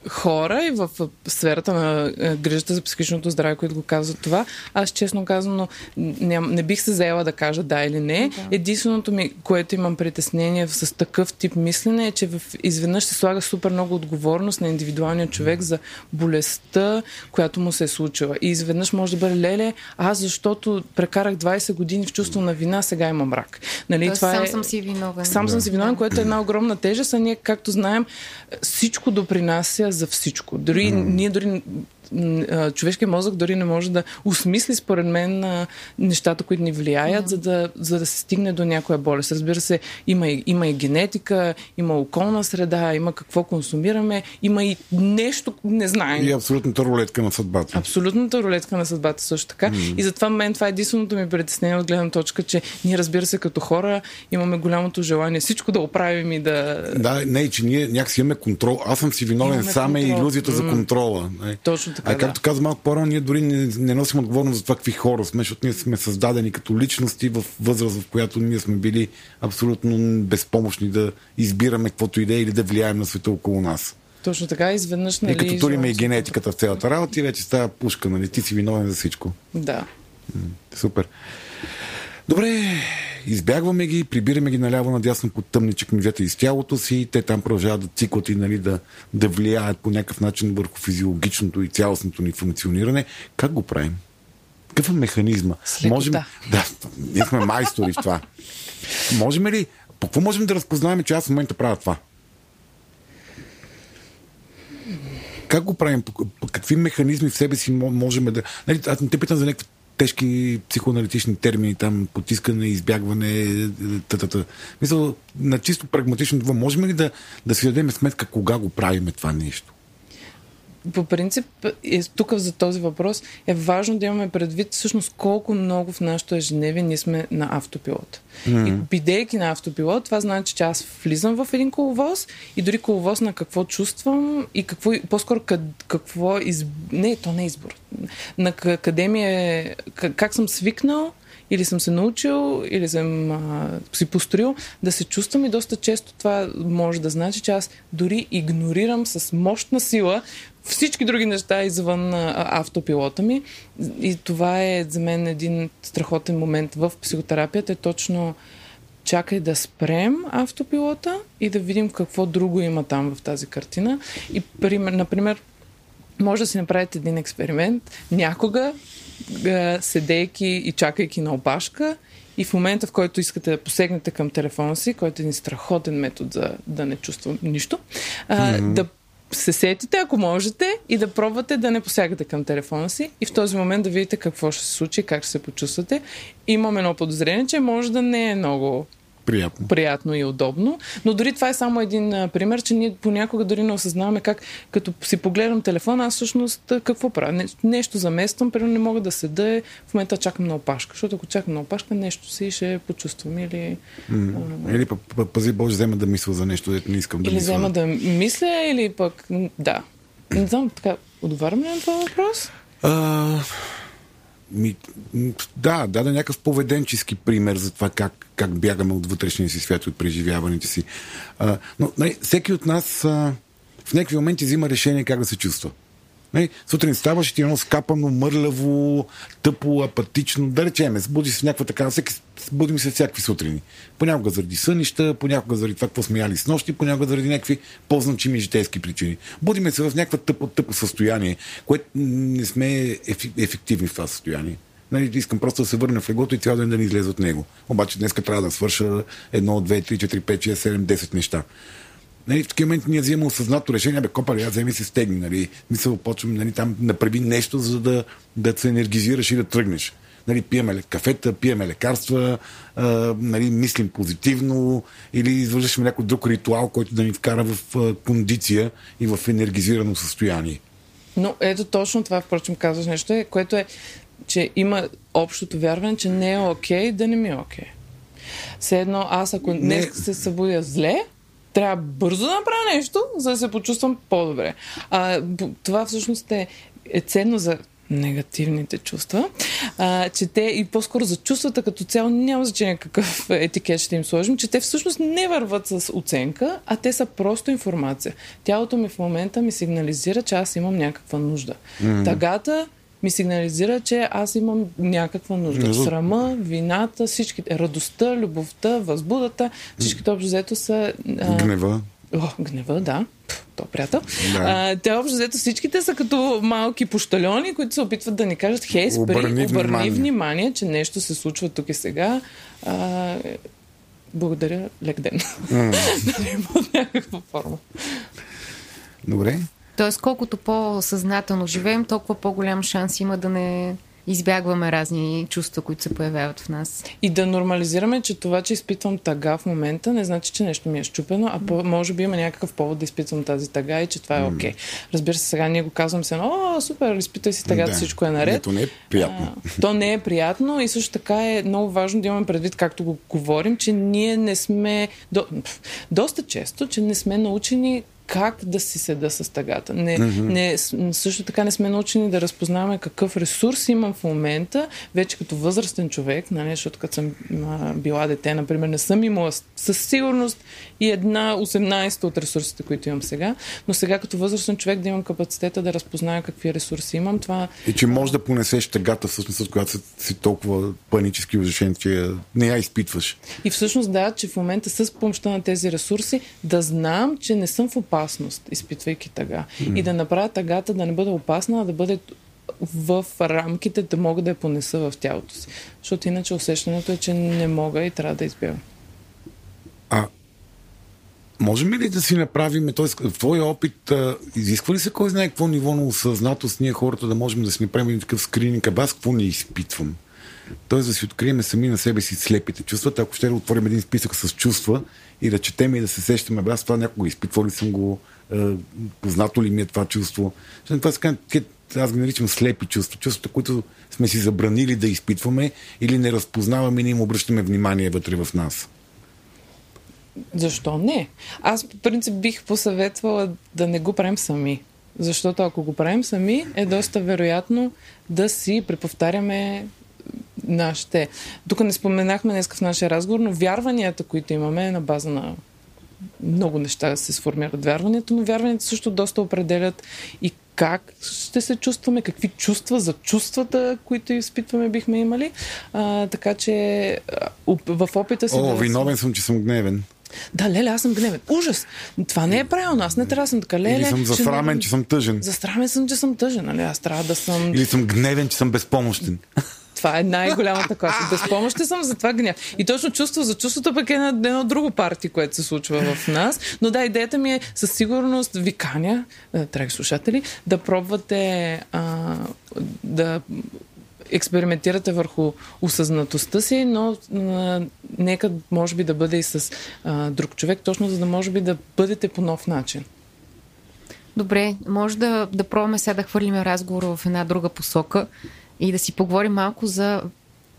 хора и в сферата на е, грижата за психичното здраве, които го казват това. Аз честно казано не, не бих се заела да кажа да или не. Да. Единственото ми, което имам притеснение с такъв тип мислене е, че в, изведнъж се слага супер много отговорност на индивидуалния човек за болестта, която му се е случила. И изведнъж може да бъде леле, аз защото прекарах 20 години в чувство на вина, сега имам рак. Нали, това сам е, съм си виновен. Сам да. съм си виновен, което е една огромна тежест, а ние, както знаем, всичко допринася за всичко. Дори mm. ние дори човешкият мозък дори не може да осмисли, според мен, нещата, които ни влияят, mm-hmm. за, да, за да се стигне до някоя болест. Разбира се, има и, има и генетика, има околна среда, има какво консумираме, има и нещо, не знаем. И абсолютната рулетка на съдбата. Абсолютната рулетка на съдбата също така. Mm-hmm. И затова мен това е единственото ми притеснение от гледна точка, че ние, разбира се, като хора имаме голямото желание всичко да оправим и да. Да, не, че ние някакси имаме контрол. Аз съм си виновен, сам е иллюзията mm-hmm. за контрола. Точно така. А както да. каза малко по-рано, ние дори не, не носим отговорност за това какви хора сме, защото ние сме създадени като личности в възраст, в която ние сме били абсолютно безпомощни да избираме каквото идея или да влияем на света около нас. Точно така, изведнъж. Нали, и като туриме и генетиката в цялата работа, и вече става пушка, нали? Ти си виновен за всичко. Да. Супер. Добре, избягваме ги, прибираме ги наляво надясно под тъмни чекмеджета из тялото си и те там продължават да циклят и нали, да, да влияят по някакъв начин върху физиологичното и цялостното ни функциониране. Как го правим? Какъв е механизма? Можем... Да, ние сме майстори в това. Можем ли, по какво можем да разпознаем, че аз в момента правя това? Как го правим? Какви механизми в себе си можем да... Нали, аз не те питам за някакви тежки психоаналитични термини, там потискане, избягване, тата. Мисля, на чисто прагматично това, можем ли да, да си дадем сметка кога го правиме това нещо? По принцип, е, тук за този въпрос е важно да имаме предвид всъщност колко много в нашото ежедневие ние сме на автопилот. Mm-hmm. И бидейки на автопилот, това значи, че аз влизам в един коловоз и дори коловоз на какво чувствам и какво, по-скоро къд, какво из... Не, то не е избор. На къде ми е... Как съм свикнал или съм се научил, или съм а, си построил да се чувствам и доста често това може да значи, че аз дори игнорирам с мощна сила всички други неща извън а, автопилота ми. И това е за мен един страхотен момент в психотерапията. Е точно чакай да спрем автопилота и да видим какво друго има там в тази картина. И, пример, например, може да си направите един експеримент. Някога, седейки и чакайки на опашка, и в момента, в който искате да посегнете към телефона си, който е един страхотен метод за да не чувствам нищо, mm-hmm. да се сетите, ако можете, и да пробвате да не посягате към телефона си и в този момент да видите какво ще се случи, как ще се почувствате. Имам едно подозрение, че може да не е много приятно. приятно и удобно. Но дори това е само един а, пример, че ние понякога дори не осъзнаваме как, като си погледам телефона, аз всъщност какво правя? Не, нещо замествам, примерно не мога да седа, в момента чакам на опашка, защото ако чакам на опашка, нещо си ще почувствам или... Mm. А, или пък пази Боже, взема да мисля за нещо, дето не искам да или мисля. Или взема да мисля, или пък... Да. Не знам, така, отговарям ли на това въпрос? А... Ми, да, даде някакъв поведенчески пример за това как, как бягаме от вътрешния си свят, от преживяването си. А, но нали, всеки от нас а, в някакви моменти взима решение как да се чувства. Нали, сутрин ставаш и ти е едно скапано, мърляво, тъпо, апатично. Да речеме, сбуди се някаква така. Всеки, будим се всякакви сутрини. Понякога заради сънища, понякога заради това, какво сме яли с нощи, понякога заради някакви по-значими житейски причини. Будиме се в някаква тъпо, тъпо състояние, което не сме ефективни в това състояние. Нали, искам просто да се върна в леглото и цял ден да не излезе от него. Обаче днес трябва да свърша едно, две, три, четири, пет, шест, седем, десет неща. Нали, в такива моменти ние взимаме осъзнато решение, бе, копа, аз вземи се стегни, нали, мисъл, почвам, нали, там направи нещо, за да, да се енергизираш и да тръгнеш. Нали, пиеме кафета, пиеме лекарства, а, нали, мислим позитивно или извършваме някой друг ритуал, който да ни вкара в а, кондиция и в енергизирано състояние. Но ето точно това, впрочем, казваш нещо, е, което е, че има общото вярване, че не е окей okay, да не ми е окей. Okay. Все едно, аз ако не... днес се събудя зле, трябва бързо да направя нещо, за да се почувствам по-добре. А, това всъщност е, е ценно за негативните чувства, а, че те и по-скоро за чувствата като цяло няма значение какъв етикет ще им сложим, че те всъщност не върват с оценка, а те са просто информация. Тялото ми в момента ми сигнализира, че аз имам някаква нужда. Mm-hmm. Тагата ми сигнализира, че аз имам някаква нужда. Срама, вината, всичките, радостта, любовта, възбудата, всичките общо взето са... А... Гнева. О, гнева, да. То, приятел. Да. А, те общо взето всичките са като малки пощальони, които се опитват да ни кажат, хей, спри, обърни, обърни внимание. внимание, че нещо се случва тук и сега. А, благодаря, лек ден. Mm. някаква форма. Добре. Тоест, колкото по-съзнателно живеем, толкова по-голям шанс има да не избягваме разни чувства, които се появяват в нас. И да нормализираме, че това, че изпитвам тъга в момента, не значи, че нещо ми е щупено, а по- може би има някакъв повод да изпитвам тази тъга и че това е окей. Okay. Разбира се, сега ние го казвам се, о, супер, изпитай си тъгата, да. всичко е наред. то не е приятно. А, то не е приятно и също така е много важно да имаме предвид, както го говорим, че ние не сме, до, доста често, че не сме научени как да си седа с тъгата. Не, mm-hmm. не, също така не сме научени да разпознаваме какъв ресурс имам в момента, вече като възрастен човек, нали, защото като съм а, била дете, например, не съм имала със сигурност и една 18 от ресурсите, които имам сега, но сега като възрастен човек да имам капацитета да разпозная какви ресурси имам, това... И че можеш да понесеш тъгата, всъщност, която си, си толкова панически ужасен, че не я изпитваш. И всъщност да, че в момента с помощта на тези ресурси да знам, че не съм в опасност, изпитвайки тъга. Mm. И да направя тъгата да не бъде опасна, а да бъде в рамките да мога да я понеса в тялото си. Защото иначе усещането е, че не мога и трябва да избягам. А можем ли да си направим, т.е. в твоя опит, а, изисква ли се кой знае какво ниво на осъзнатост ние хората да можем да си направим такъв скрининг, аз какво не изпитвам? Тоест да си открием сами на себе си слепите чувства, ако ще отворим един списък с чувства и да четем и да се сещаме, аз това някога изпитвал ли съм го, познато ли ми е това чувство. Това са аз ги наричам слепи чувства. Чувствата, които сме си забранили да изпитваме или не разпознаваме и не им обръщаме внимание вътре в нас. Защо не? Аз по принцип бих посъветвала да не го правим сами. Защото ако го правим сами, е доста вероятно да си преповтаряме нашите... Тук не споменахме днес в нашия разговор, но вярванията, които имаме е на база на много неща се сформират вярванията, но вярванията също доста определят и как ще се чувстваме, какви чувства за чувствата, които изпитваме, бихме имали. А, така че в опита си. О, да виновен съм, че съм гневен. Да, леле, аз съм гневен. Ужас! Това не е правилно. Аз не трябва да съм така. Леле, Или съм засрамен, че съм тъжен. Засрамен съм, че съм тъжен. Нали? Аз трябва да съм. Или съм гневен, че съм безпомощен. Това е най-голямата класа. Безпомощен съм, затова гняв. И точно чувство за чувството пък е едно, едно друго парти, което се случва в нас. Но да, идеята ми е със сигурност виканя, драги слушатели, да пробвате а, да експериментирате върху осъзнатостта си, но а, нека може би да бъде и с а, друг човек, точно за да може би да бъдете по нов начин. Добре, може да, да пробваме сега да хвърлим разговора в една друга посока и да си поговорим малко за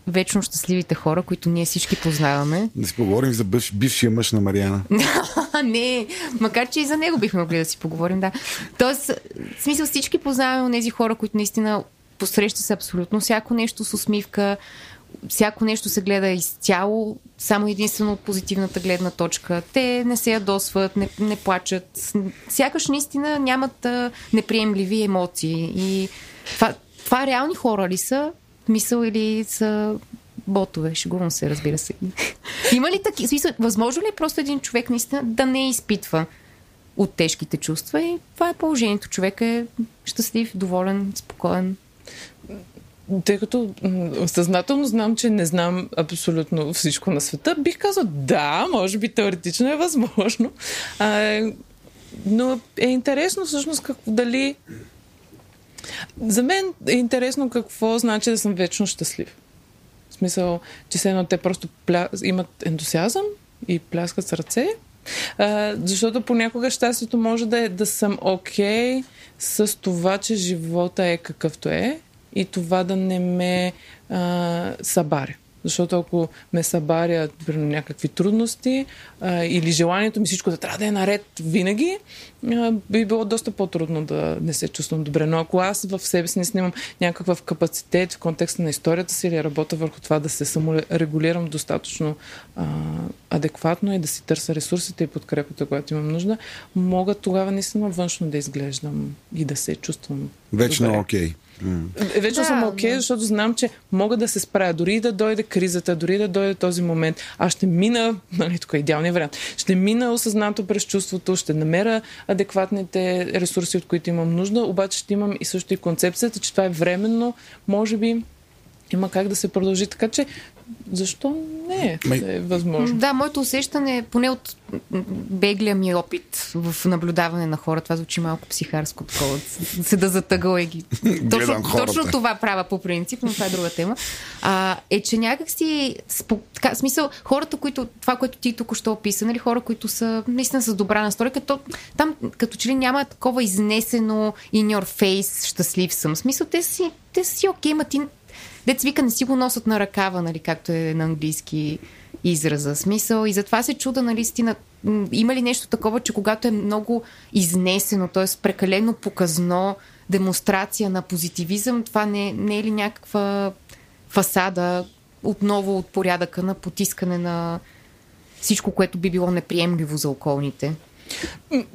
вечно щастливите хора, които ние всички познаваме. Да си поговорим за бивш, бившия мъж на Мариана. не, макар че и за него бихме могли да си поговорим, да. Тоест, в смисъл всички познаваме тези хора, които наистина посреща се абсолютно всяко нещо с усмивка, всяко нещо се гледа изцяло, само единствено от позитивната гледна точка. Те не се ядосват, не, не плачат. Сякаш наистина нямат а, неприемливи емоции. И това, това реални хора ли са? Мисъл или са ботове? Шегувам се, разбира се. Има ли таки? Смисъл, възможно ли е просто един човек наистина да не изпитва от тежките чувства и това е положението. Човек е щастлив, доволен, спокоен тъй като съзнателно знам, че не знам абсолютно всичко на света, бих казал да, може би теоретично е възможно. А, но е интересно всъщност как, дали. За мен е интересно какво значи да съм вечно щастлив. В смисъл, че се едно те просто пля... имат ентусиазъм и пляскат с ръце. А, защото понякога щастието може да е да съм окей okay с това, че живота е какъвто е и това да не ме а, събаря. Защото ако ме събаря примерно, някакви трудности а, или желанието ми всичко да трябва да е наред винаги, а, би било доста по-трудно да не се чувствам добре. Но ако аз в себе си не снимам някакъв капацитет в контекста на историята си или работя върху това да се саморегулирам достатъчно а, адекватно и да си търся ресурсите и подкрепата, която имам нужда, мога тогава наистина външно да изглеждам и да се чувствам. Вечно окей. Okay. Mm. Вече да, съм окей, okay, да. защото знам, че мога да се справя. Дори да дойде кризата, дори да дойде този момент, аз ще мина, нали, тук е идеалният вариант, ще мина осъзнато през чувството, ще намеря адекватните ресурси, от които имам нужда, обаче ще имам и също и концепцията, че това е временно, може би има как да се продължи. Така че защо не е възможно? Да, моето усещане, поне от беглия ми опит в наблюдаване на хора, това звучи малко психарско, такова, се да затъгъл ги. Точно, точно това правя по принцип, но това е друга тема. А, е, че някак си, така, смисъл, хората, които, това, което ти тук ще описа, нали, хора, които са наистина с добра настройка, като, там като че ли няма такова изнесено in your face, щастлив съм. смисъл, те си, те си окей, ма ти Дец вика не си го носят на ръкава, нали, както е на английски израза. Смисъл. И затова се чуда, нали, стина, има ли нещо такова, че когато е много изнесено, т.е. прекалено показно, демонстрация на позитивизъм, това не, не е ли някаква фасада отново от порядъка на потискане на всичко, което би било неприемливо за околните?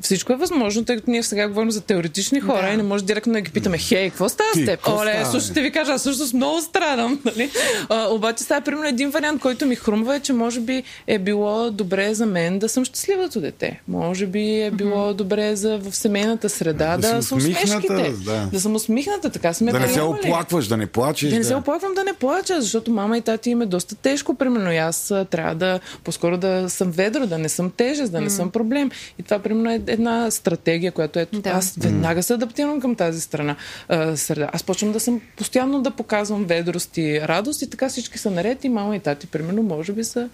Всичко е възможно, тъй като ние сега говорим за теоретични хора да. и не може директно да ги питаме, хей, какво става с теб? Оле, слушай, ще ви кажа, аз всъщност много страдам. Нали? А, обаче става примерно един вариант, който ми хрумва е, че може би е било добре за мен да съм щастливото дете. Може би е било mm-hmm. добре за в семейната среда да, да съм усмешките. Да. да съм усмихната, така сме Да не се оплакваш, да не плачеш. Да, да не се оплаквам да не плача, защото мама и тати им е доста тежко, примерно. И аз трябва да по-скоро да съм ведро, да не съм тежест, да не mm-hmm. съм проблем. И това, примерно, е една стратегия, която ето да. аз веднага се адаптирам към тази страна а, среда. Аз почвам да съм постоянно да показвам ведрост и радост и така всички са наред и мама и тати, примерно, може би са,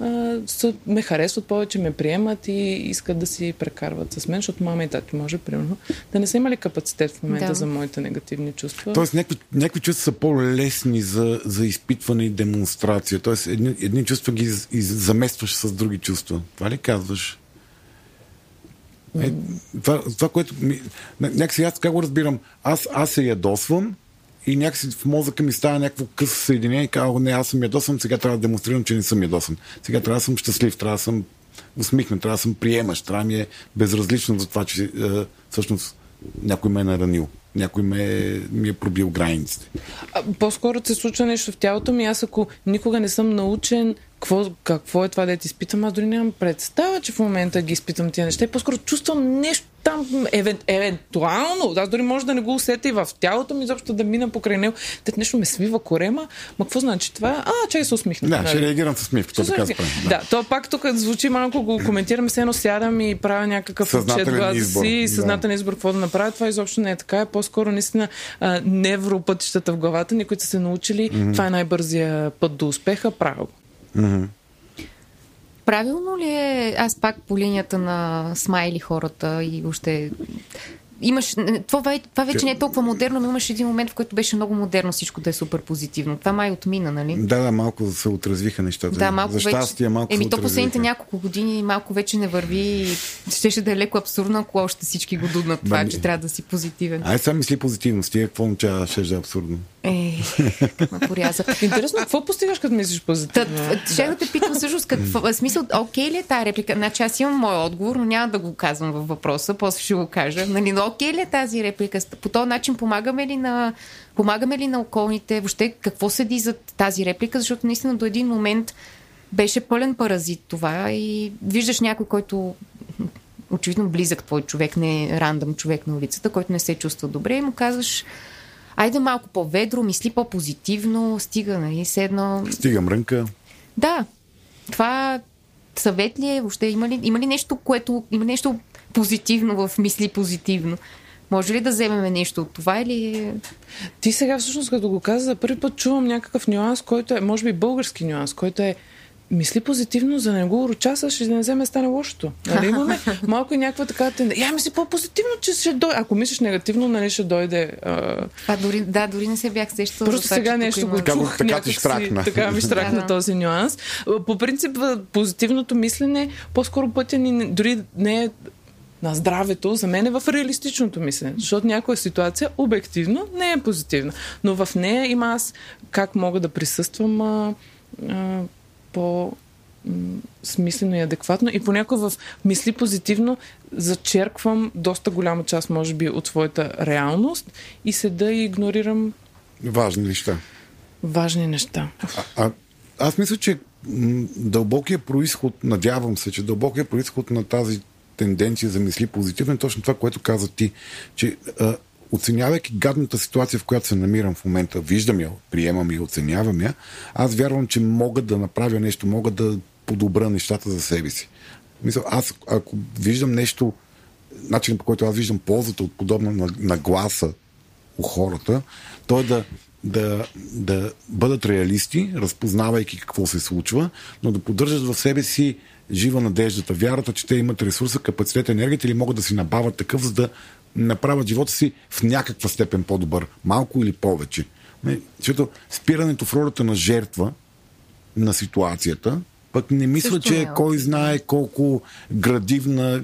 а, са ме харесват повече, ме приемат и искат да си прекарват с мен, защото мама и тати може, примерно, да не са имали капацитет в момента да. за моите негативни чувства. Тоест, някакви, някакви чувства са по-лесни за, за изпитване и демонстрация. Тоест, едни, едни чувства ги из, заместваш с други чувства. Това ли казваш? Е, това, това, което ми, някакси аз как го разбирам, аз, аз се ядосвам и някакси в мозъка ми става някакво късо съединение и казвам, не, аз съм ядосан, сега трябва да демонстрирам, че не съм ядосан. Сега трябва да съм щастлив, трябва да съм усмихнат, трябва да съм приемащ, трябва да ми е безразлично за това, че е, всъщност някой ме е наранил. Някой ме е, ми е пробил границите. А, по-скоро се случва нещо в тялото ми. Аз ако никога не съм научен какво, какво е това да ти изпитам, аз дори нямам представа, че в момента ги изпитам тия неща. И по-скоро чувствам нещо там, евен, евентуално, аз дори може да не го усетя и в тялото ми, изобщо да мина покрай него. Те нещо ме свива корема. Ма какво значи това? А, чай се усмихна. Да, ще реагирам с усмивка. Така спрем. Да. да, то пак тук звучи малко, го коментираме, все едно сядам и правя някакъв отчет си и съзнателен избор какво да направя. Това изобщо не е така. Е по-скоро наистина невропътищата в главата ни, които са се научили. Mm-hmm. Това е най-бързия път до успеха. Правил Mm-hmm. Правилно ли е, аз пак по линията на смайли хората и още имаш, това, това вече не е толкова модерно, но имаш един момент, в който беше много модерно всичко да е супер позитивно. Това май отмина, нали? Да, да, малко се отразвиха нещата. Да, малко За щастие, вече... малко Еми, то последните няколко години малко вече не върви. Щеше да е леко абсурдно, ако още всички го дуднат това, Бани... че трябва да си позитивен. Ай, сега мисли позитивно. Стига какво означава, ще да е абсурдно. Е, поряза. Интересно, какво постигаш, като мислиш позитивно? Ще да те питам всъщност какво смисъл, окей ли е тази реплика? Значи аз имам мой отговор, но няма да го казвам във въпроса, после ще го кажа. Нали, но окей ли е тази реплика? По този начин помагаме ли на, помагаме ли на околните? Въобще какво седи за тази реплика? Защото наистина до един момент беше пълен паразит това и виждаш някой, който очевидно близък твой човек, не рандъм човек на улицата, който не се чувства добре и му казваш айде малко по-ведро, мисли по-позитивно, стига, нали, седно... Стига мрънка. Да. Това съвет ли е? Въобще има ли, има ли нещо, което... Има нещо позитивно в мисли позитивно? Може ли да вземем нещо от това или... Е- Ти сега всъщност, като го каза, за първи път чувам някакъв нюанс, който е, може би български нюанс, който е мисли позитивно, за да не го урочасаш и да не вземе стане лошото. Нали имаме малко и някаква така тенденция. Я мисли по-позитивно, че ще дойде. Ако мислиш негативно, нали ще дойде. А... а дори, да, дори не се бях сещала. Просто това, сега нещо го чух. Така, така, штракна. така ми штракна да, този нюанс. По принцип, позитивното мислене, по-скоро пътя ни дори не е на здравето, за мен е в реалистичното мислене. Защото някоя ситуация обективно не е позитивна. Но в нея има аз как мога да присъствам а, а, по смислено и адекватно и понякога в мисли позитивно зачерквам доста голяма част, може би, от своята реалност и седа и игнорирам важни неща. Важни неща. А, а, аз мисля, че дълбокия происход, надявам се, че дълбокия происход на тази тенденция за мисли позитивно е точно това, което каза ти, че а, оценявайки гадната ситуация, в която се намирам в момента, виждам я, приемам я, оценявам я, аз вярвам, че мога да направя нещо, мога да подобра нещата за себе си. Мисля, аз ако виждам нещо, начин по който аз виждам ползата от подобна нагласа у хората, то е да, да, да бъдат реалисти, разпознавайки какво се случва, но да поддържат в себе си жива надеждата, вярата, че те имат ресурса, капацитет, енергията или могат да си набавят такъв, за да направят живота си в някаква степен по-добър. Малко или повече. Защото спирането в ролята на жертва на ситуацията, пък не мисля, Също че не е кой знае колко градивна,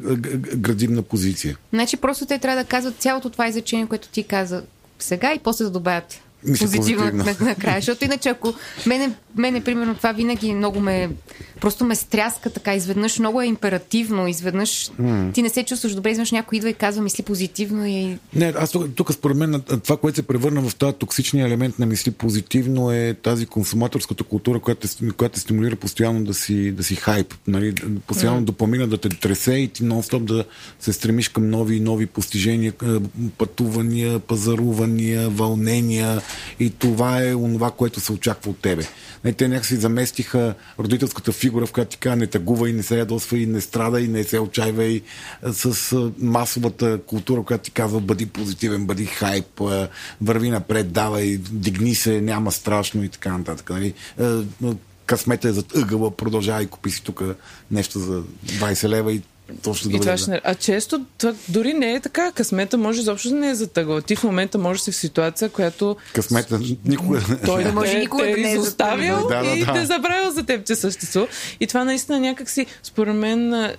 градивна позиция. Значи просто те трябва да казват цялото това изречение, което ти каза сега и после да добавят позитивно накрая. Защото иначе, ако мене, мене, примерно, това винаги много ме. Просто ме стряска така. Изведнъж много е императивно. Изведнъж mm. ти не се чувстваш добре. Изведнъж някой идва и казва мисли позитивно. И... Не, аз тук, тук според мен това, което се превърна в този токсичния елемент на мисли позитивно е тази консуматорската култура, която, която стимулира постоянно да си, да си хайп. Нали? Постоянно mm. допамина да те тресе и ти нон-стоп да се стремиш към нови и нови постижения, пътувания, пазарувания, вълнения и това е онова, което се очаква от тебе. Не, те някакси заместиха родителската фигура, в която ти казва не тъгува и не се ядосва и не страда и не се отчаива и с масовата култура, която ти казва бъди позитивен, бъди хайп, върви напред, давай, дигни се, няма страшно и така нататък. Нали? късмета е зад ъгъла, продължавай, купи си тук нещо за 20 лева и точно и това ще... А често това дори не е така. Късмета може изобщо да не е затъгъл. Ти в момента можеш си в ситуация, която... Късмета никога... Той да може никога да не е изоставил да, да, и да. те забравил за теб, че съществува. И това наистина някакси, според мен,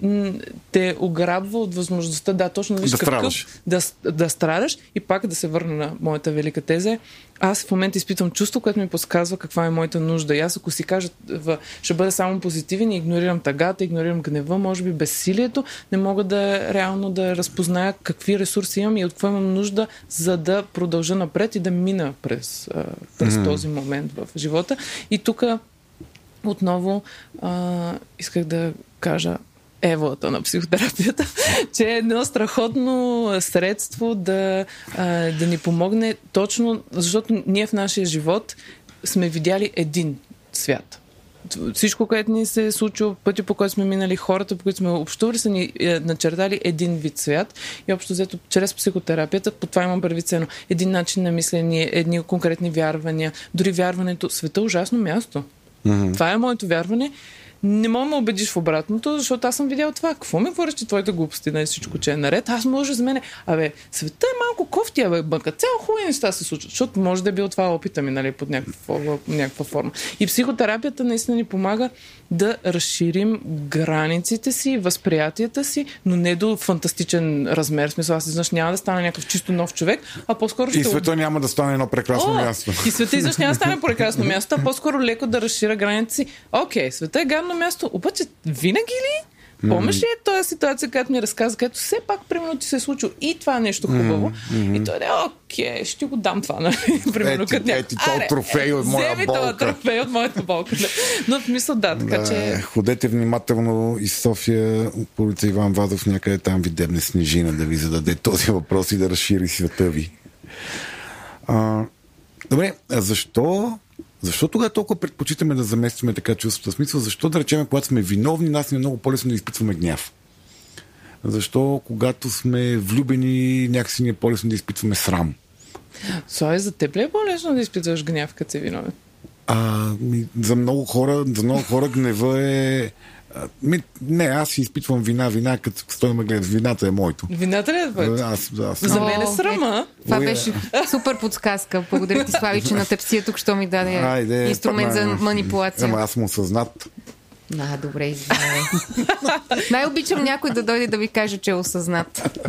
те ограбва от възможността, да, точно виж да какъв... Да, да страдаш и пак да се върна на моята велика теза. Аз в момента изпитвам чувство, което ми подсказва каква е моята нужда. И аз ако си кажа, ще бъда само позитивен и игнорирам тъгата, игнорирам гнева, може би безсилието, не мога да реално да разпозная какви ресурси имам и от какво имам нужда, за да продължа напред и да мина през, през mm-hmm. този момент в живота. И тук отново а, исках да кажа еволата на психотерапията, че е едно страхотно средство да, да ни помогне точно, защото ние в нашия живот сме видяли един свят. Всичко, което ни се е случило, пъти по който сме минали, хората, по които сме общували, са ни е, начертали един вид свят. И общо взето, чрез психотерапията, по това имам първи цено. Един начин на мислене, едни конкретни вярвания, дори вярването. Света е ужасно място. Mm-hmm. Това е моето вярване не мога да ме убедиш в обратното, защото аз съм видял това. Какво ми говориш, че твоите глупости, нали всичко, че е наред? Аз може за мен. Абе, света е малко кофти, абе, бъка. Цяло хубави неща се случват, защото може да е бил това опита ми, нали, под някаква, някаква форма. И психотерапията наистина ни помага да разширим границите си, възприятията си, но не до фантастичен размер. В смисъл, аз изнъж няма да стане някакъв чисто нов човек, а по-скоро ще... И света няма да стане едно прекрасно О, място. И света изнъж няма да стане прекрасно място, а по-скоро леко да разшира границите си. Окей, света е гадно място, обаче винаги ли Помниш ли е тази ситуация, която ми разказа, където все пак, примерно, ти се е случило и това е нещо хубаво. Mm-hmm. И той е, окей, ще го дам това, нали? примерно, ети, като ети, то трофей от моя болка. това трофей от моята болка. Но в мисъл, да, така да, че... Ходете внимателно из София, полица Иван Вазов, някъде там ви дебне снежина да ви зададе този въпрос и да разшири света ви. А, добре, а защо защо тогава толкова предпочитаме да заместваме така чувството? Смисъл, защо да речем, когато сме виновни, нас ни е много по-лесно да изпитваме гняв? Защо, когато сме влюбени, някакси ни е по-лесно да изпитваме срам? Слави, за теб ли е по-лесно да изпитваш гняв, като си виновен? А, за много хора, за много хора гнева е ми, не, аз си изпитвам вина, вина, като стоя ме гледат. Вината е моето. Вината ли е твоето? Аз, аз. За мен е срама. Е, това беше супер подсказка. Благодаря ти, Слави, че на тепсия тук, що ми даде Айде, инструмент за манипулация. Ама аз съм осъзнат. Да, добре, извинявай. Най-обичам някой да дойде да ви каже, че е осъзнат.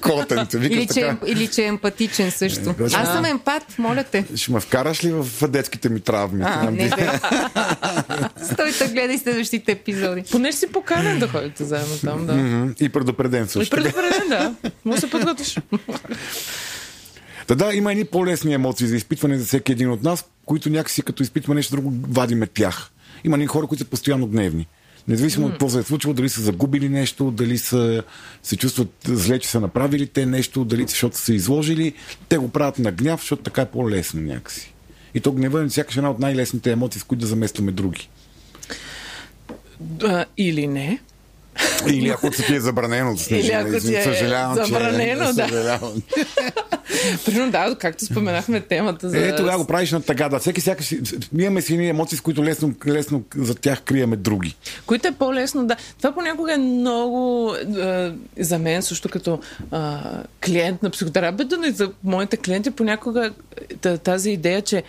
Котен, те или, че, е, или че е емпатичен също. Е, Аз съм емпат, моля те. Ще ме вкараш ли в детските ми травми? А, не, бе. Стойте, гледай следващите епизоди. Поне си поканен да ходите заедно там, да. Mm-hmm. И предупреден също. И предупреден, да. Може да се подготвиш. Да, да, има едни по-лесни емоции за изпитване за всеки един от нас, които някакси като изпитва нещо друго, вадиме тях. Има ни хора, които са постоянно гневни. Независимо от какво се е случило, дали са загубили нещо, дали са, се чувстват зле, че са направили те нещо, дали защото са изложили, те го правят на гняв, защото така е по-лесно някакси. И то гнева е сякаш една от най-лесните емоции, с които да заместваме други. А, или не. Или ако ти е забранено Или ако ти е съжалявам, забранено, че, да. Съжалявам. Примерно, да, както споменахме темата за... Е, тогава го правиш на тъга, да. Всеки сякаш... Ние имаме си емоции, с които лесно, лесно за тях криеме други. Които е по-лесно, да. Това понякога е много... Е, за мен също като е, клиент на психотерапията, но и за моите клиенти понякога е, тази идея, че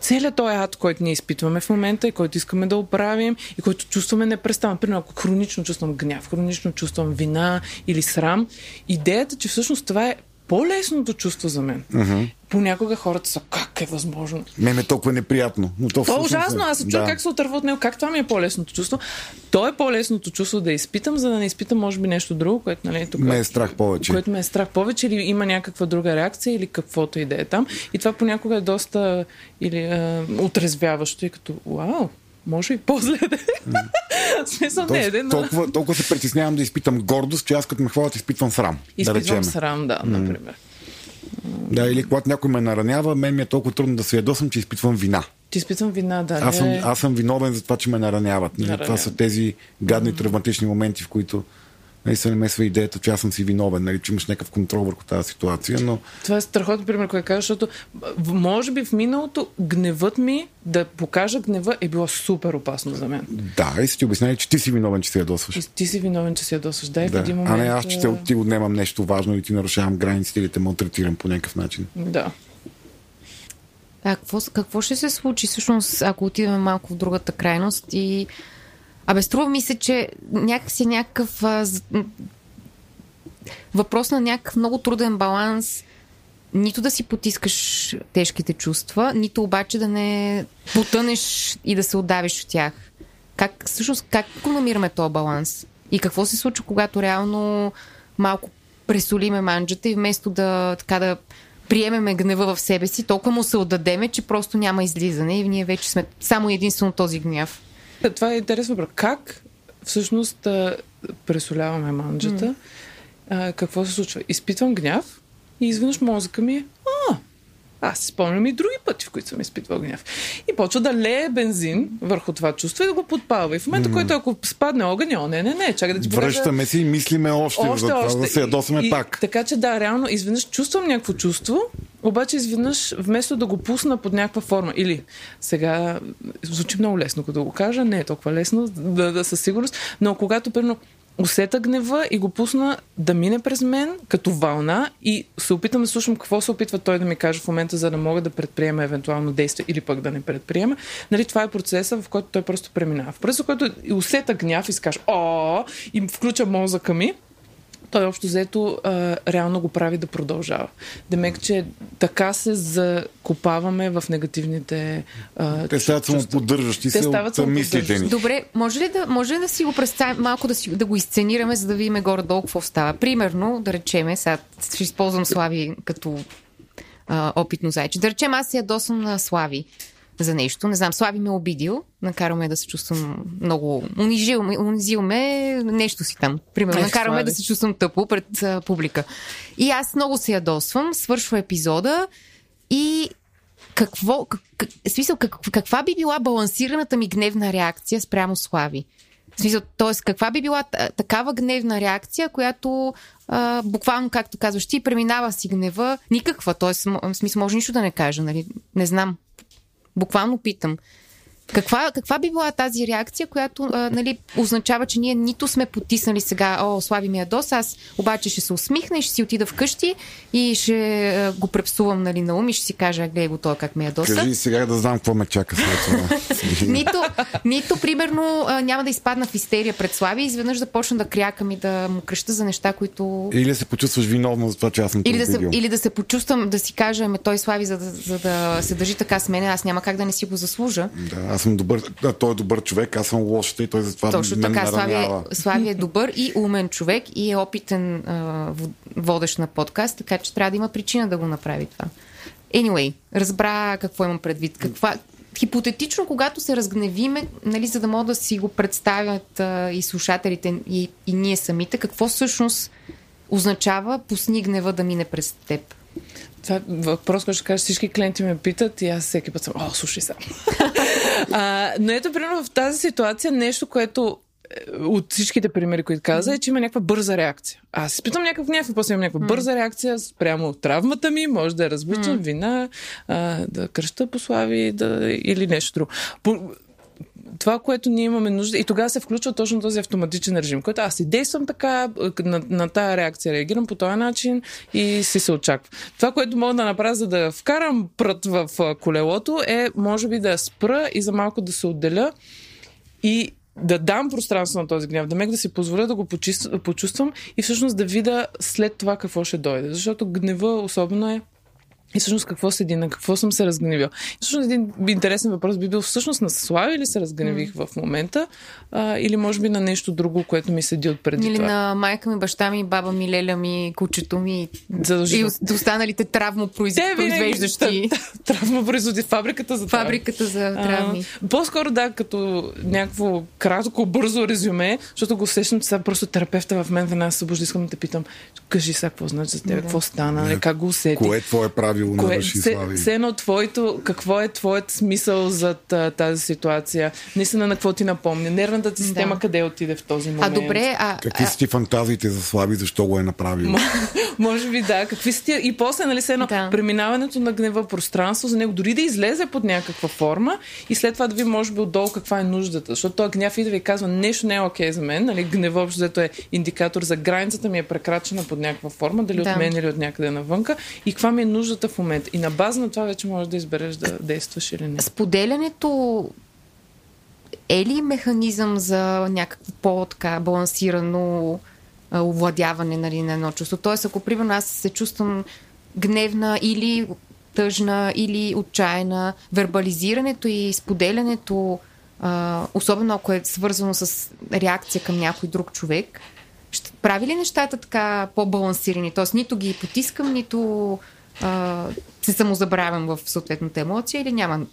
целият този ад, който ние изпитваме в момента и който искаме да оправим и който чувстваме непрестанно. Примерно, ако хронично чувствам гняв, хронично чувствам вина или срам, идеята, че всъщност това е по-лесното чувство за мен. Uh-huh. Понякога хората са, как е възможно? Ме е толкова неприятно. Но то, то е ужасно. Аз се чуя да. как се отърва от него. Как това ми е по-лесното чувство? То е по-лесното чувство да изпитам, за да не изпитам, може би, нещо друго, което нали, тук. Ме е страх повече. Което ме е страх повече, или има някаква друга реакция, или каквото и да е там. И това понякога е доста или, а, отрезвяващо и като, вау, може и по-зле е. смисъл не е. Толкова, толкова се притеснявам да изпитам гордост, че аз като ме хвалят изпитвам срам. Изпитвам да срам, да, например. Да, или когато някой ме наранява, мен ми е толкова трудно да се ядосам, че изпитвам вина. Ти изпитвам вина, да. Аз съм, аз съм виновен за това, че ме нараняват. Нали? Това са тези гадни, травматични моменти, в които нали, се намесва идеята, че аз съм си виновен, нали, че имаш някакъв контрол върху тази ситуация. Но... Това е страхотен пример, който кажа, защото може би в миналото гневът ми да покажа гнева е било супер опасно за мен. Да, и си ти обясняли, че ти си виновен, че се ядосваш. И ти си виновен, че се ядосваш. Да, да. в един момент... А не аз, че ти отнемам нещо важно и ти нарушавам границите или те малтретирам по някакъв начин. Да. А какво, какво ще се случи всъщност, ако отидем малко в другата крайност и Абе, струва ми се, че някакси някакъв а, въпрос на някакъв много труден баланс нито да си потискаш тежките чувства, нито обаче да не потънеш и да се отдавиш от тях. Как, всъщност, как намираме този баланс? И какво се случва, когато реално малко пресолиме манджата и вместо да, така да приемеме гнева в себе си, толкова му се отдадеме, че просто няма излизане и ние вече сме само единствено този гняв. Това е интересно въпрос. Как всъщност пресоляваме манджата? Mm. А, какво се случва? Изпитвам гняв и изведнъж мозъка ми е, а, аз си спомням и други пъти, в които съм изпитвал гняв. И почва да лее бензин върху това чувство и да го подпалва. И в момента, mm. който ако спадне огън, о, не, не, не, чакай да ти покажа... Връщаме си и мислиме още, още за това, още. да се ядосаме и, пак. Така че да, реално, изведнъж чувствам някакво чувство, обаче изведнъж, вместо да го пусна под някаква форма, или сега звучи много лесно, като го кажа, не е толкова лесно, да, да със сигурност, но когато, примерно, усета гнева и го пусна да мине през мен като вълна и се опитам да слушам какво се опитва той да ми каже в момента, за да мога да предприема евентуално действие или пък да не предприема. Нали, това е процеса, в който той просто преминава. В процеса, в който усета гняв и си каже, о, и включа мозъка ми, той общо взето а, реално го прави да продължава. Демек, че така се закопаваме в негативните а, Те стават само поддържащи се от мислите ни. Добре, може ли да, може ли да си го представим, малко да, си, да го изценираме, за да видим горе-долу какво става? Примерно, да речеме, сега ще използвам Слави като а, опитно зайче. Да речем, аз се ядосам на Слави за нещо. Не знам, Слави ме обидил, накара ме да се чувствам много... Унижил ме, унизил ме нещо си там. Примерно, накара ме да се чувствам тъпо пред а, публика. И аз много се ядосвам, свършва епизода и какво, как, смисъл, как, каква би била балансираната ми гневна реакция спрямо Слави? В смисъл, т.е. каква би била такава гневна реакция, която а, буквално, както казваш ти, преминава си гнева никаква. Т.е. в смисъл, може нищо да не кажа, нали? Не знам. Буквално питам. Каква, каква би била тази реакция, която а, нали, означава, че ние нито сме потиснали сега, о, слави ми ядос, аз обаче ще се усмихна и ще си отида вкъщи и ще а, го препсувам нали, на ум и ще си кажа, гледай го той как ме ядоса. Кажи сега да знам какво ме чака след това. нито, нито, примерно, а, няма да изпадна в истерия пред Слави и изведнъж да почна да крякам и да му кръща за неща, които... Или се почувстваш виновно за това, че аз съм или да, се, или да се почувствам, да си кажа, ме той Слави, за да, за да се държи така с мен, аз няма как да не си го заслужа. Да, аз съм добър, да, той е добър човек, аз съм лош и той затова Точно мен така, Слави е, Слави е добър и умен човек и е опитен а, водещ на подкаст, така че трябва да има причина да го направи това. Anyway, разбра какво имам предвид. Каква, хипотетично, когато се разгневиме, нали, за да могат да си го представят а, и слушателите, и, и ние самите, какво всъщност означава пусни гнева да мине през теб? Това е въпрос, който ще кажа, всички клиенти ме питат и аз всеки път съм, о, слушай сега. а, но ето, примерно, в тази ситуация нещо, което е, от всичките примери, които каза, е, че има някаква бърза реакция. Аз си питам някакъв някакъв, после имам някаква mm. бърза реакция спрямо травмата ми, може да различен, mm. вина, а, да кръща по слави да, или нещо друго. По, това, което ние имаме нужда, и тогава се включва точно този автоматичен режим, който аз си действам така, на, на тая реакция реагирам по този начин и си се очаква. Това, което мога да направя, за да вкарам прът в колелото, е, може би да спра и за малко да се отделя и да дам пространство на този гняв, да мек да си позволя да го почувствам и всъщност да видя след това какво ще дойде. Защото гнева особено е и всъщност какво седи, на какво съм се разгневил. И всъщност един интересен въпрос би бил всъщност на Слави ли се разгневих mm. в момента а, или може би на нещо друго, което ми седи от преди Или това. на майка ми, баща ми, баба ми, леля ми, кучето ми и останалите травмопроизвеждащи. Травмопроизводи, фабриката за травми. Фабриката за травми. А, по-скоро да, като някакво кратко, бързо резюме, защото го усещам, че сега просто терапевта в мен веднага се събужда, искам да те питам, кажи сега какво значи за теб, да. какво стана, не, как го усети. Кое е твое прави правило Кое, на Раши Слави. Все едно твоето, какво е твоят смисъл за тази ситуация? Наистина на какво ти напомня? Нервната ти система да. къде отиде в този момент? А добре, а... Какви са ти фантазиите за Слави, защо го е направил? Може би да. Какви са ти... И после, нали, се едно да. преминаването на гнева пространство за него, дори да излезе под някаква форма и след това да ви може би отдолу каква е нуждата. Защото той гняв идва и казва, нещо не е окей okay за мен. Нали, гнева общо е индикатор за границата ми е прекрачена под някаква форма, дали да. от мен или от някъде навънка и каква ми е нуждата в момента. И на база на това вече можеш да избереш да действаш или не. Споделянето е ли механизъм за някакво по-така балансирано овладяване нали, на едно чувство? Тоест, ако примерно аз се чувствам гневна или тъжна или отчаяна, вербализирането и споделянето, особено ако е свързано с реакция към някой друг човек, прави ли нещата така по-балансирани? Тоест нито ги потискам, нито а, се самозабравям в съответната емоция или няма?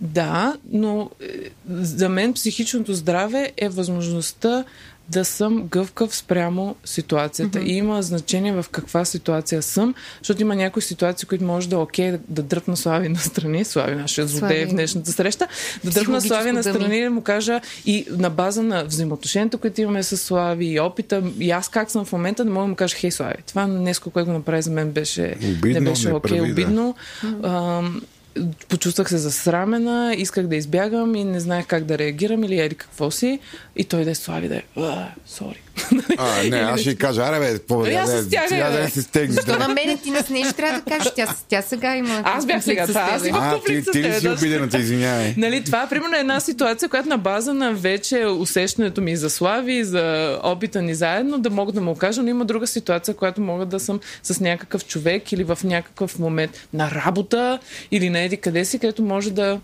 Да, но е, за мен психичното здраве е възможността да съм гъвкав спрямо ситуацията. Mm-hmm. И има значение в каква ситуация съм, защото има някои ситуации, които може да е окей да, да дръпна Слави на страни, Слави нашия злодей в днешната среща, да дръпна Слави на страни и да му кажа и на база на взаимоотношенията, които имаме с Слави и опита, и аз как съм в момента, да мога да му кажа, хей Слави, това нещо, което го направи за мен беше, обидно, не беше окей, прави, обидно. Да почувствах се засрамена, исках да избягам и не знаех как да реагирам или еди какво си. И той да е слави да е, сори. А, не, аз ще кажа, аре бе, по Аз се стяга, да се стегнеш. Защо на мене ти не ще трябва да кажеш, тя, тя сега има Аз бях сега, това, аз ти, конфликт с ти ли си да. обидената, извинявай. Нали, това е примерно една ситуация, която на база на вече усещането ми за слави, за опита ни заедно, да мога да му кажа, но има друга ситуация, която мога да съм с някакъв човек или в някакъв момент на работа или на еди къде си, където може да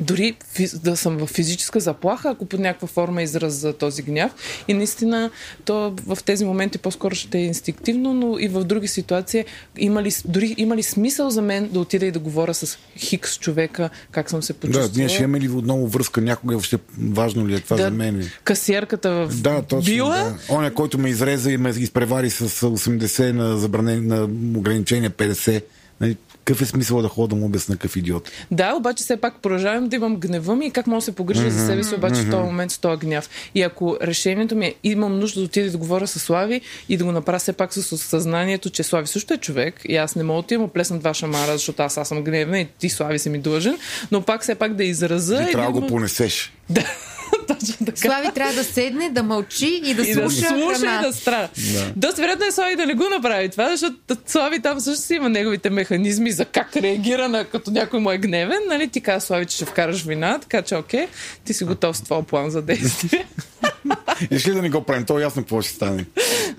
дори да съм в физическа заплаха, ако под някаква форма израз за този гняв. И наистина, то в тези моменти по-скоро ще е инстинктивно, но и в други ситуации има ли, дори има ли смисъл за мен да отида и да говоря с хикс човека, как съм се почувствала. Да, ние ще имаме ли отново връзка някога, въобще важно ли е това Да. за мен? Касиерката в Да, точно. била. Да. Оня, който ме изрезе и ме изпревари с 80 на, забранен, на ограничение 50. Нали, какъв е смисъл да ходя да му обясна какъв идиот? Да, обаче все пак продължавам да имам гнева ми и как мога да се погрижа mm-hmm. за себе си, обаче в този момент с този гняв. И ако решението ми е, имам нужда да отида да говоря с Слави и да го направя все пак с съзнанието, че Слави също е човек и аз не мога да да плесна два шамара, защото аз, аз съм гневна и ти Слави си ми длъжен, но пак все пак да израза Ти и трябва да го понесеш. Да, точно така. Слави трябва да седне, да мълчи и да и да слуша слуша храна. и да страда. Да. Доста вероятно е Слави да не го направи това, защото Слави там също си има неговите механизми за как реагира на като някой му е гневен. Нали? Ти казва Слави, че ще вкараш вина, така че окей, ти си готов с твоя план за действие. Искаш ли да не го правим? То е ясно какво ще стане.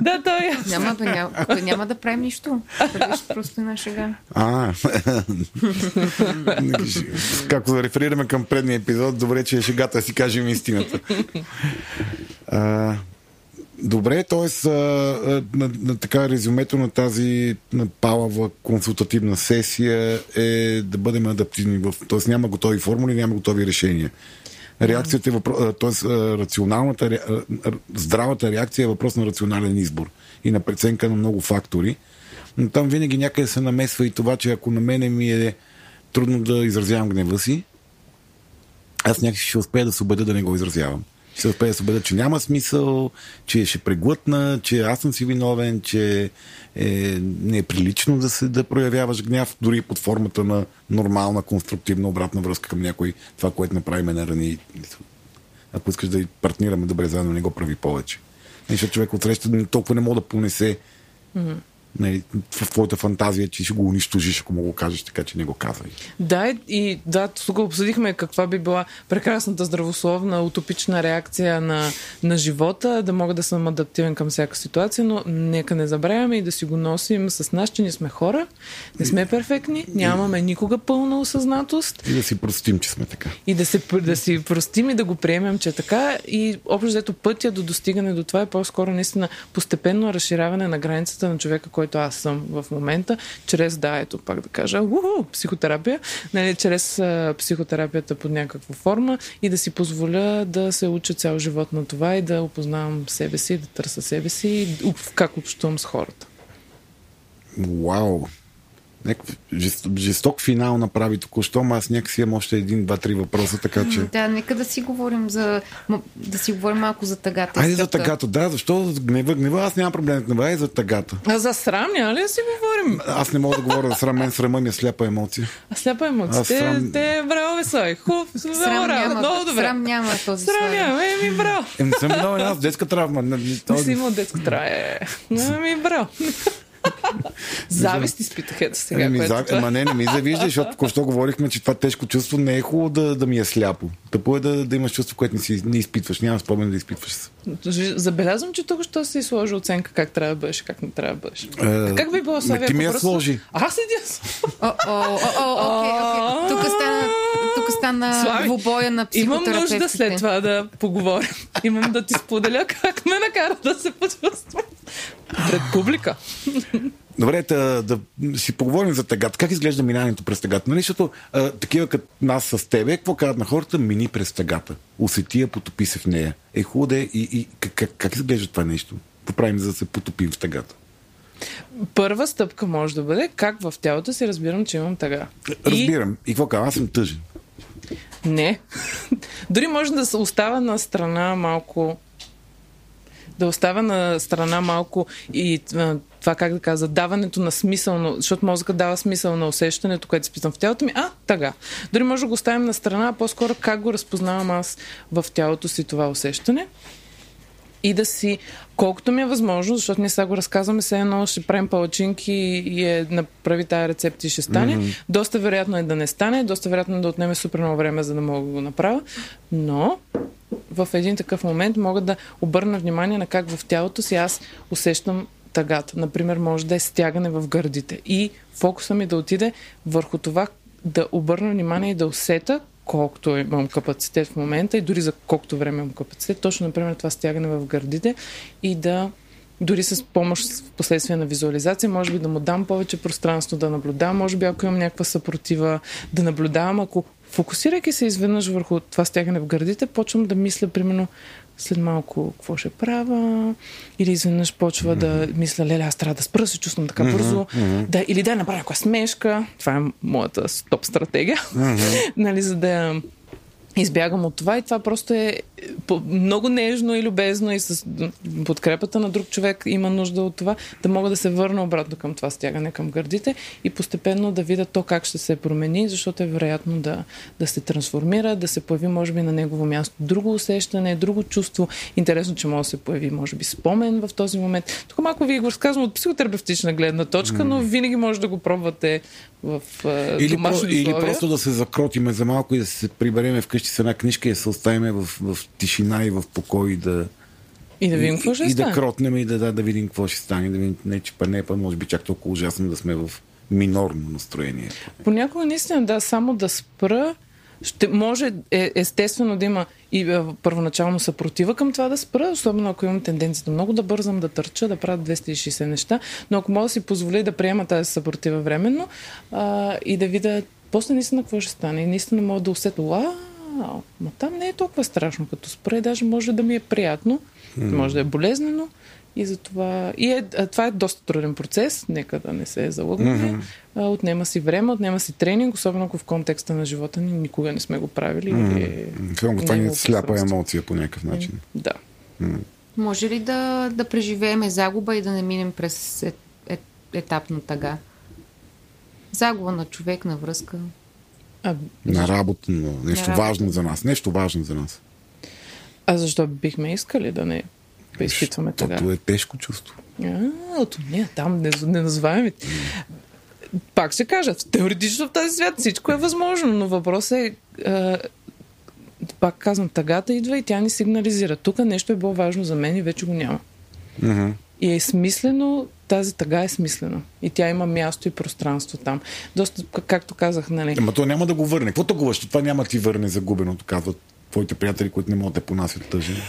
да, той е. Няма, бе, няма, няма да правим нищо. Правиш просто една шега. А, както да реферираме към предния епизод, добре, че е шегата да си кажем истината. А, добре, т.е. На, на така резюмето на тази на палава консултативна сесия е да бъдем адаптивни. В, т.е. няма готови формули, няма готови решения. Реакцията е въпрос, т.е. рационалната, здравата реакция е въпрос на рационален избор и на преценка на много фактори. Но там винаги някъде се намесва и това, че ако на мене ми е трудно да изразявам гнева си, аз някакси ще успея да се убедя да не го изразявам. Ще успея да се убедя, че няма смисъл, че ще преглътна, че аз съм си виновен, че е, прилично да, се, да проявяваш гняв, дори под формата на нормална, конструктивна обратна връзка към някой. Това, което направи ме нарани. Ако искаш да партнираме добре заедно, не го прави повече. Защото човек отсреща толкова не мога да понесе нали, в твоята фантазия, че ще го унищожиш, ако му го кажеш, така че не го казвай. Да, и да, тук обсъдихме каква би била прекрасната здравословна, утопична реакция на, на живота, да мога да съм адаптивен към всяка ситуация, но нека не забравяме и да си го носим с нас, че ние сме хора, не сме перфектни, нямаме никога пълна осъзнатост И да си простим, че сме така. и да, се, да си простим и да го приемем, че е така. И общо взето пътя до достигане до това е по-скоро наистина постепенно разширяване на границата на човека, който аз съм в момента, чрез, да, ето пак да кажа, уху, психотерапия, нали, чрез а, психотерапията под някаква форма и да си позволя да се уча цял живот на това и да опознавам себе си, да търся себе си и как общувам с хората. Вау! Някакъв жест- жесток финал направи току-що, ама аз някакси имам още един, два, три въпроса, така че... Да, нека да си говорим за... Да си говорим малко за тъгата. Айде за тъгата, да, защо гнева, гнева, аз нямам проблем с гнева, айде за тъгата. А за срам, няма ли да си говорим? Аз не мога да говоря за срам, мен срама ми е сляпа емоция. А сляпа емоция. Аз Те, срам- те, браво, Весой. Хув, Срам много, няма, много добре. срам няма този Срам няма, еми, браво. Е, не съм виновен аз, детска травма. Не, си имал детско трае. Еми, браво. Завист изпитах ето сега. Което за... Ама не, не ми завижда, защото току-що говорихме, че това тежко чувство не е хубаво да, да ми е сляпо. Тъпо е да, да имаш чувство, което не, си, не изпитваш. Няма спомен да изпитваш. Забелязвам, че тук що си сложи оценка как трябва да бъдеш, как не трябва да бъдеш. Е, как би било Славия? ти ми я сложи. Аз седя. Тук стана, тук стана Слави, двубоя на Имам нужда след това да поговорим. Имам да ти споделя как ме накара да се почувствам. Пред публика. Добре, да, да си поговорим за тъгата. Как изглежда минането през тъгата? Нали, защото а, такива като нас с тебе, какво казват на хората? Мини през тъгата. Усети я, потопи се в нея. Е хубаво да е и, и как, как, как изглежда това нещо? Какво правим за да се потопим в тъгата? Първа стъпка може да бъде как в тялото си разбирам, че имам тъга. Разбирам. И какво казвам? Аз съм тъжен. Не. Дори може да се остава на страна малко да оставя на страна малко и това, как да кажа, даването на смисъл, защото мозъкът дава смисъл на усещането, което спитам в тялото ми. А, тъга. Дори може да го оставим на страна, а по-скоро как го разпознавам аз в тялото си това усещане. И да си, колкото ми е възможно, защото ние сега го разказваме, все едно ще правим палачинки и е направи тази рецепт и ще стане. Mm-hmm. Доста вероятно е да не стане, доста вероятно е да отнеме супер много време, за да мога да го направя. Но в един такъв момент мога да обърна внимание на как в тялото си аз усещам тъгата. Например, може да е стягане в гърдите. И фокуса ми да отиде върху това да обърна внимание и да усета колкото имам капацитет в момента и дори за колкото време имам капацитет, точно, например, това стягане в гърдите и да дори с помощ в последствие на визуализация, може би да му дам повече пространство, да наблюдавам, може би ако имам някаква съпротива, да наблюдавам, ако фокусирайки се изведнъж върху това стягане в гърдите, почвам да мисля, примерно, след малко какво ще правя, или изведнъж почва mm-hmm. да мисля, леле, аз трябва да спра, се чувствам така mm-hmm. бързо, mm-hmm. да, или да направя някаква смешка, това е моята стоп стратегия, mm-hmm. нали, за да избягам от това и това просто е много нежно и любезно и с подкрепата на друг човек има нужда от това да мога да се върна обратно към това стягане към гърдите и постепенно да видя то как ще се промени, защото е вероятно да, да се трансформира, да се появи може би на негово място друго усещане, друго чувство. Интересно, че може да се появи може би спомен в този момент. Тук малко ви го разказвам от психотерапевтична гледна точка, но винаги може да го пробвате в или, домашни про, или просто да се закротиме за малко и да се прибереме вкъщи с една книжка и да се оставиме в, в тишина и в покой да и да видим какво ще и, стане. И да кротнем и да, да, да видим какво ще стане. Да видим, не, че па не па може би чак толкова ужасно да сме в минорно настроение. Понякога наистина да, само да спра ще може е, естествено да има и е, първоначално съпротива към това да спра, особено ако имам тенденцията много да бързам, да търча, да правя 260 неща, но ако мога да си позволя да приема тази съпротива временно а, и да видя после наистина какво ще стане и наистина мога да усетя, вау, ма там не е толкова страшно, като спре, даже може да ми е приятно, mm. може да е болезнено, и затова. И е, това е доста труден процес, нека да не се залъгваме. Mm-hmm. Отнема си време, отнема си тренинг, особено ако в контекста на живота ни никога не сме го правили. Mm-hmm. това ни е сляпа емоция по някакъв начин. Mm-hmm. Да. Mm-hmm. Може ли да, да преживееме загуба и да не минем през е, е, етап на тъга? Загуба на човек, на връзка. А, на работа, на нещо на важно работа. за нас. Нещо важно за нас. А защо бихме искали да не изпитваме така. Това е тежко чувство. А, ото не, там не, не назоваваме. Пак ще кажа, теоретично в този свят всичко е възможно, но въпросът е а, пак казвам, тъгата идва и тя ни сигнализира. Тук нещо е било важно за мен и вече го няма. Uh-huh. И е смислено, тази тъга е смислена. И тя има място и пространство там. Доста, както казах, нали. Ама то няма да го върне. Какво тъгуваш? Това няма ти върне загубеното, казват твоите приятели, които не могат да понасят тъжени.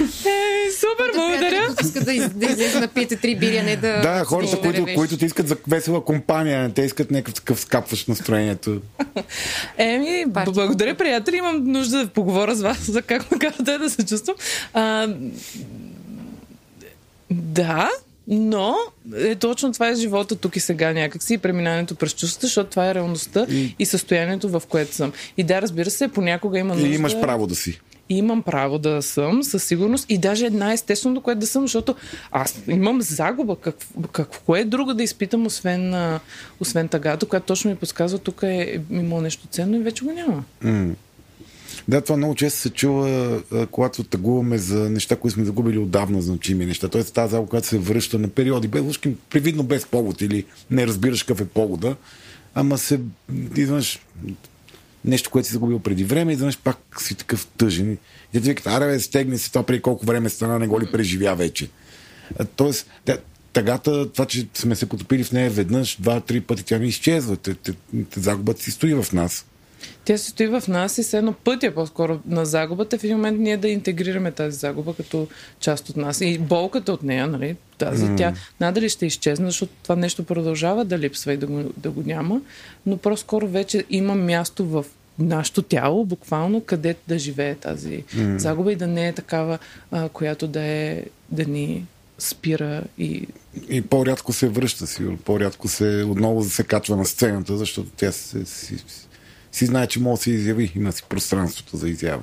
Е, супер, благодаря. Иска да, из, да излезе на пиете три бири, не да... Да, хората, които, които ти искат за весела компания, те искат някакъв такъв скапващ настроението. Еми, благодаря, приятели. Имам нужда да поговоря с вас за как ме карате да се чувствам. А, да, но е, точно това е живота тук и сега някакси и преминаването през чувствата, защото това е реалността и, и състоянието, в което съм. И да, разбира се, понякога има нужда... И имаш право да си и имам право да съм със сигурност и даже една естествено, което да съм, защото аз имам загуба. Как, какво е друго да изпитам, освен, освен тъгато, която точно ми подсказва, тук е имало нещо ценно и вече го няма. Mm. Да, това много често се чува, когато тъгуваме за неща, които сме загубили отдавна значими неща. Тоест тази загуба, която се връща на периоди, без, ушки, привидно без повод или не разбираш какъв е повода, ама се изведнъж нещо, което си загубил преди време изведнъж пак си такъв тъжен. И те ти викат, аре бе, стегни се това преди колко време стана, не го ли преживя вече. Тоест, тя, тъгата, това, че сме се потопили в нея веднъж, два-три пъти, тя не изчезва. Те, те, те, загубата си стои в нас. Тя се стои в нас и все едно пътя по-скоро на загубата. В един момент ние да интегрираме тази загуба като част от нас. И болката от нея, нали, тази, mm. тя надали ще изчезне, защото това нещо продължава да липсва и да го, да го няма, но по-скоро вече има място в нашето тяло, буквално, където да живее тази mm. загуба и да не е такава, а, която да, е, да ни спира и... И по-рядко се връща, сигурно. По-рядко се отново се качва на сцената, защото тя се, си, си знае, че може да се изяви. Има си пространството за изява.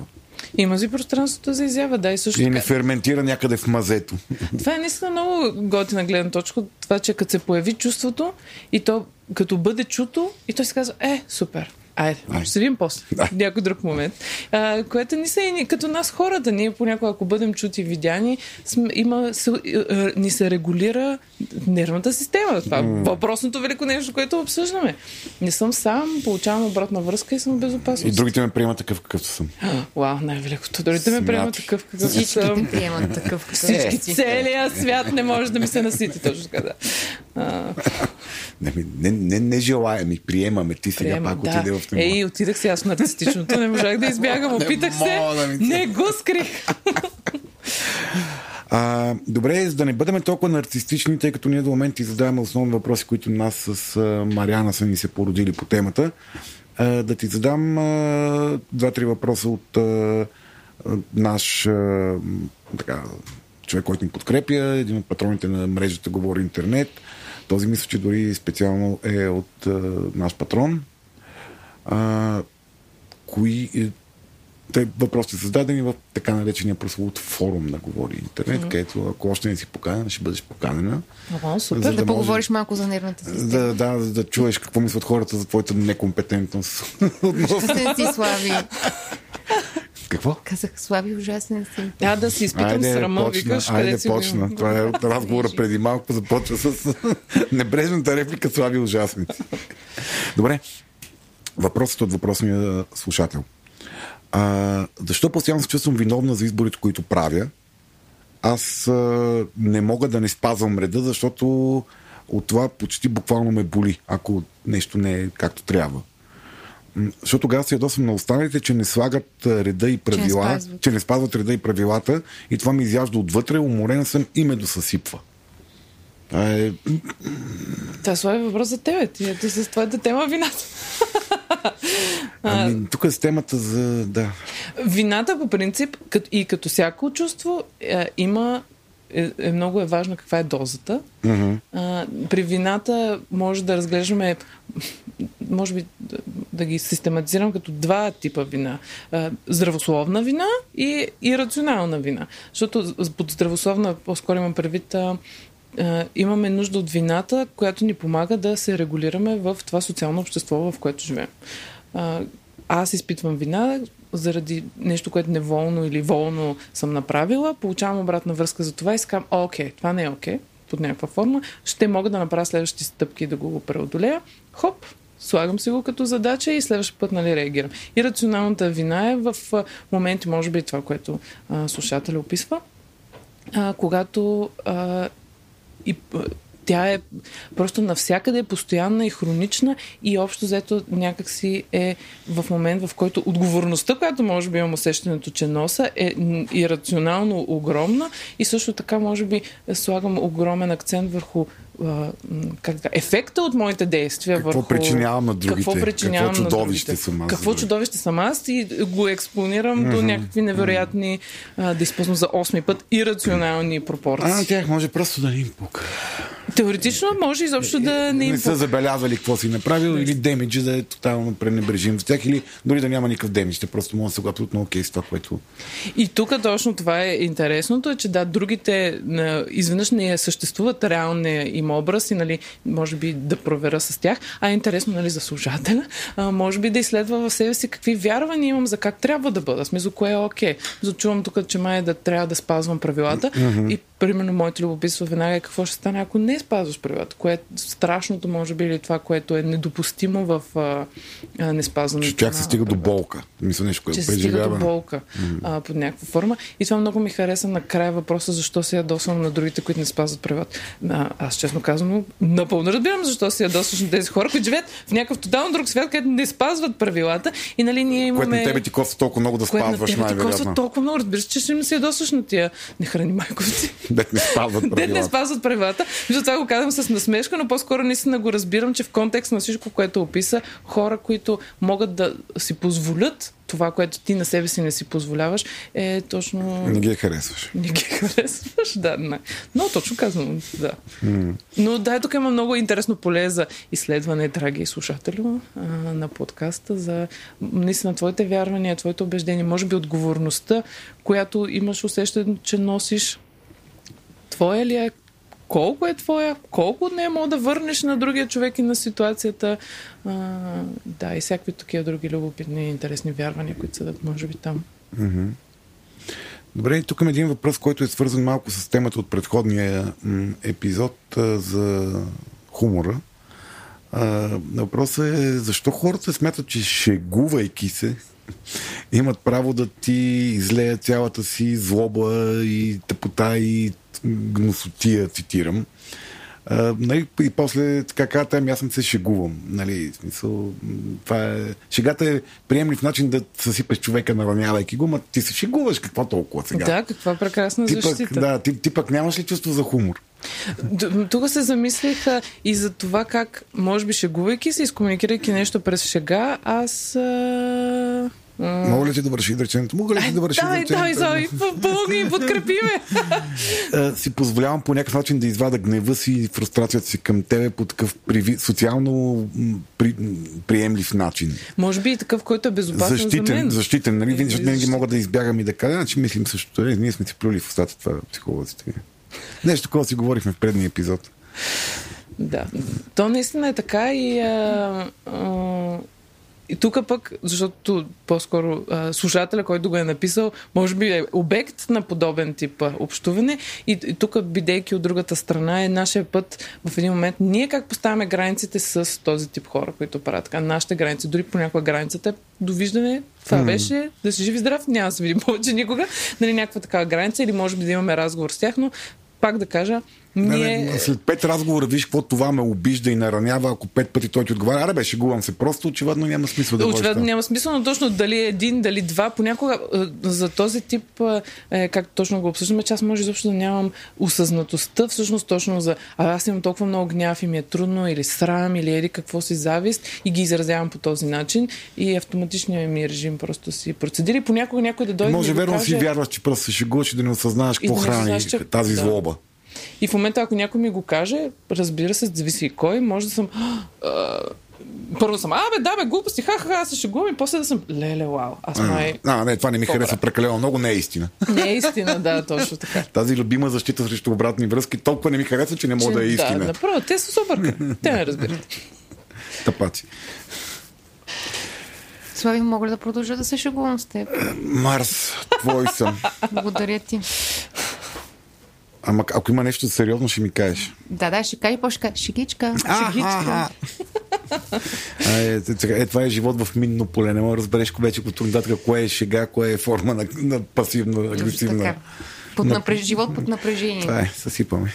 Има си пространството за изява, да, и също И не ферментира някъде в мазето. Това е наистина много готина гледна точка. Това, че като се появи чувството и то като бъде чуто и той се казва, е, супер. Айде, Айде. ще видим после. Да. Някой друг момент. А, което не са и ни- като нас хората. Ние понякога, ако бъдем чути и видяни, сме, има, се, е, ни се регулира нервната система. Това е въпросното велико нещо, което обсъждаме. Не съм сам, получавам обратна връзка и съм в безопасност. И другите ме приемат такъв какъвто съм. Вау, най-великото. Да ме приемат такъв какъв Всички съм. те приемат такъв. Всички, целият свят не може да ми се насити, точно така да. А, Не, не, не, не желая, ми приемаме. Ти сега приема, пак да. отиде в това. Ей, отидах сега с нарцистичното, не можах да избягам, опитах се, не го скрих. А, добре, за да не бъдем толкова нарцистични, тъй като ние до момента задаваме основни въпроси, които нас с а, Мариана са ни се породили по темата, а, да ти задам два-три въпроса от а, наш а, така, човек, който ни подкрепя, един от патроните на мрежата Говори Интернет. Този мисля, че дори специално е от а, наш патрон. А, кои, е, те въпросите са зададени в така наречения прословут форум на Говори Интернет, където ако още не си поканена, ще бъдеш поканена. О, За супер. да Да може- поговориш малко за нервната система. Да, да, да, да чуеш какво мислят хората за твоята некомпетентност. Ужасен си, Слави. какво? Казах, Слави, ужасен си. А, да си изпитам срама, викаш, айде къде си почна. Това е от разговора преди малко, започва с небрежната реплика Слави ужасници. Добре, въпросът от въпросния слушател. А, защо постоянно се чувствам виновна за изборите, които правя? Аз а, не мога да не спазвам реда, защото от това почти буквално ме боли, ако нещо не е както трябва. Защото тогава се ядосвам на останалите, че не слагат реда и правила, спазват. че не спазват реда и правилата и това ми изяжда отвътре, уморен съм и ме досъсипва. Това е... Това слаби въпрос за тебе. Ти ето с твоята тема вината. Ами, тук е с темата за... Да. Вината по принцип и като всяко чувство е, има е, е много е важно каква е дозата. Мгм. А, при вината може да разглеждаме, може би да, да ги систематизирам като два типа вина. А, здравословна вина и ирационална вина. Защото под здравословна по-скоро имам предвид а, имаме нужда от вината, която ни помага да се регулираме в това социално общество, в което живеем. Аз изпитвам вина заради нещо, което неволно или волно съм направила, получавам обратна връзка за това и си казвам, «О, окей, това не е окей, под някаква форма, ще мога да направя следващи стъпки да го преодолея. Хоп, слагам си го като задача и следващия път нали, реагирам. И рационалната вина е в моменти, може би това, което а, слушателя описва, а, когато а, и п- тя е просто навсякъде постоянна и хронична и общо взето някакси е в момент, в който отговорността, която може би имам усещането, че носа е ирационално огромна и също така може би слагам огромен акцент върху как ефекта от моите действия. Какво върху, причинявам на другите? Какво причинявам Какво на чудовище другите? съм аз Какво другите? чудовище съм аз и го експонирам mm-hmm. до някакви невероятни, а, да използвам за осми път, ирационални пропорции. А, на тях може просто да ни им пука. Теоретично може изобщо да не им не са забелязали какво си направил или демиджа да е тотално пренебрежим в тях или дори да няма никакъв демидж. Те просто могат да са абсолютно окей с това, което... И тук точно това е интересното, е, че да, другите на, изведнъж не съществуват реалния им образ и нали, може би да проверя с тях, а е интересно нали, за служателя, а, може би да изследва в себе си какви вярвания имам за как трябва да бъда, смисъл кое е окей. Зачувам тук, че май да трябва да спазвам правилата mm-hmm. и примерно моето любопитство веднага е какво ще стане, ако не спазваш правилата, кое е страшното може би или това, което е недопустимо в а, а, неспазването. Че тях се стига до болка. Мисля нещо, което се стига до болка mm-hmm. а, под някаква форма. И това много ми хареса накрая въпроса защо се ядосвам на другите, които не спазват правилата. А, аз честно казвам, напълно разбирам защо се ядосваш на тези хора, които живеят в някакъв тотално друг свят, където не спазват правилата. И нали ние имаме. Което на тебе ти коства толкова много да спазваш, най-вероятно. Ти толкова много, разбираш, че ще ми се ядосваш на тия. Не храни майковци. Дет не спазват правилата. Дет не спазват правилата. Това го казвам с насмешка, но по-скоро наистина го разбирам, че в контекст на всичко, което описа, хора, които могат да си позволят това, което ти на себе си не си позволяваш, е точно... Не ги харесваш. Не ги харесваш, да. Не. Но точно казвам, да. Mm. Но да, тук има много интересно поле за изследване, драги слушатели, на подкаста, за наистина твоите вярвания, твоите убеждения, може би отговорността, която имаш усещане, че носиш твоя ли е, колко е твоя, колко от нея мога да върнеш на другия човек и на ситуацията. А, да, и всякакви такива други любопитни и интересни вярвания, които са може би там. Добре, и тук има един въпрос, който е свързан малко с темата от предходния епизод за хумора. Въпросът е защо хората смятат, че шегувайки се, имат право да ти излеят цялата си злоба и тъпота и гносотия, цитирам. А, нали, и после така казват, ами аз съм се шегувам. Нали, смисъл, това е... Шегата е приемлив начин да съсипеш човека, наранявайки го, ма ти се шегуваш, какво толкова сега? Да, каква прекрасна ти защита. Пък, да, ти, ти пък нямаш ли чувство за хумор? Тук се замислих и за това как, може би шегувайки се, изкомуникирайки нещо през шега, аз... А Мога ли ти да върши изречението? Мога ли ти да върши изречението? Дай, дай, помогни, подкрепи ме. си позволявам по някакъв начин да извада гнева си и фрустрацията си към тебе по такъв приви... социално при... приемлив начин. Може би и такъв, който е безопасен защитен, за мен. Защитен, нали? Винаги, винаги мога да избягам и да кажа, значи мислим същото. Е, ние сме си плюли в устата това психолозите. Нещо, такова си говорихме в предния епизод. Да. То наистина е така и а, а, и тук пък, защото по-скоро а, слушателя, който го е написал, може би е обект на подобен тип а, общуване. И, и тук, бидейки от другата страна, е нашия път в един момент. Ние как поставяме границите с този тип хора, които правят така. Нашите граници, дори понякога границата е довиждане. Това mm. беше да си жив и здрав, няма да се видим повече никога. Нали, някаква такава граница или може би да имаме разговор с тях, но пак да кажа. Не, не, след пет разговора виж какво това ме обижда и наранява, ако пет пъти той ти отговаря. Аре, беше гувам се. Просто очевидно няма смисъл да Очевидно няма смисъл, но точно дали един, дали два, понякога за този тип, е, как точно го обсъждаме, че аз може изобщо да нямам осъзнатостта, всъщност точно за а аз имам толкова много гняв и ми е трудно, или срам, или еди какво си завист и ги изразявам по този начин и автоматичният ми режим просто си процедира понякога някой да дойде. Може да верно каже... си вярваш, че просто се шегуваш и да не осъзнаеш какво да храни че... тази да. злоба. И в момента, ако някой ми го каже, разбира се, зависи кой, може да съм. А, първо съм, абе, да, бе, глупости, ха-ха, аз се шегувам и после да съм, леле, вау, аз май... А, не, това не ми Добре. харесва прекалено много, не е истина. Не е истина, да, точно така. Тази любима защита срещу обратни връзки толкова не ми харесва, че не мога че, да е истина. Да, направо, те са супер. те не разбират. Тапаци. Слави, мога ли да продължа да се шегувам с теб? Марс, твой съм. Благодаря ти. Ама ако има нещо сериозно, ще ми кажеш. Да, да, ще кажа, по-ще кажа. Шегичка. Шегичка. е, е, това е живот в минно поле. Не мога да разбереш вече нататък кое е шега, кое е форма на, на пасивна, агресивна. Под напреж... Живот под напрежение. Това е, съсипаме.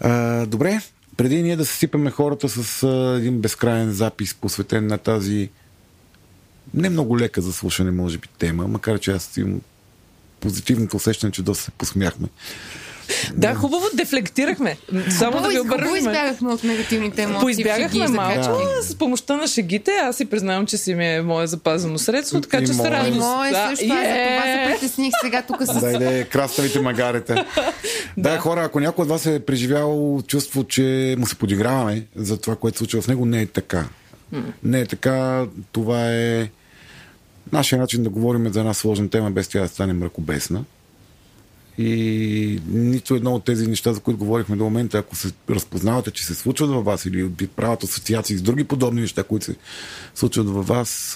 А, добре, преди ние да съсипаме хората с а, един безкрайен запис, посветен на тази не много лека за слушане, може би, тема, макар че аз имам позитивното усещане, че доста се посмяхме Да, хубаво дефлектирахме. Само да ви Хубаво, хубаво обърнем. избягахме от негативните емоции. Поизбягахме и малко закачки. с помощта на шегите. Аз си признавам, че си ми е мое запазено средство, така И че се И радвам. мое Да, също, аз за това се е. притесних сега тук с... Да, иде краставите магарите. да, хора, ако някой от вас е преживял чувство, че му се подиграваме за това, което се случва в него, не е така. Не е така. Това е нашия начин да говорим за една сложна тема, без тя да стане мракобесна. И нито едно от тези неща, за които говорихме до момента, ако се разпознавате, че се случват във вас или правят асоциации с други подобни неща, които се случват във вас,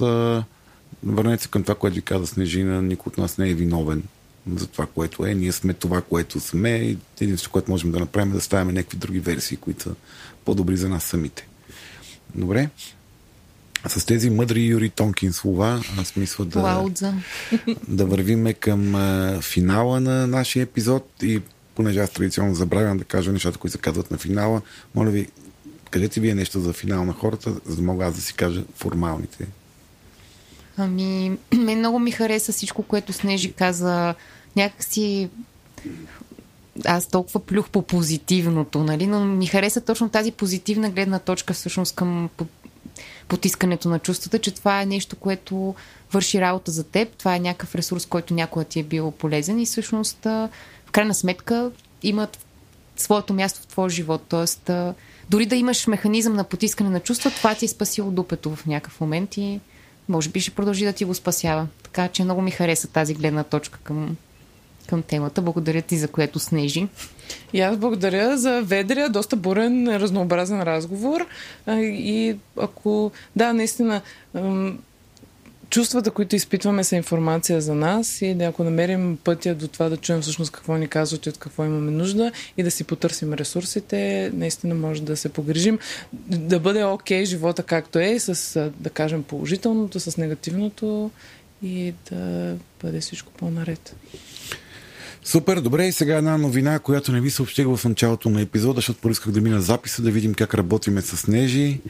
върнете се към това, което ви каза Снежина. Никой от нас не е виновен за това, което е. Ние сме това, което сме и единството, което можем да направим е да ставаме някакви други версии, които са по-добри за нас самите. Добре? С тези мъдри Юри Тонкин слова, аз мисля да Лаудза. да вървиме към а, финала на нашия епизод и понеже аз традиционно забравям да кажа нещата, които се казват на финала, моля ви, кажете вие нещо за финал на хората, за да мога аз да си кажа формалните. Ами, мен много ми хареса всичко, което Снежи каза. Някакси аз толкова плюх по позитивното, нали? но ми хареса точно тази позитивна гледна точка всъщност към потискането на чувствата, че това е нещо, което върши работа за теб, това е някакъв ресурс, който някога ти е бил полезен и всъщност в крайна сметка имат своето място в твоя живот. Тоест, дори да имаш механизъм на потискане на чувства, това ти е спасило дупето в някакъв момент и може би ще продължи да ти го спасява. Така че много ми хареса тази гледна точка към, към темата. Благодаря ти за което снежи. И аз благодаря за ведрия, доста бурен, разнообразен разговор. И ако, да, наистина, чувствата, които изпитваме са информация за нас и да ако намерим пътя до това да чуем всъщност какво ни казват и от какво имаме нужда и да си потърсим ресурсите, наистина може да се погрижим. Да бъде окей okay, живота както е, с, да кажем, положителното, с негативното и да бъде всичко по-наред. Супер, добре. И сега една новина, която не ви съобщих в началото на епизода, защото поисках да мина записа, да видим как работиме с Нежи.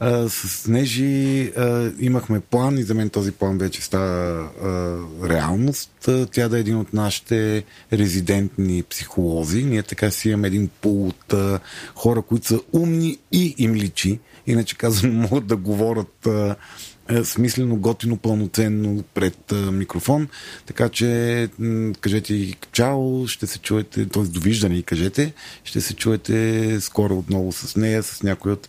А, с Нежи а, имахме план и за мен този план вече става а, реалност. Тя да е един от нашите резидентни психолози. Ние така си имаме един пул от а, хора, които са умни и им личи. Иначе казвам, могат да говорят а, смислено, готино, пълноценно пред а, микрофон. Така че м- кажете и чао, ще се чуете, т.е. довиждане и кажете, ще се чуете скоро отново с нея, с някои от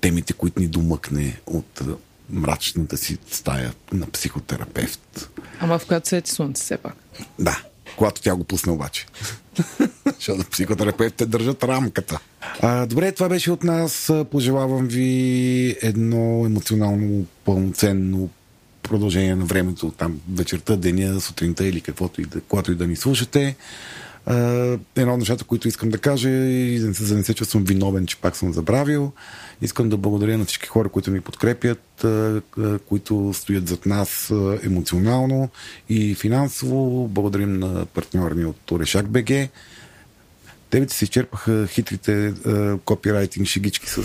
темите, които ни домъкне от а, мрачната си стая на психотерапевт. Ама в която свети слънце все пак. Да, когато тя го пусне обаче. Защото психотерапевтите държат рамката. А, добре, това беше от нас. Пожелавам ви едно емоционално пълноценно продължение на времето, там вечерта, деня, сутринта или каквото и да, когато и да ни слушате. Едно от нещата, които искам да кажа и за да не се- чувствам виновен, че пак съм забравил. Искам да благодаря на всички хора, които ми подкрепят, които стоят зад нас емоционално и финансово. Благодарим на партньора ни от Орешак БГ. Тебе се изчерпаха хитрите копирайтинг шегички с...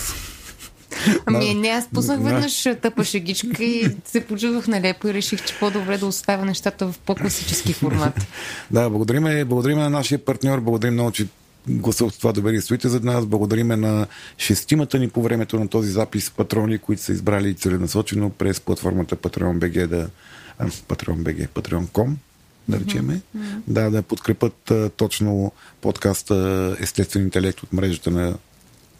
Ами не, аз пуснах Да. веднъж тъпа шегичка и се почувах нелепо и реших, че по-добре да оставя нещата в по-класически формат. Да, благодариме, благодариме на нашия партньор, благодарим много, че гласувахте това доверие стоите зад нас. Благодариме на шестимата ни по времето на този запис патрони, които са избрали целенасочено през платформата Patreon.bg да... Patreon.bg, Patreon.com да речеме, да, да подкрепят а, точно подкаста Естествен интелект от мрежата на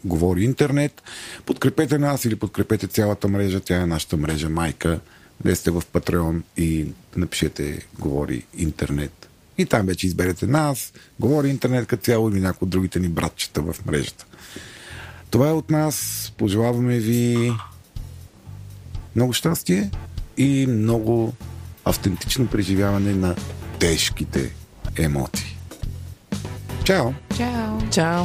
Говори Интернет. Подкрепете нас или подкрепете цялата мрежа, тя е нашата мрежа майка. Влезте в Patreon и напишете Говори Интернет. И там вече изберете нас, Говори Интернет като цяло или някои от другите ни братчета в мрежата. Това е от нас. Пожелаваме ви много щастие и много автентично преживяване на тежките емоции. Чао! Чао! Чао!